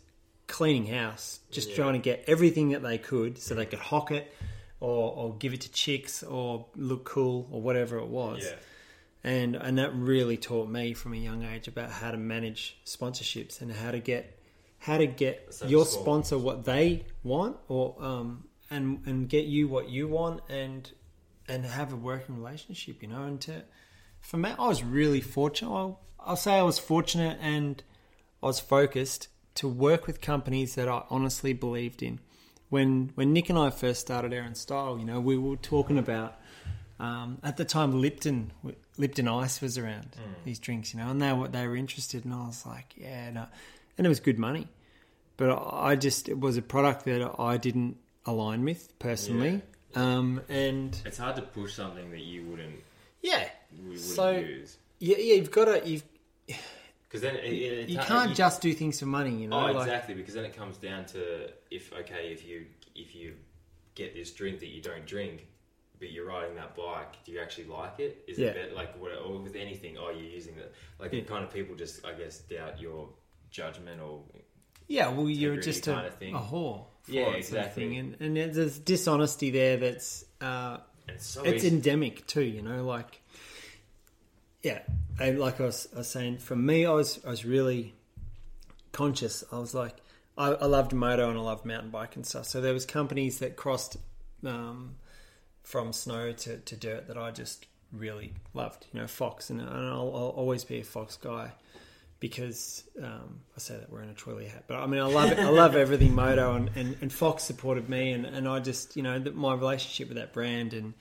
[SPEAKER 2] cleaning house just
[SPEAKER 1] Yeah.
[SPEAKER 2] trying to get everything that they could so they could hock it or, or give it to chicks or look cool or whatever it was. And and that really taught me from a young age about how to manage sponsorships and how to get how to get
[SPEAKER 1] So
[SPEAKER 2] your sponsor what they want or um and and get you what you want and and have a working relationship you know and to for me I was really fortunate. I'll, I'll say I was fortunate and I was focused to work with companies that I honestly believed in. When when Nick and I first started Air and Style you know we were talking about um, at the time, Lipton Lipton Ice was around these drinks, you know, and they were they were interested, and I was like, yeah, no, and it was good money, but I just it was a product that I didn't align with personally, um, and
[SPEAKER 1] It's hard to push something that you wouldn't,
[SPEAKER 2] yeah,
[SPEAKER 1] we wouldn't
[SPEAKER 2] So-
[SPEAKER 1] use.
[SPEAKER 2] yeah, yeah, you've got to you've
[SPEAKER 1] Because then it, it,
[SPEAKER 2] you
[SPEAKER 1] it-
[SPEAKER 2] can't
[SPEAKER 1] you-
[SPEAKER 2] just do things for money, you know,
[SPEAKER 1] Oh,
[SPEAKER 2] like
[SPEAKER 1] exactly. Because then it comes down to if okay, if you if you get this drink that you don't drink, but you're riding that bike, do you actually like it? Is
[SPEAKER 2] Yeah.
[SPEAKER 1] it better, like what, or with anything? Oh, you're using it. Like
[SPEAKER 2] Yeah.
[SPEAKER 1] kind of people just I guess doubt your judgment or
[SPEAKER 2] yeah, well, you're just a,
[SPEAKER 1] kind of thing.
[SPEAKER 2] a whore,
[SPEAKER 1] Yeah,
[SPEAKER 2] it sort of
[SPEAKER 1] exactly.
[SPEAKER 2] thing. and and there's dishonesty there that's. Uh,
[SPEAKER 1] it's so
[SPEAKER 2] it's endemic too, you know, like yeah, and like I was, I was saying, for me, I was I was really conscious. I was like, I, I loved moto and I loved mountain bike and stuff. So there was companies that crossed um, from snow to, to dirt that I just really loved. You know, Fox, and, and I'll, I'll always be a Fox guy because um, I say that wearing a twirly hat, but I mean I love I love everything moto and, and, and Fox supported me and, and I just you know that my relationship with that brand and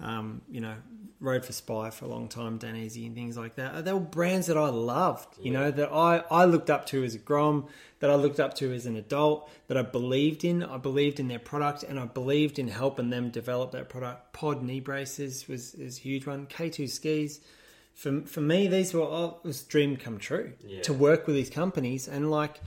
[SPEAKER 2] um, you know rode for Spy for a long time, Dainese and things like that. They were brands that I loved, you know that I I looked up to as a grom, that I looked up to as an adult, that I believed in. I believed in their product and I believed in helping them develop that product. Pod knee braces was is a huge one. K two skis for for me, these were all, it was dream come true
[SPEAKER 1] Yeah.
[SPEAKER 2] to work with these companies and like,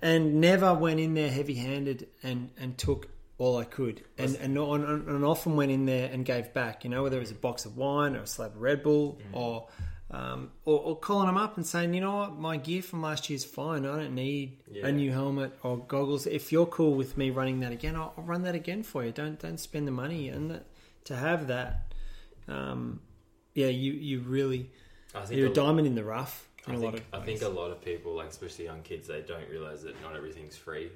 [SPEAKER 2] and never went in there heavy handed and and took all I could, and and, and and often went in there and gave back. You know, whether it was a box of wine or a slab of Red Bull
[SPEAKER 1] Mm.
[SPEAKER 2] or. Um, or, or calling them up and saying, you know what, my gear from last year's fine. I don't need
[SPEAKER 1] Yeah.
[SPEAKER 2] a new helmet or goggles. If you're cool with me running that again, I'll, I'll run that again for you. Don't don't spend the money and that, to have that. Um, yeah, you you really
[SPEAKER 1] I think
[SPEAKER 2] you're a diamond in the rough.
[SPEAKER 1] I think,
[SPEAKER 2] lot of
[SPEAKER 1] I think a lot of people, like especially young kids, they don't realize that not everything's free.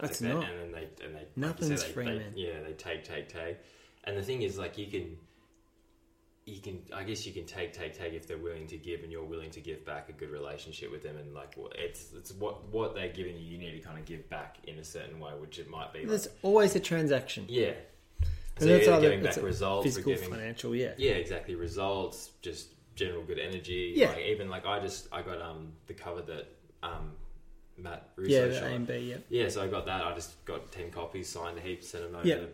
[SPEAKER 2] That's
[SPEAKER 1] Like,
[SPEAKER 2] not.
[SPEAKER 1] and then they and they like
[SPEAKER 2] Nothing's
[SPEAKER 1] say, they,
[SPEAKER 2] free,
[SPEAKER 1] they-
[SPEAKER 2] man.
[SPEAKER 1] Yeah, they take, take, take, and the thing is, like you can, you can, I guess you can take, take, take if they're willing to give, and you're willing to give back a good relationship with them, and like what- it's it's what what they're giving you, you need to kind of give back in a certain way, which it might be. Like,
[SPEAKER 2] There's always a transaction.
[SPEAKER 1] yeah. So
[SPEAKER 2] that's
[SPEAKER 1] either giving back results,
[SPEAKER 2] Physical,
[SPEAKER 1] giving,
[SPEAKER 2] financial, yeah.
[SPEAKER 1] yeah, exactly. Results, just general good energy.
[SPEAKER 2] Yeah.
[SPEAKER 1] Like, even like I just I got um the cover that um Matt Russo
[SPEAKER 2] Yeah, the
[SPEAKER 1] shot.
[SPEAKER 2] A and B, yeah.
[SPEAKER 1] Yeah, so I got that. I just got ten copies, signed a heap, sent them over
[SPEAKER 2] Yeah. Yeah.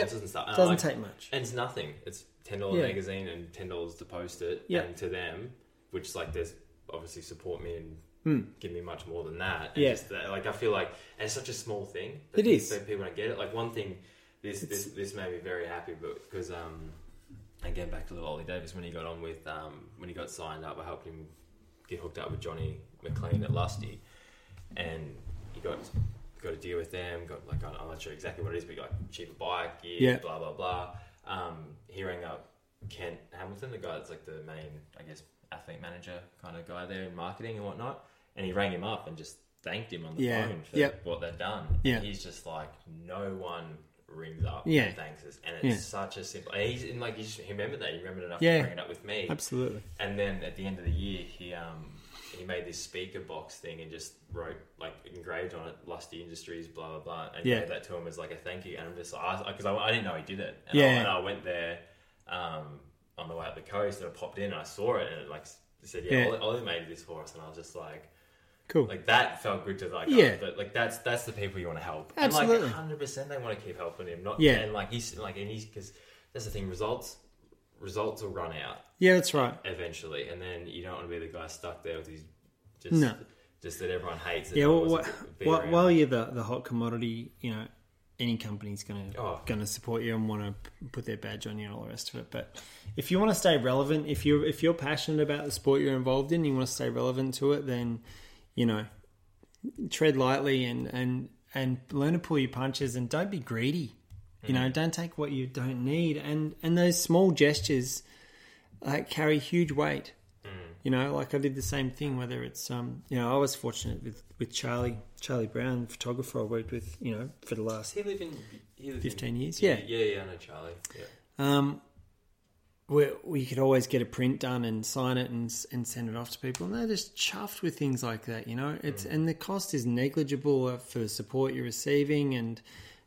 [SPEAKER 1] sponsors and stuff. And
[SPEAKER 2] Doesn't
[SPEAKER 1] like-
[SPEAKER 2] take much.
[SPEAKER 1] and it's nothing. It's ten dollar
[SPEAKER 2] Yeah.
[SPEAKER 1] magazine and ten dollars to post it.
[SPEAKER 2] Yeah.
[SPEAKER 1] And to them, which like there's obviously support me and
[SPEAKER 2] Hmm.
[SPEAKER 1] give me much more than that. And
[SPEAKER 2] Yeah.
[SPEAKER 1] just that, like I feel like and it's such a small thing.
[SPEAKER 2] It is.
[SPEAKER 1] People don't get it. Like one thing, this this this made me very happy, but because um, again back to little Ollie Davis when he got on with um when he got signed up, I helped him get hooked up with Johnny McLean at Lusty, and he got got a deal with them. Got like I'm not sure exactly what it is, but like cheaper bike, gear,
[SPEAKER 2] Yeah.
[SPEAKER 1] blah blah blah. Um, he rang up Kent Hamilton, the guy that's like the main, I guess, athlete manager kind of guy there in marketing and whatnot. And he rang him up and just thanked him on the
[SPEAKER 2] Yeah.
[SPEAKER 1] phone for
[SPEAKER 2] Yep.
[SPEAKER 1] what they'd done.
[SPEAKER 2] Yeah.
[SPEAKER 1] And he's just like, no one rings up
[SPEAKER 2] Yeah.
[SPEAKER 1] and thanks us. And it's
[SPEAKER 2] Yeah.
[SPEAKER 1] such a simple. And he's and like, he remembered that. He remembered enough
[SPEAKER 2] Yeah.
[SPEAKER 1] to bring it up with me.
[SPEAKER 2] Absolutely.
[SPEAKER 1] And then at the end of the year, he um he made this speaker box thing and just wrote like engraved on it "Lusty Industries" blah blah blah, and
[SPEAKER 2] Yeah.
[SPEAKER 1] gave that to him as like a thank you. And I'm just like, because I, I, didn't know he did it. And
[SPEAKER 2] Yeah.
[SPEAKER 1] I, and I went there um on the way up the coast and I popped in and I saw it and it like said, yeah,
[SPEAKER 2] Yeah.
[SPEAKER 1] Ollie, Ollie made this for us, and I was just like.
[SPEAKER 2] Cool.
[SPEAKER 1] Like that felt good to like,
[SPEAKER 2] Yeah.
[SPEAKER 1] oh, but like that's that's the people you want to help.
[SPEAKER 2] Absolutely.
[SPEAKER 1] And like hundred percent, they want to keep helping him. Not
[SPEAKER 2] Yeah.
[SPEAKER 1] and like he's like and he's because that's the thing. Results results will run out
[SPEAKER 2] yeah, that's right.
[SPEAKER 1] eventually, and then you don't want to be the guy stuck there with his just
[SPEAKER 2] No.
[SPEAKER 1] just that everyone hates. that
[SPEAKER 2] Yeah, well,
[SPEAKER 1] one
[SPEAKER 2] wh-
[SPEAKER 1] wants to be
[SPEAKER 2] wh- while you're the, the hot commodity, you know, any company's going to
[SPEAKER 1] Oh.
[SPEAKER 2] going to support you and want to put their badge on you and all the rest of it. But if you want to stay relevant, if you're if you're passionate about the sport you're involved in, you want to stay relevant to it, then you know, tread lightly and and and learn to pull your punches and don't be greedy. You know, don't take what you don't need, and and those small gestures uh, carry huge weight. You know, like I did the same thing. Whether it's um, you know, I was fortunate with with Charlie Charlie Brown, photographer I worked with, you know, for the last
[SPEAKER 1] he live in he lives
[SPEAKER 2] 15
[SPEAKER 1] in,
[SPEAKER 2] years?
[SPEAKER 1] Yeah,
[SPEAKER 2] Yeah.
[SPEAKER 1] yeah, yeah. I know Charlie. Yeah.
[SPEAKER 2] um, where we could always get a print done and sign it and and send it off to people, and they're just chuffed with things like that. You know, it's and the cost is negligible uh, for the support you're receiving, and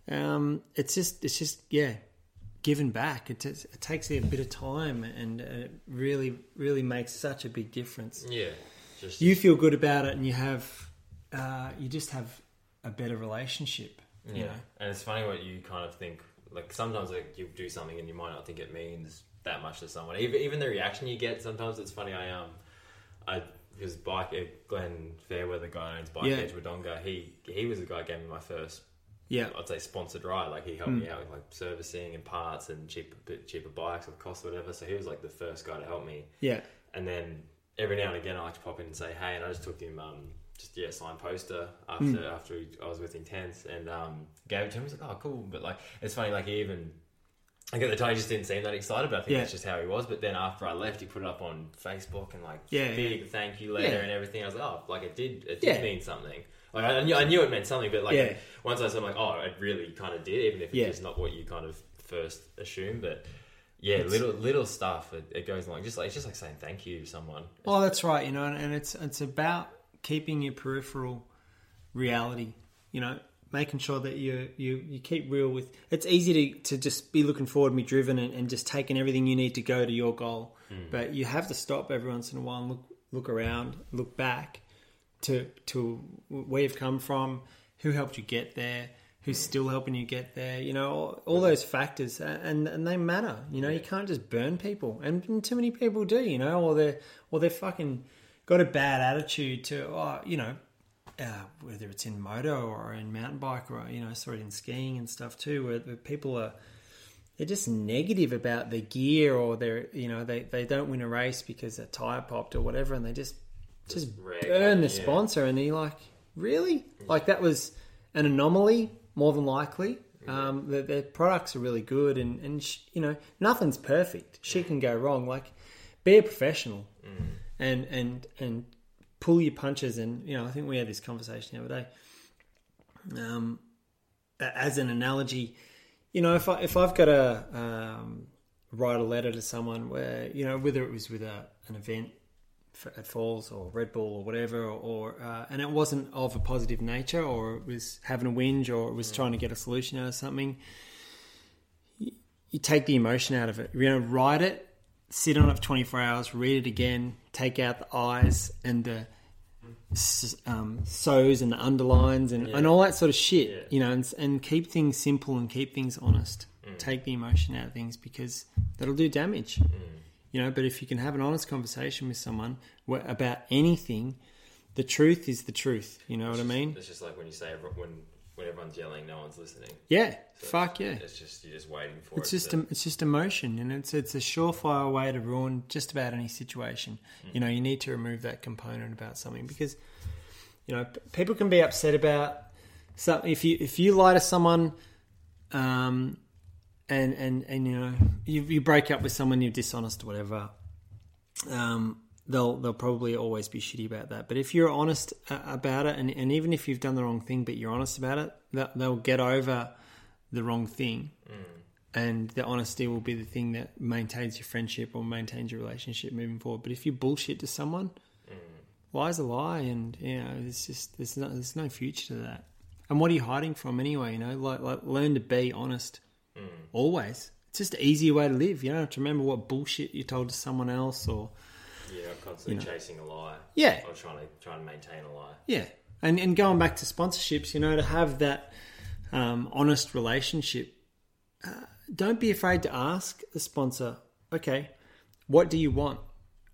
[SPEAKER 2] um, it's just it's just yeah, given back. It, t- it takes a bit of time, and uh, it really really makes such a big difference.
[SPEAKER 1] Yeah, just
[SPEAKER 2] You feel good about it, and you have uh, you just have a better relationship.
[SPEAKER 1] Yeah,
[SPEAKER 2] You know,
[SPEAKER 1] and it's funny what you kind of think. Like sometimes like you do something and you might not think it means that much to someone. Even even the reaction you get sometimes it's funny. I um, I because bike uh, Glenn Fairweather guy owns Bike
[SPEAKER 2] Yeah.
[SPEAKER 1] Edge Wodonga. He he was the guy who gave me my first
[SPEAKER 2] yeah,
[SPEAKER 1] I'd say sponsored ride. Like he helped me out with like servicing and parts and cheaper cheaper bikes with cost or whatever. So he was like the first guy to help me.
[SPEAKER 2] yeah,
[SPEAKER 1] And then every now and again, I like to pop in and say hey, and I just took him um just yeah signed poster after
[SPEAKER 2] Hmm.
[SPEAKER 1] after I was with Intense and um gave it to him. He's like oh cool, but like it's funny like he even. Like at the time, he just didn't seem that excited, but I think
[SPEAKER 2] Yeah.
[SPEAKER 1] that's just how he was. But then after I left, he put it up on Facebook and like
[SPEAKER 2] Yeah,
[SPEAKER 1] big thank you letter
[SPEAKER 2] Yeah.
[SPEAKER 1] and everything. I was like, oh, like it did, it did
[SPEAKER 2] Yeah.
[SPEAKER 1] mean something. Like I, I knew, I knew it meant something, but like
[SPEAKER 2] Yeah.
[SPEAKER 1] once I said, like, oh, it really kind of did, even if
[SPEAKER 2] Yeah.
[SPEAKER 1] it's not what you kind of first assume. But yeah, little little stuff. It, it goes along. Just like it's just like saying thank you to someone.
[SPEAKER 2] Well, that's right. You know, and, and it's it's about keeping your peripheral reality. You know, making sure that you you you keep real with. It's easy to to just be looking forward and be driven and, and just taking everything you need to go to your goal, hmm. but you have to stop every once in a while and look look around, look back to to where you've come from, who helped you get there. Who's hmm. still helping you get there? You know all, all those factors, and and they matter. You know you can't just burn people, and, and too many people do. You know, or they're or they're fucking got a bad attitude to, oh, you know, uh, whether it's in moto or in mountain bike or you know, sort of in skiing and stuff too, where, where people are they're just negative about the gear or they're you know they, they don't win a race because their tire popped or whatever, and they just just
[SPEAKER 1] rag
[SPEAKER 2] burn the
[SPEAKER 1] yeah.
[SPEAKER 2] sponsor, and you're like, really? Like that was an anomaly, more than likely. Um, the, their products are really good, and and sh- you know nothing's perfect. Shit can go wrong. Like, be a professional, and and and pull your punches. And you know, I think we had this conversation the other day. Um, as an analogy, you know, if I if I've got to um, write a letter to someone where you know whether it was with a, an event f- at Falls or Red Bull or whatever, or, or uh, and it wasn't of a positive nature, or it was having a whinge, or it was trying to get a solution out of something. You, you take the emotion out of it. You know, write it, sit on it for twenty four hours, read it again, take out the eyes and the um, so's and the underlines and, and all that sort of shit,
[SPEAKER 1] Yeah.
[SPEAKER 2] you know, and, and keep things simple and keep things honest. Take the emotion out of things because that'll do damage, you know. But if you can have an honest conversation with someone about anything, the truth is the truth. You know what I mean?
[SPEAKER 1] It's just like when you say when when everyone's yelling, no one's listening.
[SPEAKER 2] Yeah, fuck yeah.
[SPEAKER 1] It's just you're just waiting for it.
[SPEAKER 2] It's
[SPEAKER 1] it.
[SPEAKER 2] just
[SPEAKER 1] to,
[SPEAKER 2] it's just emotion, and it's it's a surefire way to ruin just about any situation. You know, you need to remove that component about something because you know p- people can be upset about something. If you if you lie to someone, um, and and and you know you you break up with someone, you're dishonest, or whatever. Um, they'll they'll probably always be shitty about that. But if you're honest uh, about it, and, and even if you've done the wrong thing, but you're honest about it, they'll, they'll get over the wrong thing, mm. and the honesty will be the thing that maintains your friendship or maintains your relationship moving forward. But if you bullshit to someone, mm. lie's a lie, and you know it's just there's no there's no future to that. And what are you hiding from anyway? You know, like, like learn to be honest mm. always. It's just an easier way to live. You don't have to remember what bullshit you told to someone else or
[SPEAKER 1] Yeah, I'm constantly chasing a lie.
[SPEAKER 2] Yeah.
[SPEAKER 1] Or trying to trying to maintain a lie.
[SPEAKER 2] Yeah, and and going back to sponsorships, you know, to have that um, honest relationship, uh, don't be afraid to ask the sponsor. Okay, what do you want?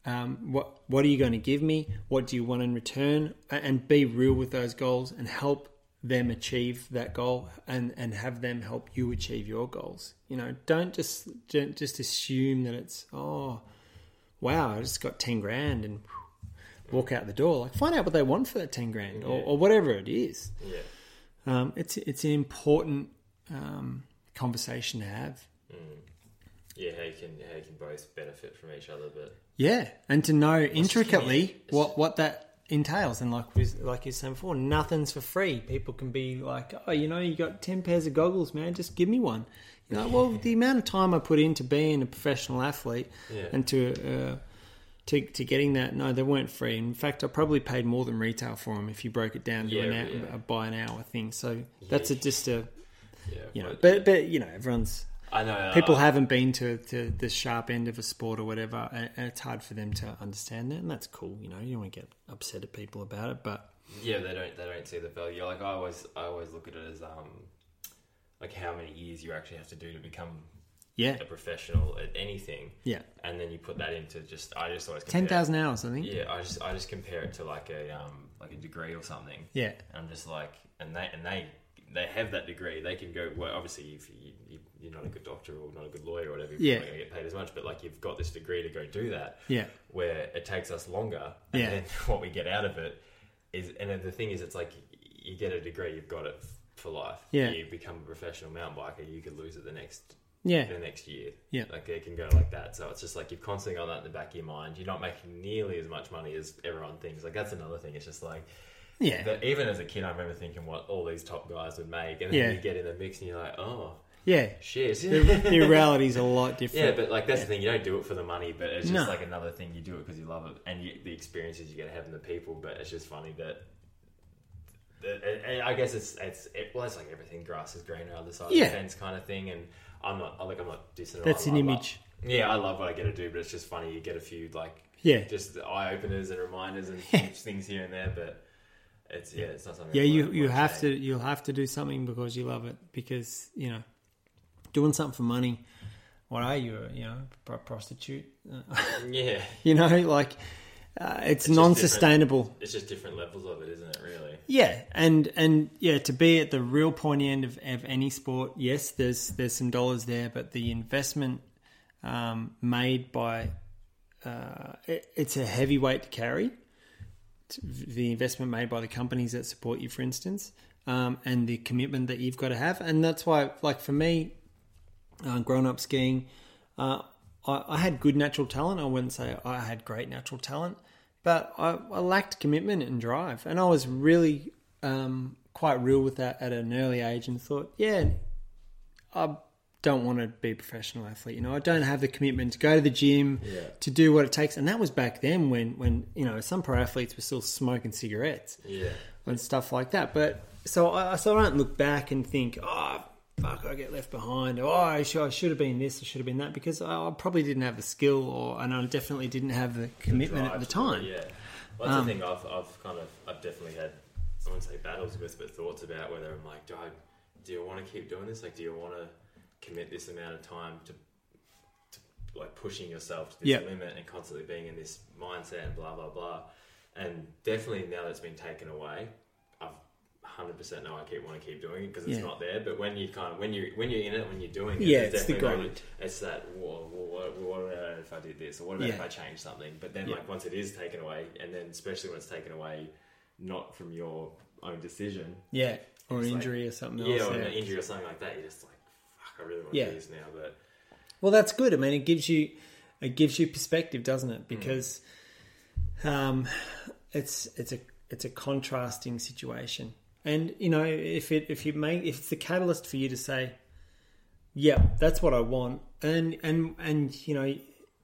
[SPEAKER 2] Um, what what are you going to give me? What do you want in return? And be real with those goals and help them achieve that goal and and have them help you achieve your goals. You know, don't just don't just assume that it's oh wow, I just got ten grand and walk out the door. Like find out what they want for that ten grand or,
[SPEAKER 1] Yeah.
[SPEAKER 2] or whatever it is.
[SPEAKER 1] Yeah.
[SPEAKER 2] Um, it's it's an important um, conversation to have.
[SPEAKER 1] Yeah, how you can how you can both benefit from each other, but
[SPEAKER 2] Yeah, and to know intricately what what that entails, and like like you said before, nothing's for free. People can be like, oh, you know, you got ten pairs of goggles, man, just give me one. You know, well, the amount of time I put into being a professional athlete
[SPEAKER 1] Yeah.
[SPEAKER 2] and to uh, to to getting that, no, they weren't free. In fact, I probably paid more than retail for them if you broke it down to
[SPEAKER 1] Yeah,
[SPEAKER 2] an hour, by an hour thing. So that's a, just a
[SPEAKER 1] yeah,
[SPEAKER 2] you know,
[SPEAKER 1] but,
[SPEAKER 2] but but you know, everyone's
[SPEAKER 1] I know uh,
[SPEAKER 2] people haven't been to, to the sharp end of a sport or whatever, and, and it's hard for them to understand that, and that's cool. You know, you don't want to get upset at people about it, but
[SPEAKER 1] Yeah, they don't they don't see the value. Like I always I always look at it as um like how many years you actually have to do to become
[SPEAKER 2] yeah,
[SPEAKER 1] a professional at anything,
[SPEAKER 2] yeah,
[SPEAKER 1] and then you put that into just I just always
[SPEAKER 2] ten
[SPEAKER 1] compare-
[SPEAKER 2] thousand hours, I think.
[SPEAKER 1] Yeah, I just I just compare it to like a um like a degree or something.
[SPEAKER 2] Yeah,
[SPEAKER 1] And I'm just like, and they and they they have that degree. They can go. Well, obviously, if you, you you're not a good doctor or not a good lawyer or whatever, you're
[SPEAKER 2] Yeah.
[SPEAKER 1] not going to get paid as much. But like, you've got this degree to go do that.
[SPEAKER 2] yeah,
[SPEAKER 1] Where it takes us longer, and
[SPEAKER 2] Yeah.
[SPEAKER 1] then what we get out of it is, and the thing is, it's like you get a degree, you've got it for life.
[SPEAKER 2] Yeah.
[SPEAKER 1] You become a professional mountain biker, you could lose it the next
[SPEAKER 2] yeah,
[SPEAKER 1] the next year.
[SPEAKER 2] Yeah.
[SPEAKER 1] Like it can go like that. So it's just like you've constantly got that in the back of your mind. You're not making nearly as much money as everyone thinks. Like that's another thing. It's just like
[SPEAKER 2] yeah,
[SPEAKER 1] that even as a kid, I remember thinking what all these top guys would make, and then
[SPEAKER 2] Yeah.
[SPEAKER 1] you get in the mix and you're like, oh
[SPEAKER 2] yeah.
[SPEAKER 1] shit.
[SPEAKER 2] The, the reality's a lot different.
[SPEAKER 1] yeah, but like that's the thing. You don't do it for the money, but it's just
[SPEAKER 2] No.
[SPEAKER 1] like another thing. You do it because you love it, and you, the experiences you get to have in the people. But it's just funny that. I guess it's it's it, well, it's like everything. Grass is greener, other side
[SPEAKER 2] Yeah.
[SPEAKER 1] of the fence, kind of thing. And I'm not like I'm not dissing.
[SPEAKER 2] That's an image.
[SPEAKER 1] Yeah, I love what I get to do, but it's just funny. You get a few like
[SPEAKER 2] Yeah,
[SPEAKER 1] just eye openers and reminders and things here and there, but it's yeah, it's not something.
[SPEAKER 2] yeah. You you have to you'll have to do something because you love it because you know doing something for money. What are you? You know, pro- prostitute.
[SPEAKER 1] Yeah,
[SPEAKER 2] you know, like uh, it's,
[SPEAKER 1] just
[SPEAKER 2] non-sustainable.
[SPEAKER 1] it's just different levels of it, isn't it? Really.
[SPEAKER 2] Yeah, and and yeah, to be at the real pointy end of, of any sport, yes, there's there's some dollars there, but the investment um, made by uh, it, it's a heavy weight to carry. The investment made by the companies that support you, for instance, um, and the commitment that you've got to have, and that's why, like for me, uh, growing up skiing, uh, I, I had good natural talent. I wouldn't say I had great natural talent, but I, I lacked commitment and drive. And I was really um, quite real with that at an early age and thought, yeah, I don't want to be a professional athlete. You know, I don't have the commitment to go to the gym,
[SPEAKER 1] Yeah.
[SPEAKER 2] to do what it takes. And that was back then when, when you know, some pro athletes were still smoking cigarettes
[SPEAKER 1] Yeah.
[SPEAKER 2] and stuff like that. But so I, so I don't look back and think, oh, fuck, I get left behind. Oh, I should, I should have been this, I should have been that, because I, I probably didn't have the skill, or and I definitely didn't have the commitment at the
[SPEAKER 1] to do it,
[SPEAKER 2] time.
[SPEAKER 1] Yeah, well, that's
[SPEAKER 2] Um,
[SPEAKER 1] the thing. I've, I've kind of, I've definitely had, I wouldn't say battles with, but thoughts about whether I'm like, do I, do you want to keep doing this? Like, do you want to commit this amount of time to, to like pushing yourself to this
[SPEAKER 2] Yep.
[SPEAKER 1] limit and constantly being in this mindset and blah blah blah. And definitely now that it's been taken away, hundred percent know I keep want to keep doing it because it's
[SPEAKER 2] Yeah.
[SPEAKER 1] not there. But when you kind of when you when you're in it, when you're doing it,
[SPEAKER 2] Yeah, it's the
[SPEAKER 1] definitely
[SPEAKER 2] grind.
[SPEAKER 1] it's that what, what about if I did this or what about
[SPEAKER 2] Yeah.
[SPEAKER 1] if I changed something? But then
[SPEAKER 2] Yeah.
[SPEAKER 1] like once it is taken away, and then especially when it's taken away, not from your own decision,
[SPEAKER 2] Yeah, or
[SPEAKER 1] It's like-
[SPEAKER 2] injury or something
[SPEAKER 1] yeah,
[SPEAKER 2] else.
[SPEAKER 1] or
[SPEAKER 2] yeah.
[SPEAKER 1] an injury or something like that, you're just like, fuck, I really want
[SPEAKER 2] Yeah.
[SPEAKER 1] to do this now. But
[SPEAKER 2] Well, that's good. I mean, it gives you it gives you perspective, doesn't
[SPEAKER 1] Mm.
[SPEAKER 2] it? Because um, it's it's a it's a contrasting situation, and you know if it if you make if it's the catalyst for you to say, yeah, that's what I want, and and and you know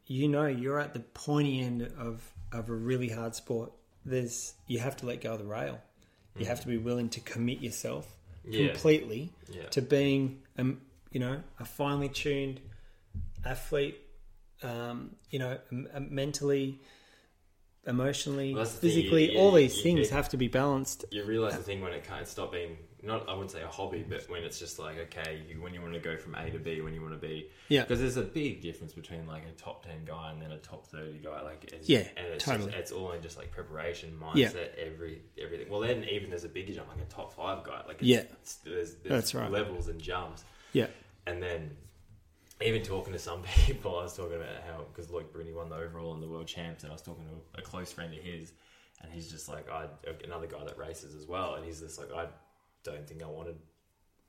[SPEAKER 2] you know you're at the pointy end of of a really hard sport. There's you have to let go of the rail. You have to be willing to commit yourself
[SPEAKER 1] Yeah.
[SPEAKER 2] completely
[SPEAKER 1] Yeah.
[SPEAKER 2] to being, um, you know, a finely tuned athlete. Um, you know, m- m- mentally, emotionally,
[SPEAKER 1] Well, thing,
[SPEAKER 2] physically,
[SPEAKER 1] you-
[SPEAKER 2] all these
[SPEAKER 1] you
[SPEAKER 2] things have to be balanced.
[SPEAKER 1] You realize the thing when it can't stop being not I wouldn't say a hobby, but when it's just like okay, you, when you want to go from A to B, when you want to be
[SPEAKER 2] Yeah.
[SPEAKER 1] because there's a big difference between like a top ten guy and then a top thirty guy. Like it's,
[SPEAKER 2] Yeah,
[SPEAKER 1] and it's
[SPEAKER 2] totally.
[SPEAKER 1] just, it's all in just like preparation,
[SPEAKER 2] Yeah.
[SPEAKER 1] mindset, every everything. Well, then even there's a bigger jump, like a top five guy. Like
[SPEAKER 2] Yeah.
[SPEAKER 1] there's, there's
[SPEAKER 2] That's right.
[SPEAKER 1] levels and jumps.
[SPEAKER 2] Yeah,
[SPEAKER 1] And then even talking to some people, I was talking about how because Loïc Bruni won the overall in the world champs, and I was talking to a close friend of his, and he's just like, I another guy that races as well, and he's just like, I don't think I want to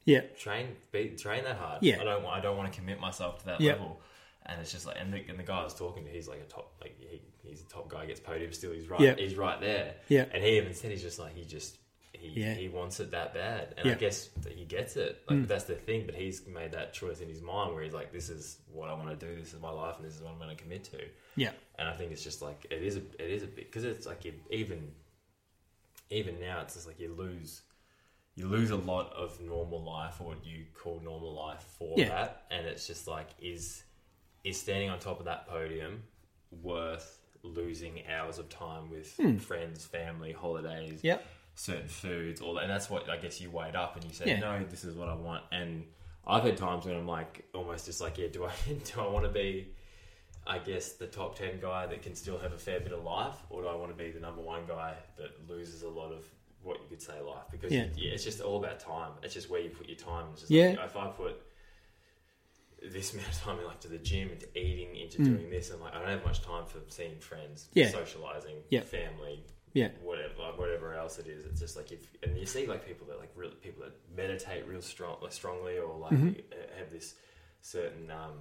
[SPEAKER 2] yeah,
[SPEAKER 1] train be, train that hard.
[SPEAKER 2] Yeah.
[SPEAKER 1] I don't want I don't want to commit myself to that
[SPEAKER 2] Yeah.
[SPEAKER 1] level. And it's just like, and the, and the guy I was talking to, he's like a top, like he, he's a top guy, gets podium still. He's right,
[SPEAKER 2] Yeah.
[SPEAKER 1] he's right there.
[SPEAKER 2] Yeah.
[SPEAKER 1] And he even said he's just like he just he
[SPEAKER 2] Yeah.
[SPEAKER 1] he wants it that bad, and I
[SPEAKER 2] Yeah. Mm.
[SPEAKER 1] guess he gets it. Like that's the thing. But he's made that choice in his mind where he's like, this is what I want to do. This is my life, and this is what I'm going to commit to.
[SPEAKER 2] yeah,
[SPEAKER 1] And I think it's just like it is a it is a bit because it's like you, even even now it's just like you lose you lose a lot of normal life or what you call normal life for
[SPEAKER 2] Yeah.
[SPEAKER 1] that, and it's just like is is standing on top of that podium worth losing hours of time with friends, family, holidays,
[SPEAKER 2] Hmm.
[SPEAKER 1] Certain foods, all that. And that's what I guess you weighed up and you said,
[SPEAKER 2] Yeah.
[SPEAKER 1] no, this is what I want. And I've had times when I'm like, almost just like, yeah, do I do I want to be, I guess, the top ten guy that can still have a fair bit of life, or do I want to be the number one guy that loses a lot of what you could say life? Because
[SPEAKER 2] Yeah.
[SPEAKER 1] yeah, it's just all about time. It's just where you put your time. It's just
[SPEAKER 2] Yeah.
[SPEAKER 1] like, if I put this amount of time in, like to the gym, into eating, into
[SPEAKER 2] Mm.
[SPEAKER 1] doing this, and like I don't have much time for seeing friends,
[SPEAKER 2] Yeah.
[SPEAKER 1] socializing,
[SPEAKER 2] Yeah.
[SPEAKER 1] family,
[SPEAKER 2] yeah,
[SPEAKER 1] whatever, like whatever else it is. It's just like if and you see like people that like real people that meditate real strong, like strongly, or like
[SPEAKER 2] Mm-hmm.
[SPEAKER 1] have this certain, um,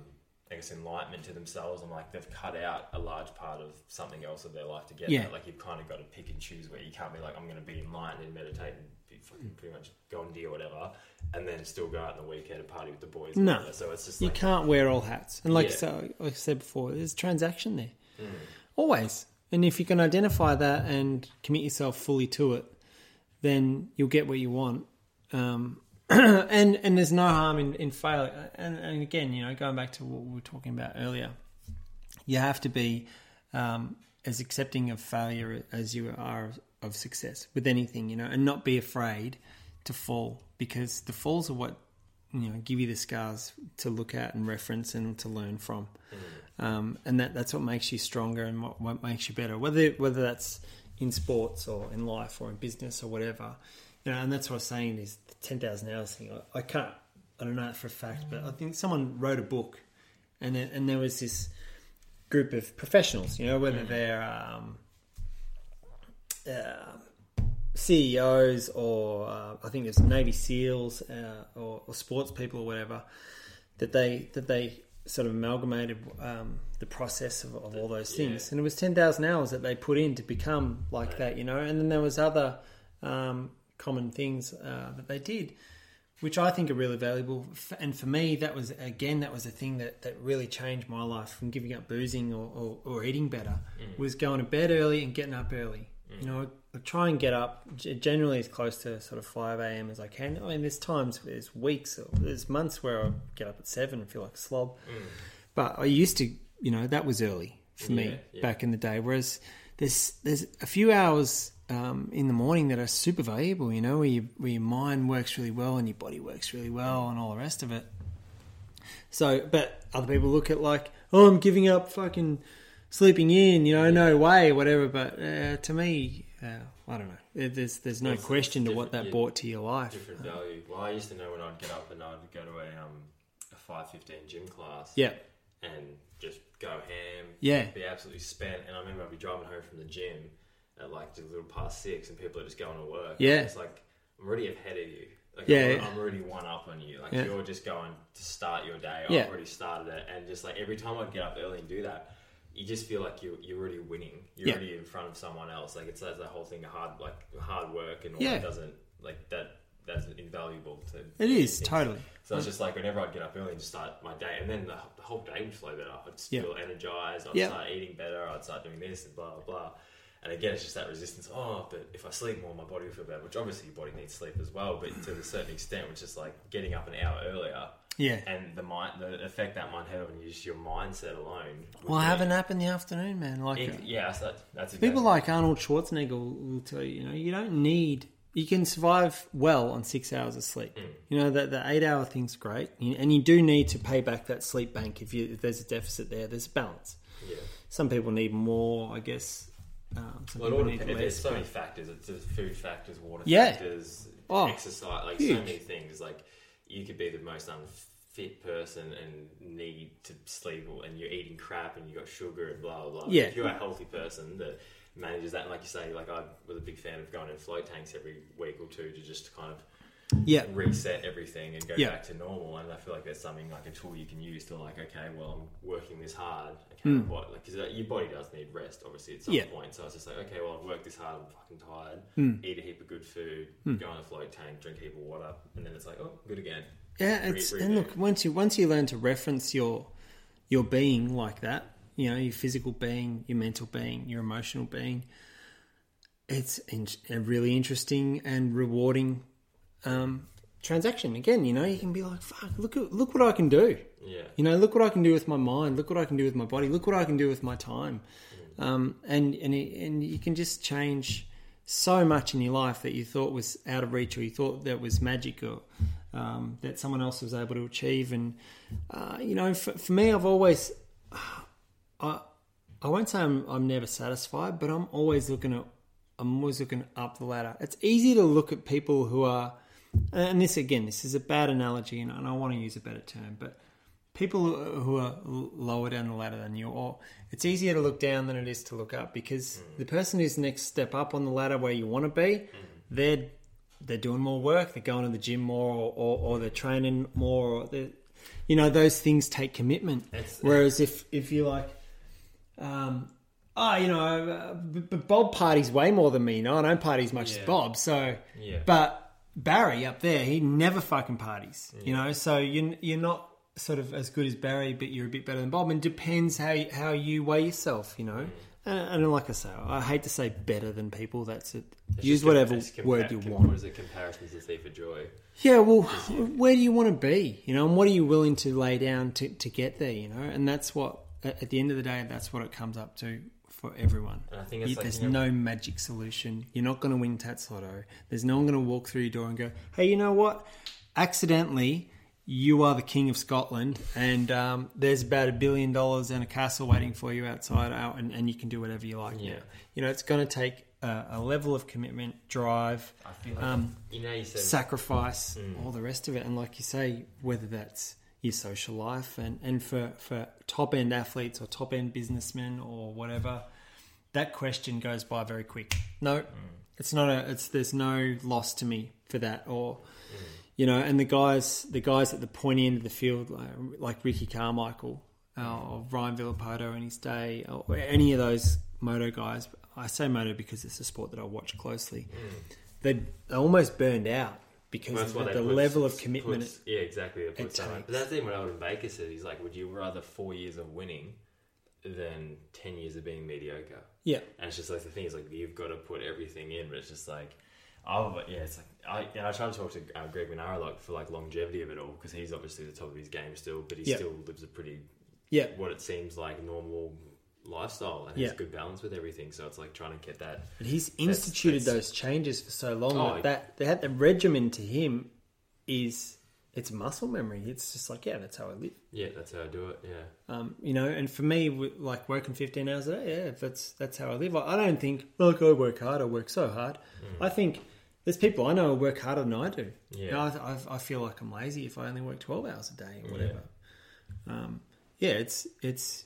[SPEAKER 1] I guess, enlightenment to themselves, and like they've cut out a large part of something else of their life to get
[SPEAKER 2] Yeah.
[SPEAKER 1] that. Like you've kind of got to pick and choose where you can't be like I'm going to be enlightened and meditate and be fucking pretty much Gandhi or whatever, and then still go out on the weekend and party with the boys.
[SPEAKER 2] No.
[SPEAKER 1] whatever. so it's just
[SPEAKER 2] you can't wear all hats. And like
[SPEAKER 1] Yeah.
[SPEAKER 2] so, like I said before, there's transaction there,
[SPEAKER 1] Mm.
[SPEAKER 2] always. And if you can identify that and commit yourself fully to it, then you'll get what you want. Um, and and there's no harm in, in failure. And, and again, you know, going back to what we were talking about earlier, you have to be um, as accepting of failure as you are of success with anything, you know, and not be afraid to fall because the falls are what you know give you the scars to look at and reference and to learn from, um, and that that's what makes you stronger and what, what makes you better. Whether whether that's in sports or in life or in business or whatever, you know, and that's what I was saying is the ten thousand hours thing. I, I can't, I don't know that for a fact, but I think someone wrote a book, and there, and there was this group of professionals, you know, whether they're um, uh, CEOs or uh, I think there's Navy SEALs uh, or, or sports people or whatever, that they that they sort of amalgamated um, the process of, of all those things,
[SPEAKER 1] Yeah.
[SPEAKER 2] and it was ten thousand hours that they put in to become like
[SPEAKER 1] Right.
[SPEAKER 2] that, you know. And then there was other um, common things uh, that they did, which I think are really valuable. And for me, that was again that was a thing that, that really changed my life from giving up boozing or, or, or eating better. Was going to bed early and getting up early. You know, I try and get up generally as close to sort of five a.m. as I can. I mean, there's times, there's weeks, there's months where I get up at seven and feel like a slob. But I used to, you know, that was early for me
[SPEAKER 1] Yeah, yeah.
[SPEAKER 2] back in the day. Whereas there's there's a few hours um, in the morning that are super valuable. You know, where you, where your mind works really well and your body works really well and all the rest of it. So, but other people look at like, oh, I'm giving up fucking sleeping in. You know, no way, whatever. But uh, to me, uh, I don't know. There- There's there's no question to what that
[SPEAKER 1] yeah.
[SPEAKER 2] brought to your life.
[SPEAKER 1] different value. Well, I used to know when I'd get up and I'd go to a um a five fifteen gym class.
[SPEAKER 2] Yeah,
[SPEAKER 1] and just go ham.
[SPEAKER 2] Yeah.
[SPEAKER 1] Be absolutely spent. And I remember I'd be driving home from the gym at like a little past six and people are just going to work.
[SPEAKER 2] Yeah.
[SPEAKER 1] It's like, I'm already ahead of you. Like,
[SPEAKER 2] Yeah,
[SPEAKER 1] I'm,
[SPEAKER 2] yeah.
[SPEAKER 1] I'm already one up on you. Like,
[SPEAKER 2] Yeah.
[SPEAKER 1] you're just going to start your day.
[SPEAKER 2] Yeah.
[SPEAKER 1] I've already started it. And just like every time I'd get up early and do that, you just feel like you you're already winning. You're
[SPEAKER 2] Yeah.
[SPEAKER 1] already in front of someone else. Like it's like the whole thing of hard like hard work and all
[SPEAKER 2] Yeah.
[SPEAKER 1] that doesn't like that that's invaluable to
[SPEAKER 2] It is
[SPEAKER 1] things.
[SPEAKER 2] totally.
[SPEAKER 1] So it's just like whenever I'd get up early and just start my day, and then the, the whole day would flow better. I'd just
[SPEAKER 2] Yeah.
[SPEAKER 1] feel energized. I'd start eating better. I'd start doing this and blah blah blah. And again, it's just that resistance. Oh, but if I sleep more, my body will feel better. Which obviously your body needs sleep as well, but to a certain extent, which is like getting up an hour earlier
[SPEAKER 2] Yeah.
[SPEAKER 1] and the mind, the effect that might have on you, just your mindset alone.
[SPEAKER 2] Well, have a nap in the afternoon, man. Like uh,
[SPEAKER 1] yeah, so that, that's
[SPEAKER 2] people like Arnold Schwarzenegger will, tell you, you know, you don't need. You can survive well on six hours of sleep.
[SPEAKER 1] Mm.
[SPEAKER 2] You know that the eight hour thing's great, and you do need to pay back that sleep bank if, you, if there's a deficit there. There's a balance.
[SPEAKER 1] yeah.
[SPEAKER 2] Some people need more, I guess. Um, some
[SPEAKER 1] Well, it all
[SPEAKER 2] need
[SPEAKER 1] depends. There's so many factors. It's food factors, water
[SPEAKER 2] Yeah.
[SPEAKER 1] factors,
[SPEAKER 2] Oh,
[SPEAKER 1] exercise, like so many things. Like you could be the most unfit person and need to sleep, and you're eating crap, and you got sugar and blah blah blah.
[SPEAKER 2] Yeah.
[SPEAKER 1] If you're a healthy person that manages that, and like you say, like I was a big fan of going in float tanks every week or two to just kind of
[SPEAKER 2] yeah,
[SPEAKER 1] reset everything and go
[SPEAKER 2] Yeah.
[SPEAKER 1] back to normal. And I feel like there's something like a tool you can use to like, okay, well, I'm working this hard. Okay, what? Like, because your body does need rest, obviously, at some.
[SPEAKER 2] Yeah.
[SPEAKER 1] point. So I was just like, okay, well, I've worked this hard. I'm fucking tired.
[SPEAKER 2] Hmm.
[SPEAKER 1] Eat a heap of good food. Go on a float tank. Drink a heap of water. And then it's like, oh, good again.
[SPEAKER 2] Yeah, it's
[SPEAKER 1] re-
[SPEAKER 2] and look once you once you learn to reference your your being like that, you know, your physical being, your mental being, your emotional being, it's in, a really interesting and rewarding um, transaction. Again, you know, you can be like, "Fuck, look at look what I can do."
[SPEAKER 1] Yeah.
[SPEAKER 2] You know, look what I can do with my mind. Look what I can do with my body. Look what I can do with my time. Um, and and it, and you can just change so much in your life that you thought was out of reach, or you thought that was magic, or um, that someone else was able to achieve. And uh, you know, for, for me, I've always, I I won't say I'm I'm never satisfied, but I'm always looking at I'm always looking up the ladder. It's easy to look at people who are, and this again, this is a bad analogy, and I want to use a better term, but people who are lower down the ladder than you, or it's easier to look down than it is to look up because the person who's next step up on the ladder where you want to be, they're they're doing more work, they're going to the gym more, or, or, or they're training more, or they you know those things take commitment. Whereas if if you like, um, oh, you know, uh, but Bob parties way more than me. You know, I don't party as much
[SPEAKER 1] Yeah.
[SPEAKER 2] as Bob. So,
[SPEAKER 1] Yeah.
[SPEAKER 2] but Barry up there, he never fucking parties. You know, so you you're not sort of as good as Barry, but you're a bit better than Bob. And depends how you, how you weigh yourself. You know, and, and like I say, I hate to say better than people. That's it.
[SPEAKER 1] It's
[SPEAKER 2] Use whatever word you want.
[SPEAKER 1] What is it? Comparisons to thief of joy.
[SPEAKER 2] Yeah, well, where do you want to be? You know, and what are you willing to lay down to, to get there? You know, and that's what at at the end of the day, that's what it comes up to for everyone.
[SPEAKER 1] And I think it's
[SPEAKER 2] You-
[SPEAKER 1] like,
[SPEAKER 2] there's
[SPEAKER 1] you know-
[SPEAKER 2] no magic solution. You're not going to win Tatts Lotto. There's no one going to walk through your door and go, "Hey, you know what? Accidentally, you are the king of Scotland, and um, there's about a billion dollars and a castle waiting for you outside, out, and, and you can do whatever you like."
[SPEAKER 1] Yeah.
[SPEAKER 2] now." You know, it's going to take a, a level of commitment, drive,
[SPEAKER 1] like,
[SPEAKER 2] um,
[SPEAKER 1] you know, you said
[SPEAKER 2] sacrifice,
[SPEAKER 1] Mm.
[SPEAKER 2] all the rest of it. And like you say, whether that's your social life and, and for, for top end athletes or top end businessmen or whatever, that question goes by very quick. No, it's not a it's there's no loss to me for that or you know, and the guys the guys at the pointy end of the field like, like Ricky Carmichael uh, or Ryan Villopoto in his day or any of those moto guys. I say moto because it's a sport that I watch closely. They they almost burned out because
[SPEAKER 1] That's
[SPEAKER 2] of the, the
[SPEAKER 1] put-
[SPEAKER 2] level of commitment.
[SPEAKER 1] puts- yeah, exactly.
[SPEAKER 2] It
[SPEAKER 1] so much-
[SPEAKER 2] takes.
[SPEAKER 1] But that's even what Aldon Baker said. He's like, would you rather four years of winning than ten years of being mediocre?
[SPEAKER 2] yeah,
[SPEAKER 1] And it's just like the thing is like you've got to put everything in, but it's just like, oh, but yeah, it's like I and I try to talk to uh, Greg Minnaar like for like longevity of it all because he's obviously the top of his game still, but he
[SPEAKER 2] Yeah.
[SPEAKER 1] still lives a pretty
[SPEAKER 2] yeah,
[SPEAKER 1] what it seems like normal lifestyle and
[SPEAKER 2] Yeah.
[SPEAKER 1] has good balance with everything. So it's like trying to get that.
[SPEAKER 2] but he's instituted
[SPEAKER 1] that's-
[SPEAKER 2] those changes for so long
[SPEAKER 1] Oh,
[SPEAKER 2] that, that they had the regimen to him is it's muscle memory. It's just like yeah, that's how I live.
[SPEAKER 1] Yeah, that's how I do it. Yeah.
[SPEAKER 2] Um, you know, and for me, like working fifteen hours a day, yeah, that's that's how I live. I, I don't think like I work hard. I work so hard.
[SPEAKER 1] Mm.
[SPEAKER 2] I think there's people I know who work harder than I do.
[SPEAKER 1] Yeah.
[SPEAKER 2] You know, I, I, I feel like I'm lazy if I only work twelve hours a day or whatever. Um, yeah, it's it's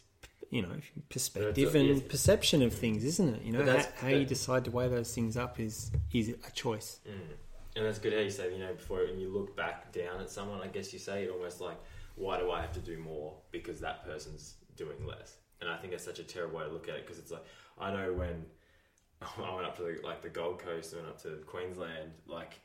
[SPEAKER 2] you know perspective and
[SPEAKER 1] yes.
[SPEAKER 2] perception of things, isn't it? You know, how,
[SPEAKER 1] that's-
[SPEAKER 2] how you decide to weigh those things up is is a choice.
[SPEAKER 1] And that's good how you say, you know, before when you look back down at someone, I guess you say it almost like, why do I have to do more because that person's doing less? and I think that's such a terrible way to look at it because it's like I know when I went up to the, like the Gold Coast and went up to Queensland, like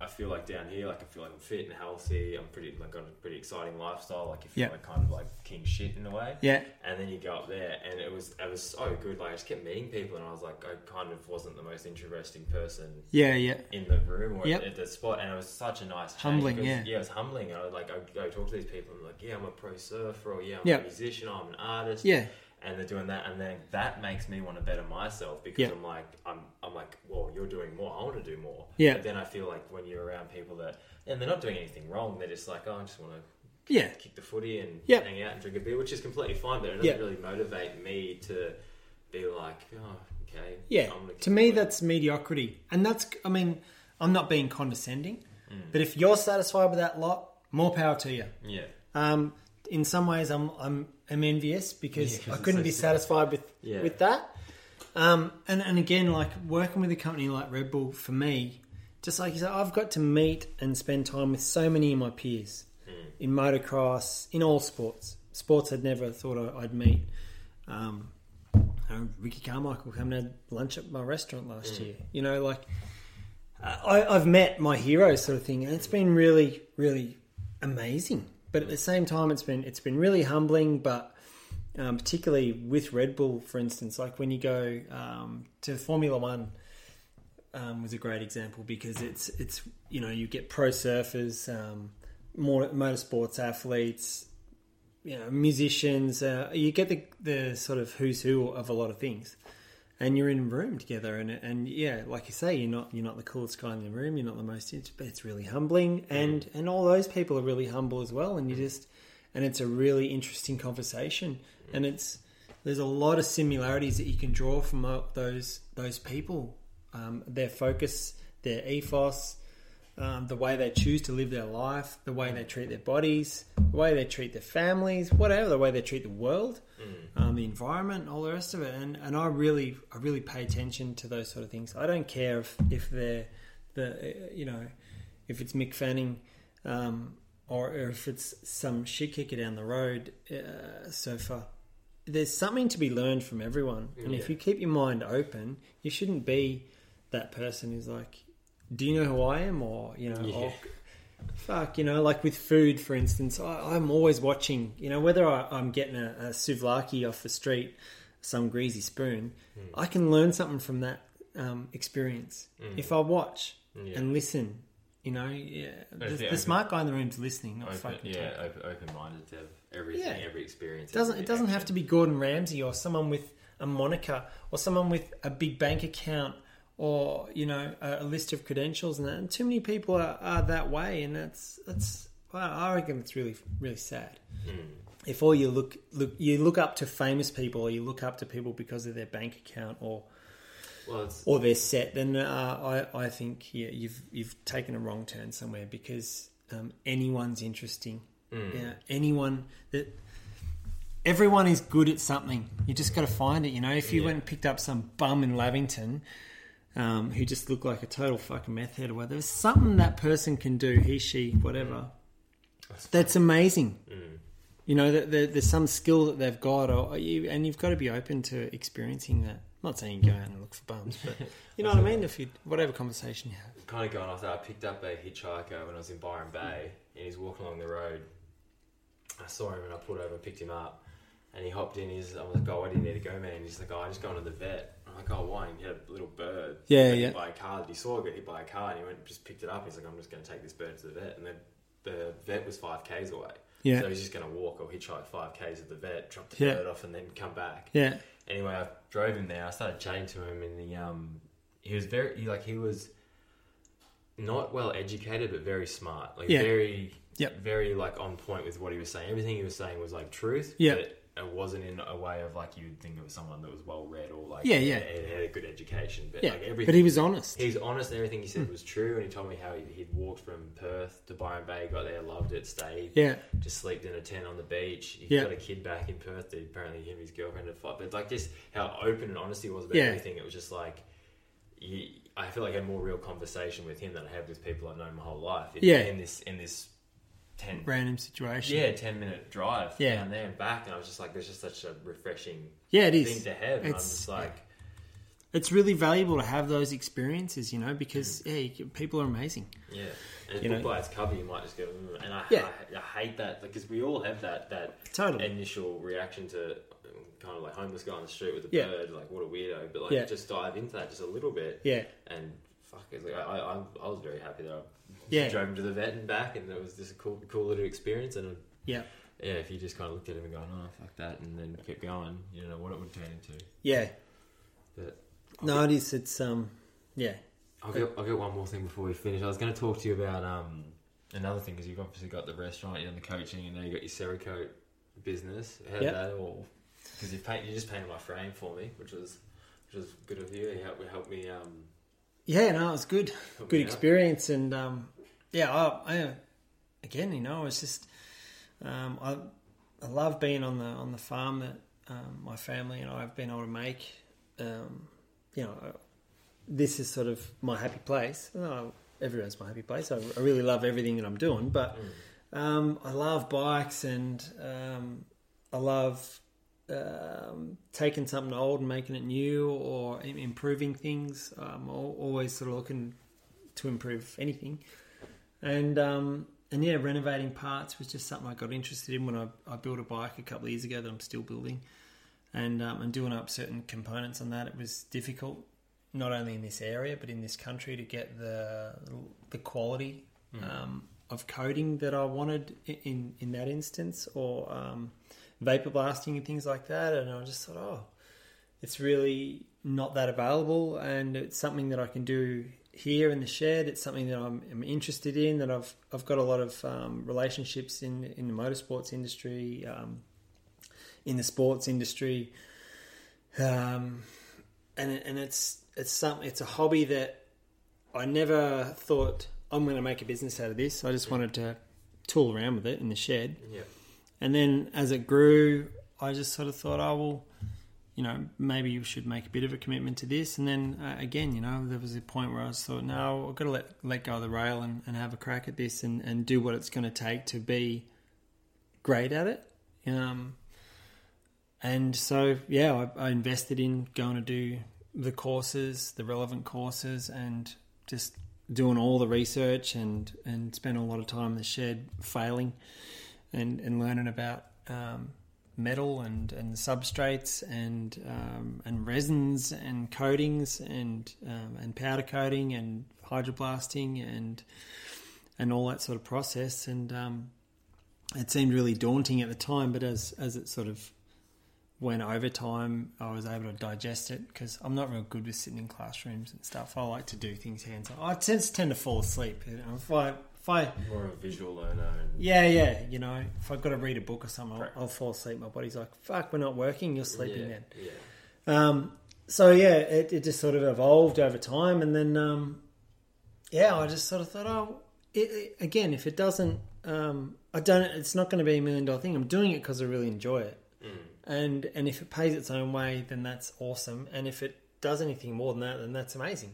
[SPEAKER 1] I feel like down here, like I feel like I'm fit and healthy. I'm pretty like got a pretty exciting lifestyle. Like you feel
[SPEAKER 2] Yeah.
[SPEAKER 1] like kind of like king shit in a way.
[SPEAKER 2] Yeah.
[SPEAKER 1] And then you go up there, and it was it was so good. Like I just kept meeting people, and I was like, I kind of wasn't the most interesting person
[SPEAKER 2] Yeah, yeah.
[SPEAKER 1] in the room or
[SPEAKER 2] Yep.
[SPEAKER 1] at the spot, and it was such a nice
[SPEAKER 2] Humbling,
[SPEAKER 1] because-
[SPEAKER 2] yeah.
[SPEAKER 1] yeah, it was humbling. And I was like, I go talk to these people, and I'm like, yeah, I'm a pro surfer, or yeah, I'm
[SPEAKER 2] Yeah.
[SPEAKER 1] a musician, I'm an artist,
[SPEAKER 2] Yeah.
[SPEAKER 1] And they're doing that, and then that makes me want to better myself because
[SPEAKER 2] Yeah.
[SPEAKER 1] I'm like, I'm, I'm like, well, you're doing more, I want to do more.
[SPEAKER 2] Yeah.
[SPEAKER 1] But then I feel like when you're around people that, and they're not doing anything wrong, they're just like, oh, I just want to
[SPEAKER 2] Yeah.
[SPEAKER 1] kick the footy and
[SPEAKER 2] Yeah.
[SPEAKER 1] hang out and drink a beer, which is completely fine, but it doesn't
[SPEAKER 2] Yeah.
[SPEAKER 1] really motivate me to be like, oh, okay,
[SPEAKER 2] Yeah,
[SPEAKER 1] gonna
[SPEAKER 2] me,
[SPEAKER 1] going.
[SPEAKER 2] that's mediocrity, and that's. I mean, I'm not being condescending,
[SPEAKER 1] Mm.
[SPEAKER 2] but if you're satisfied with that lot, more power to you.
[SPEAKER 1] yeah,
[SPEAKER 2] Um, in some ways, I'm I'm, I'm envious because
[SPEAKER 1] Yeah,
[SPEAKER 2] I couldn't
[SPEAKER 1] so
[SPEAKER 2] be satisfied with
[SPEAKER 1] Yeah.
[SPEAKER 2] with that. Um, and and again, like working with a company like Red Bull for me, just like you said, I've got to meet and spend time with so many of my peers in motocross, in all sports, sports I'd never thought I'd meet. Um, uh, Ricky Carmichael came and had lunch at my restaurant last year. You know, like I, I've met my heroes, sort of thing, and it's been really, really amazing. But at the same time, it's been it's been really humbling. But um, particularly with Red Bull, for instance, like when you go um, to Formula One, um, was a great example because it's it's you know you get pro surfers, um, more motorsports athletes, you know musicians. Uh, you get the the sort of who's who of a lot of things, and you're in a room together. And and yeah, like you say, you're not you're not the coolest guy in the room. You're not the most, but it's really humbling. And and all those people are really humble as well. And you just and it's a really interesting conversation. And it's there's a lot of similarities that you can draw from uh, those those people, um, their focus, their ethos, um, the way they choose to live their life, the way they treat their bodies, the way they treat their families, whatever, the way they treat the world, um, the environment, all the rest of it. And and I really I really pay attention to those sort of things. I don't care if if they're the uh, you know if it's Mick Fanning. Um, or, or if it's some shit kicker down the road uh, surfer, there's something to be learned from everyone. And if you keep your mind open, you shouldn't be that person who's like, "Do you know who I am?" Or you know,
[SPEAKER 1] Yeah.
[SPEAKER 2] or, fuck, you know, like with food, for instance, I, I'm always watching. You know, whether I, I'm getting a, a souvlaki off the street, some greasy spoon,
[SPEAKER 1] Hmm.
[SPEAKER 2] I can learn something from that um, experience if I watch
[SPEAKER 1] Yeah.
[SPEAKER 2] and listen. You know, yeah, the, the
[SPEAKER 1] you're
[SPEAKER 2] smart guy in the room's listening, not
[SPEAKER 1] open,
[SPEAKER 2] fucking.
[SPEAKER 1] Yeah, open, open-minded to everything,
[SPEAKER 2] Yeah.
[SPEAKER 1] every experience.
[SPEAKER 2] It doesn't it doesn't have to be Gordon Ramsay or someone with a moniker or someone with a big bank account or you know a, a list of credentials and that. And too many people are, are that way, and that's that's well, I reckon it's really really sad.
[SPEAKER 1] Hmm.
[SPEAKER 2] If all you look look you look up to famous people or you look up to people because of their bank account or
[SPEAKER 1] Well, it's
[SPEAKER 2] or their set, then uh, I I think yeah, you've you've taken a wrong turn somewhere because um, anyone's interesting. Yeah, anyone that everyone is good at something. You just got to find it. You know, if you
[SPEAKER 1] Yeah.
[SPEAKER 2] went and picked up some bum in Lavington. Um, who just looked like a total fucking meth head or whatever. There's something that person can do, he, she, whatever. That's amazing. You know, that there, there's some skill that they've got, or you, and you've got to be open to experiencing that. I'm not saying you go out and look for bums, but you know what I mean. If you, whatever conversation you have,
[SPEAKER 1] kind of going off that. I picked up a hitchhiker when I was in Byron Bay, and he's walking along the road. I saw him and I pulled over and picked him up, and he hopped in. He's, I was like, "Oh, where do you need to go, man?" He's like, "Oh, I just going to the vet." I'm like, "Oh, why?" And he had a little bird.
[SPEAKER 2] Yeah, yeah.
[SPEAKER 1] Hit by a car that he saw get hit by a car, and he went and just picked it up. He's like, "I'm just going to take this bird to the vet," and then the vet was five k's away.
[SPEAKER 2] Yeah.
[SPEAKER 1] So he's just going to walk or hitchhike five k's at the vet, drop the
[SPEAKER 2] Yeah.
[SPEAKER 1] bird off, and then come back
[SPEAKER 2] yeah,
[SPEAKER 1] anyway, I drove him there. I started chatting to him, and he um he was very he, like he was not well educated, but very smart. Like
[SPEAKER 2] Yeah.
[SPEAKER 1] very
[SPEAKER 2] Yep.
[SPEAKER 1] very like on point with what he was saying. Everything he was saying was like truth.
[SPEAKER 2] Yeah.
[SPEAKER 1] It wasn't in a way of like you'd think of someone that was well read or like
[SPEAKER 2] Yeah, yeah.
[SPEAKER 1] had, had a good education. But
[SPEAKER 2] yeah.
[SPEAKER 1] like everything,
[SPEAKER 2] but he was honest.
[SPEAKER 1] He's honest and everything he said hmm. was true, and he told me how he, he'd walked from Perth to Byron Bay, got there, loved it, stayed,
[SPEAKER 2] Yeah,
[SPEAKER 1] just slept in a tent on the beach. He
[SPEAKER 2] Yeah.
[SPEAKER 1] got a kid back in Perth that apparently him and his girlfriend had fought. But like just how open and honest he was about
[SPEAKER 2] Yeah.
[SPEAKER 1] everything. It was just like you, I feel like I had more real conversation with him than I have with people I've known my whole life. In,
[SPEAKER 2] Yeah.
[SPEAKER 1] in this in this ten
[SPEAKER 2] random situation.
[SPEAKER 1] yeah ten minute drive
[SPEAKER 2] Yeah.
[SPEAKER 1] down there and back, and I was just like, there's just such a refreshing
[SPEAKER 2] yeah, it
[SPEAKER 1] thing to have. And I'm
[SPEAKER 2] It's-
[SPEAKER 1] just like,
[SPEAKER 2] It's really valuable to have those experiences, you know, because yeah, you people are amazing.
[SPEAKER 1] yeah. And
[SPEAKER 2] You
[SPEAKER 1] book
[SPEAKER 2] know-
[SPEAKER 1] by its cover, you might just go, mm, and I,
[SPEAKER 2] Yeah.
[SPEAKER 1] I, I hate that because we all have that that
[SPEAKER 2] Totally.
[SPEAKER 1] initial reaction to um, kind of like homeless guy on the street with a
[SPEAKER 2] Yeah.
[SPEAKER 1] bird, like what a weirdo. But like,
[SPEAKER 2] Yeah.
[SPEAKER 1] just dive into that just a little bit,
[SPEAKER 2] Yeah,
[SPEAKER 1] and fuck it. Like, I, I, I was very happy that I
[SPEAKER 2] Yeah.
[SPEAKER 1] drove him to the vet and back, and it was just a cool, cool little experience. And
[SPEAKER 2] yeah,
[SPEAKER 1] yeah, if you just kind of looked at him and going, oh fuck that, and then kept going, you don't know what it would turn into.
[SPEAKER 2] yeah.
[SPEAKER 1] But
[SPEAKER 2] No, it is. It's um, yeah,
[SPEAKER 1] I'll get, I'll get one more thing before we finish. I was going to talk to you about um, another thing because you've obviously got the restaurant, you've done the coaching, and now you got your Cerakote business. How
[SPEAKER 2] Yep.
[SPEAKER 1] that all? Because you paint, you just painted my frame for me, which was which was good of you. You helped, helped me. Um,
[SPEAKER 2] yeah. No, it was good. Good
[SPEAKER 1] out.
[SPEAKER 2] experience, and um, yeah, I, I again, you know, it's just um, I I love being on the on the farm that um, my family and I have been able to make. Um, you know, uh, this is sort of my happy place. Well, everyone's my happy place. I, I really love everything that I'm doing, but um, I love bikes and um, I love um, taking something old and making it new or improving things. I'm always sort of looking to improve anything. And um, and yeah, renovating parts was just something I got interested in when I, I built a bike a couple of years ago that I'm still building. And, um, and doing up certain components on that, it was difficult, not only in this area but in this country, to get the the quality um, of coating that I wanted in in that instance, or um, vapor blasting and things like that. And I just thought, oh, it's really not that available, and it's something that I can do here in the shed. It's something that I'm, I'm interested in. That I've I've got a lot of um, relationships in in the motorsports industry, um, in the sports industry, um, and and it's it's some it's a hobby that I never thought I'm going to make a business out of this. I just wanted to tool around with it in the shed.
[SPEAKER 1] Yeah.
[SPEAKER 2] And then as it grew, I just sort of thought, oh, well, you know, maybe you should make a bit of a commitment to this. And then uh, again, you know, there was a point where I was thought, no, I've got to let, let go of the rail and, and have a crack at this and, and do what it's going to take to be great at it. Um, and so, yeah, I, I invested in going to do the courses, the relevant courses, and just doing all the research and, and spent a lot of time in the shed failing and, and learning about um, metal and, and substrates and um, and resins and coatings and um, and powder coating and hydroblasting and and all that sort of process. And um, it seemed really daunting at the time but as as it sort of went over time I was able to digest it because I'm not real good with sitting in classrooms and stuff. I like to do things hands on I tend, to fall asleep. Know, if I
[SPEAKER 1] More of a visual learner.
[SPEAKER 2] Yeah, yeah. You know, if I've got to read a book or something, I'll, I'll fall asleep. My body's like, "Fuck, we're not working. You're sleeping
[SPEAKER 1] yeah,
[SPEAKER 2] then."
[SPEAKER 1] Yeah.
[SPEAKER 2] Um, so yeah, it, it just sort of evolved over time, and then um, yeah, I just sort of thought, oh, it, it- again, if it doesn't, um, I don't. It's not going to be a million dollar thing. I'm doing it because I really enjoy it, and and if it pays its own way, then that's awesome. And if it does anything more than that, then that's amazing.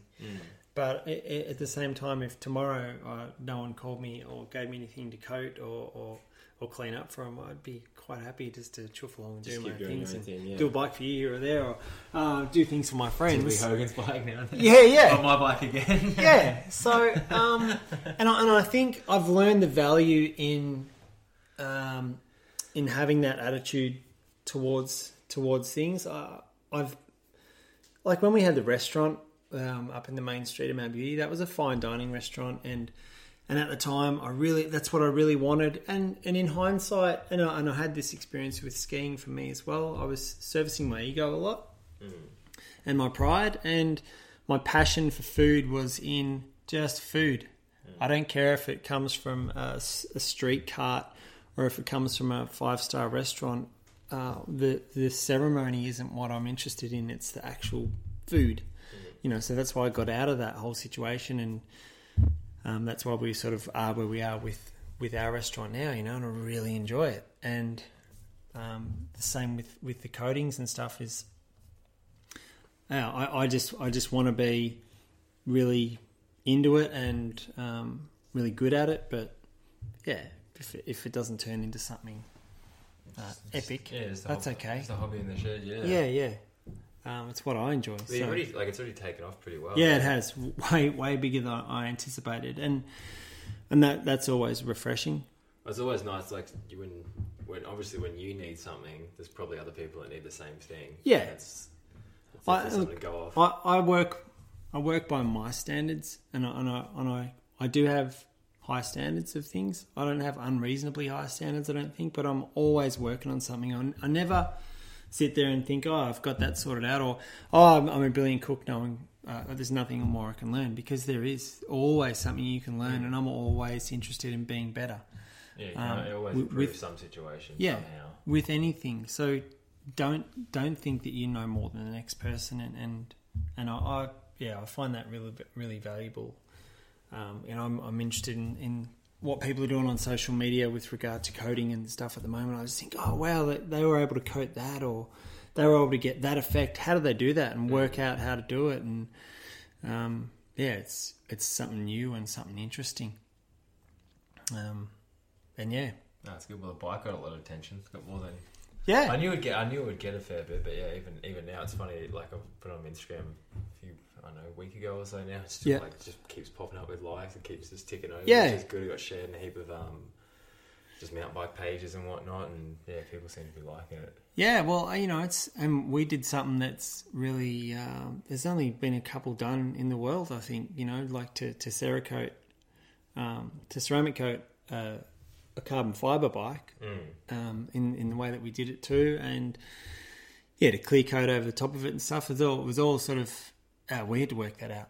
[SPEAKER 2] But at the same time, if tomorrow uh, no one called me or gave me anything to coat or, or, or clean up for them, I'd be quite happy just to chuff along and
[SPEAKER 1] Just
[SPEAKER 2] do my things and
[SPEAKER 1] thing, yeah.
[SPEAKER 2] do a bike for you here or there, or uh, do things for my friends.
[SPEAKER 1] Hogan's bike now.
[SPEAKER 2] Yeah, yeah.
[SPEAKER 1] On my bike again.
[SPEAKER 2] yeah. So, um, and I, and I think I've learned the value in um, in having that attitude towards towards things. Uh, I've like when we had the restaurant um, up in the main street of Mount Beauty. That was a fine dining restaurant, and and at the time, I really that's what I really wanted. And and in hindsight, and I, and I had this experience with skiing for me as well. I was servicing my ego a lot and my pride and my passion for food was in just food. I don't care if it comes from a street cart or if it comes from a five star restaurant. Uh, the the ceremony isn't what I'm interested in. It's the actual food, you know. So that's why I got out of that whole situation, and um, that's why we sort of are where we are with with our restaurant now. You know, and I really enjoy it. And um, the same with with the coatings and stuff is yeah, I, I just I just want to be really into it and um, really good at it. But yeah, if it, if it doesn't turn into something uh, epic.
[SPEAKER 1] Yeah,
[SPEAKER 2] That's
[SPEAKER 1] hobby,
[SPEAKER 2] okay.
[SPEAKER 1] A hobby in the shed. Yeah.
[SPEAKER 2] Yeah, yeah. Um, it's what I enjoy. So-
[SPEAKER 1] already, like it's already taken off pretty well.
[SPEAKER 2] yeah, it has way way bigger than I anticipated, and and that that's always refreshing.
[SPEAKER 1] It's always nice, like you when when obviously when you need something, there's probably other people that need the same thing.
[SPEAKER 2] Yeah.
[SPEAKER 1] It's, it's
[SPEAKER 2] I-
[SPEAKER 1] something to go off.
[SPEAKER 2] I, I work I work by my standards, and I, and I and I I do have high standards of things. I don't have unreasonably high standards. I don't think, but I'm always working on something. I, I never sit there and think, oh, I've got that sorted out, or oh, I'm, I'm a brilliant cook, knowing uh, there's nothing more I can learn because there is always something you can learn, and I'm always interested in being better.
[SPEAKER 1] yeah, you
[SPEAKER 2] um,
[SPEAKER 1] always
[SPEAKER 2] with-
[SPEAKER 1] improve
[SPEAKER 2] with-
[SPEAKER 1] some situation
[SPEAKER 2] Yeah,
[SPEAKER 1] somehow.
[SPEAKER 2] with anything. So don't don't think that you know more than the next person, and and, and I, I yeah I find that really really valuable. Um, and I'm I'm interested in, in what people are doing on social media with regard to coating and stuff at the moment. I just think, oh wow, they, they were able to coat that, or they were able to get that effect. How do they do that and work out how to do it? And um, yeah, it's it's something new and something interesting. Um, and yeah,
[SPEAKER 1] That's good. Well, the bike got a lot of attention. It's got more than
[SPEAKER 2] yeah,
[SPEAKER 1] I knew it'd get. I knew it would get a fair bit, but yeah, even even now, it's funny. Like I put it on Instagram a few, I don't know, a week ago or so. Now it's just
[SPEAKER 2] Yeah.
[SPEAKER 1] like just keeps popping up with likes and keeps just ticking over.
[SPEAKER 2] Yeah.
[SPEAKER 1] which is good. It got shared in a heap of um, just mountain bike pages and whatnot, and yeah, people seem to be liking it.
[SPEAKER 2] Yeah, well, uh, you know, it's and we did something that's really. Um, there's only been a couple done in the world, I think. You know, like to to Cerakote, um, to ceramic coat uh, a carbon fiber bike um, in in the way that we did it too, and yeah, to clear coat over the top of it and stuff. It was all, it was all sort of uh, we had to work that out.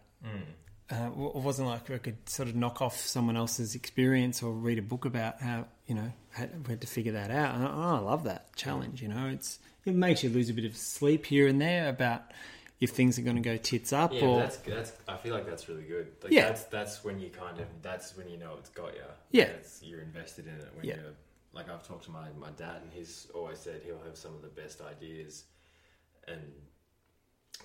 [SPEAKER 2] Uh, it wasn't like I could sort of knock off someone else's experience or read a book about how you know had, we had to figure that out. And I, I love that challenge. You know, it's it makes you lose a bit of sleep here and there about if things are going to go tits up
[SPEAKER 1] Yeah,
[SPEAKER 2] or
[SPEAKER 1] that's that's. I feel like that's really good. Like
[SPEAKER 2] Yeah.
[SPEAKER 1] that's that's when you kind of that's when you know it's got you.
[SPEAKER 2] Yeah.
[SPEAKER 1] It's, you're invested in it. When
[SPEAKER 2] Yeah.
[SPEAKER 1] you're like I've talked to my my dad, and he's always said he'll have some of the best ideas, and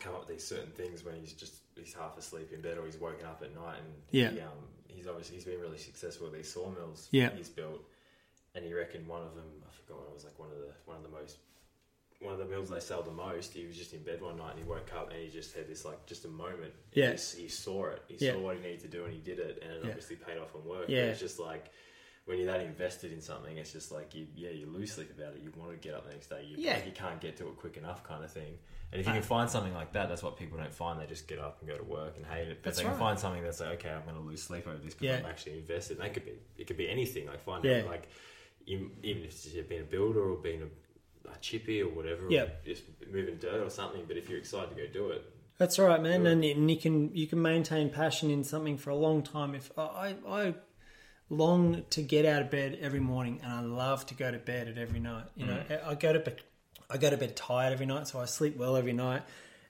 [SPEAKER 1] come up with these certain things when he's just he's half asleep in bed or he's woken up at night, and
[SPEAKER 2] Yeah.
[SPEAKER 1] he, um, he's obviously he's been really successful with these sawmills
[SPEAKER 2] Yeah.
[SPEAKER 1] he's built, and he reckoned one of them I forgot what it was like one of the one of the most one of the mills they sell the most. He was just in bed one night and he woke up and he just had this like just a moment.
[SPEAKER 2] Yeah.
[SPEAKER 1] He, he saw it. He
[SPEAKER 2] Yeah.
[SPEAKER 1] saw what he needed to do and he did it, and it
[SPEAKER 2] Yeah.
[SPEAKER 1] obviously paid off on work.
[SPEAKER 2] Yeah.
[SPEAKER 1] It's just like when you're that invested in something, it's just like you yeah you lose sleep about it. You want to get up the next day. You,
[SPEAKER 2] Yeah.
[SPEAKER 1] like, you can't get to it quick enough, kind of thing. And if you can find something like that, that's what people don't find. They just get up and go to work and hate it. But
[SPEAKER 2] That's
[SPEAKER 1] they can
[SPEAKER 2] right.
[SPEAKER 1] find something that's like, okay, I'm going to lose sleep over this because
[SPEAKER 2] Yeah.
[SPEAKER 1] I'm actually invested. And that could be it could be anything. Like find
[SPEAKER 2] Yeah.
[SPEAKER 1] out like you, even if it's just being a builder or being a, a chippy or whatever,
[SPEAKER 2] Yeah.
[SPEAKER 1] or just moving dirt or something. But if you're excited to go do it,
[SPEAKER 2] That's right, man. And, and you can you can maintain passion in something for a long time. If I I long to get out of bed every morning, and I love to go to bed at every night. You know, mm. I go to bed I go to bed tired every night, so I sleep well every night,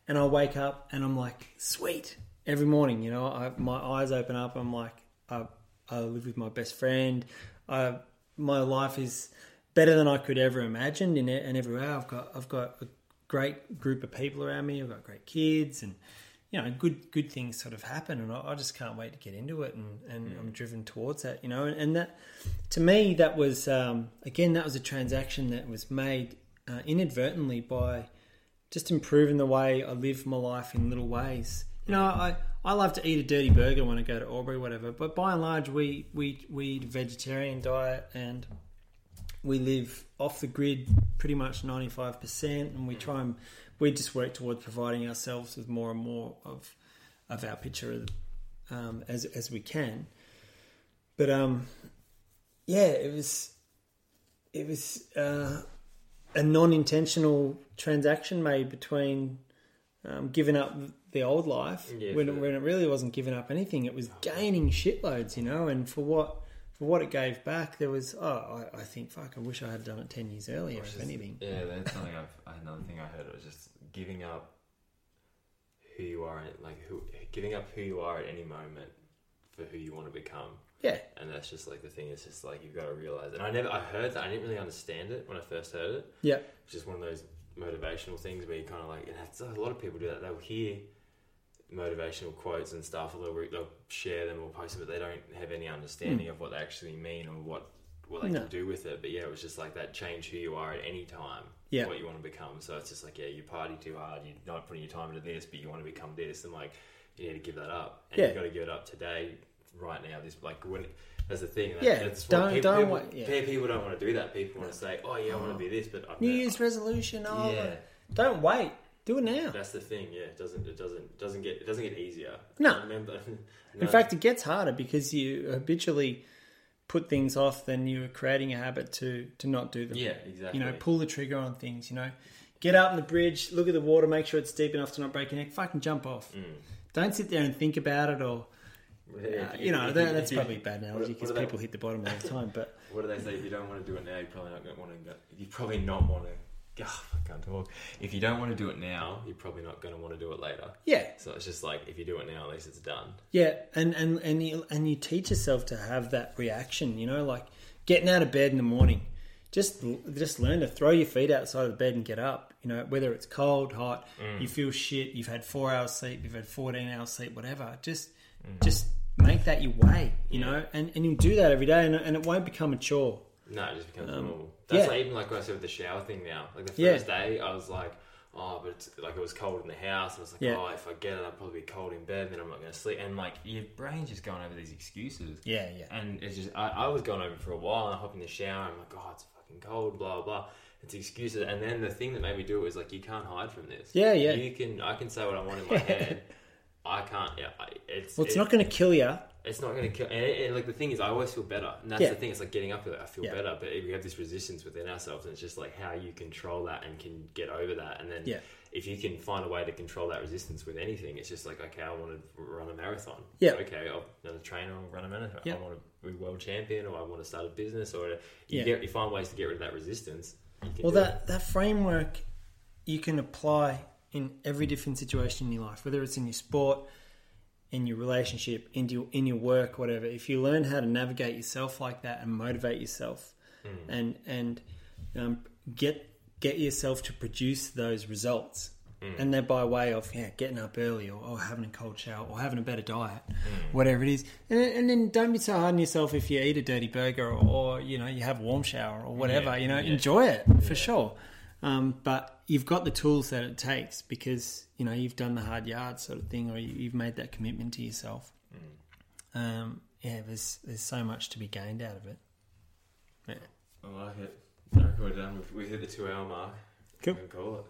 [SPEAKER 2] and I wake up and I'm like, sweet every morning. You know, I, my eyes open up. I'm like, I, I live with my best friend. I, my life is better than I could ever imagine in, e- in every way. I've got I've got a great group of people around me. I've got great kids, and you know, good good things sort of happen, and I, I just can't wait to get into it, and, and I'm driven towards that. You know, and, and that to me that was um, again that was a transaction that was made uh, inadvertently by just improving the way I live my life in little ways. You know, I, I love to eat a dirty burger when I go to Albury, whatever. But by and large, we we we eat a vegetarian diet and we live off the grid pretty much ninety five percent, and we try and we just work towards providing ourselves with more and more of of our picture um, as as we can. But um, yeah, it was it was uh, a non intentional transaction made between um, giving up the old life
[SPEAKER 1] Yeah,
[SPEAKER 2] when, it, when it really wasn't giving up anything. It was gaining shitloads, you know, and for what for what it gave back, there was oh, I, I think fuck, I wish I had done it ten years earlier, if anything.
[SPEAKER 1] Yeah, that's something I've another thing I heard. It was just giving up who you are, like who giving up who you are at any moment for who you want to become.
[SPEAKER 2] Yeah,
[SPEAKER 1] And that's just like the thing. It's just like you've got to realize. And I never, I heard that. I didn't really understand it when I first heard it.
[SPEAKER 2] yeah,
[SPEAKER 1] It's just one of those motivational things where you kind of like. And that's, a lot of people do that. They'll hear motivational quotes and stuff, or they'll, they'll share them or post them, but they don't have any understanding hmm. of what they actually mean or what what they
[SPEAKER 2] No.
[SPEAKER 1] can do with it. But yeah, it was just like that change who you are at any time,
[SPEAKER 2] Yeah.
[SPEAKER 1] what you want to become. So it's just like yeah, you party too hard, you're not putting your time into this, but you want to become this, and like you need to give that up, and
[SPEAKER 2] Yeah.
[SPEAKER 1] you've got to give it up today, right now. This like when. That's the thing. That,
[SPEAKER 2] Yeah,
[SPEAKER 1] that's
[SPEAKER 2] don't-
[SPEAKER 1] people,
[SPEAKER 2] don't
[SPEAKER 1] people,
[SPEAKER 2] wait, yeah.
[SPEAKER 1] people don't want to do that. People want to say, "Oh yeah, I want to be this," but I've
[SPEAKER 2] New Year's resolution. Oh,
[SPEAKER 1] Yeah.
[SPEAKER 2] don't wait. Do it now.
[SPEAKER 1] That's the thing. Yeah, it doesn't. It doesn't. Doesn't get. It doesn't get easier.
[SPEAKER 2] No.
[SPEAKER 1] Remember.
[SPEAKER 2] In fact, it gets harder because you habitually put things off. Then you're creating a habit to to not do them.
[SPEAKER 1] yeah, exactly.
[SPEAKER 2] You know, pull the trigger on things. You know, get out on the bridge, look at the water, make sure it's deep enough to not break your neck. Fucking jump off.
[SPEAKER 1] Mm.
[SPEAKER 2] Don't sit there and think about it or.
[SPEAKER 1] Yeah,
[SPEAKER 2] Uh, you know, that, that's probably a bad analogy because
[SPEAKER 1] what do they-
[SPEAKER 2] people hit the bottom all the time. But
[SPEAKER 1] What do they say? If you don't want to do it now, you're probably not going to want to. You probably not want to. Oh, I can't talk. If you don't want to do it now, you're probably not going to want to do it later.
[SPEAKER 2] yeah,
[SPEAKER 1] So it's just like if you do it now, at least it's done.
[SPEAKER 2] Yeah, and and and you, and you teach yourself to have that reaction. You know, like getting out of bed in the morning. Just just learn to throw your feet outside of the bed and get up. You know, whether it's cold, hot, mm. you feel shit. You've had four hours sleep. You've had fourteen hours sleep. Whatever. Just just mm. make that your way. You know, and and you do that every day, and, and it won't become a chore.
[SPEAKER 1] No, it just becomes um, normal. That's
[SPEAKER 2] yeah.
[SPEAKER 1] like even like what I said with the shower thing now. Like the
[SPEAKER 2] Yeah.
[SPEAKER 1] first day, I was like, oh, but it's, like it was cold in the house. I was like,
[SPEAKER 2] Yeah.
[SPEAKER 1] oh, if I get it, I'll probably be cold in bed. Then I'm not going to sleep. And like your brain's just going over these excuses.
[SPEAKER 2] Yeah, yeah,
[SPEAKER 1] And it's just, I, I was going over for a while and I hop in the shower and I'm like, oh, it's fucking cold, blah, blah. It's excuses. And then the thing that made me do it was like, you can't hide from this.
[SPEAKER 2] Yeah, yeah.
[SPEAKER 1] You can, I can say what I want in my head. I can't, yeah, I, it's,
[SPEAKER 2] Well, it's
[SPEAKER 1] it-
[SPEAKER 2] not going to kill you.
[SPEAKER 1] It's not going to kill. And, and like the thing is, I always feel better, and that's
[SPEAKER 2] Yeah.
[SPEAKER 1] the thing. It's like getting up with it. I feel
[SPEAKER 2] Yeah.
[SPEAKER 1] better, but we have this resistance within ourselves, and it's just like how you control that and can get over that. And then,
[SPEAKER 2] Yeah.
[SPEAKER 1] if you can find a way to control that resistance with anything, it's just like okay, I want to run a marathon.
[SPEAKER 2] Yeah.
[SPEAKER 1] Okay, I'll going to train. I'll run a marathon.
[SPEAKER 2] Yeah.
[SPEAKER 1] I want to be world champion, or I want to start a business, or you
[SPEAKER 2] Yeah.
[SPEAKER 1] get you find ways to get rid of that resistance.
[SPEAKER 2] Well,
[SPEAKER 1] do it.
[SPEAKER 2] that, that framework you can apply in every different situation in your life, whether it's in your sport, in your relationship, in your, in your work, whatever. If you learn how to navigate yourself like that and motivate yourself hmm. and, and um, get, get yourself to produce those results, hmm. and they're by way of yeah, getting up early or, or having a cold shower or having a better diet, hmm. whatever it is. And, then- and then don't be so hard on yourself if you eat a dirty burger or, or you know you have a warm shower or whatever.
[SPEAKER 1] Yeah,
[SPEAKER 2] you know,
[SPEAKER 1] yeah.
[SPEAKER 2] enjoy it for sure. Um, but you've got the tools that it takes because you know you've done the hard yards sort of thing, or you, you've made that commitment to yourself. Um, yeah, there's there's so much to be gained out of it. Yeah.
[SPEAKER 1] I like it. I reckon we're done. We've, we hit the two hour mark.
[SPEAKER 2] Cool.
[SPEAKER 1] We can call it.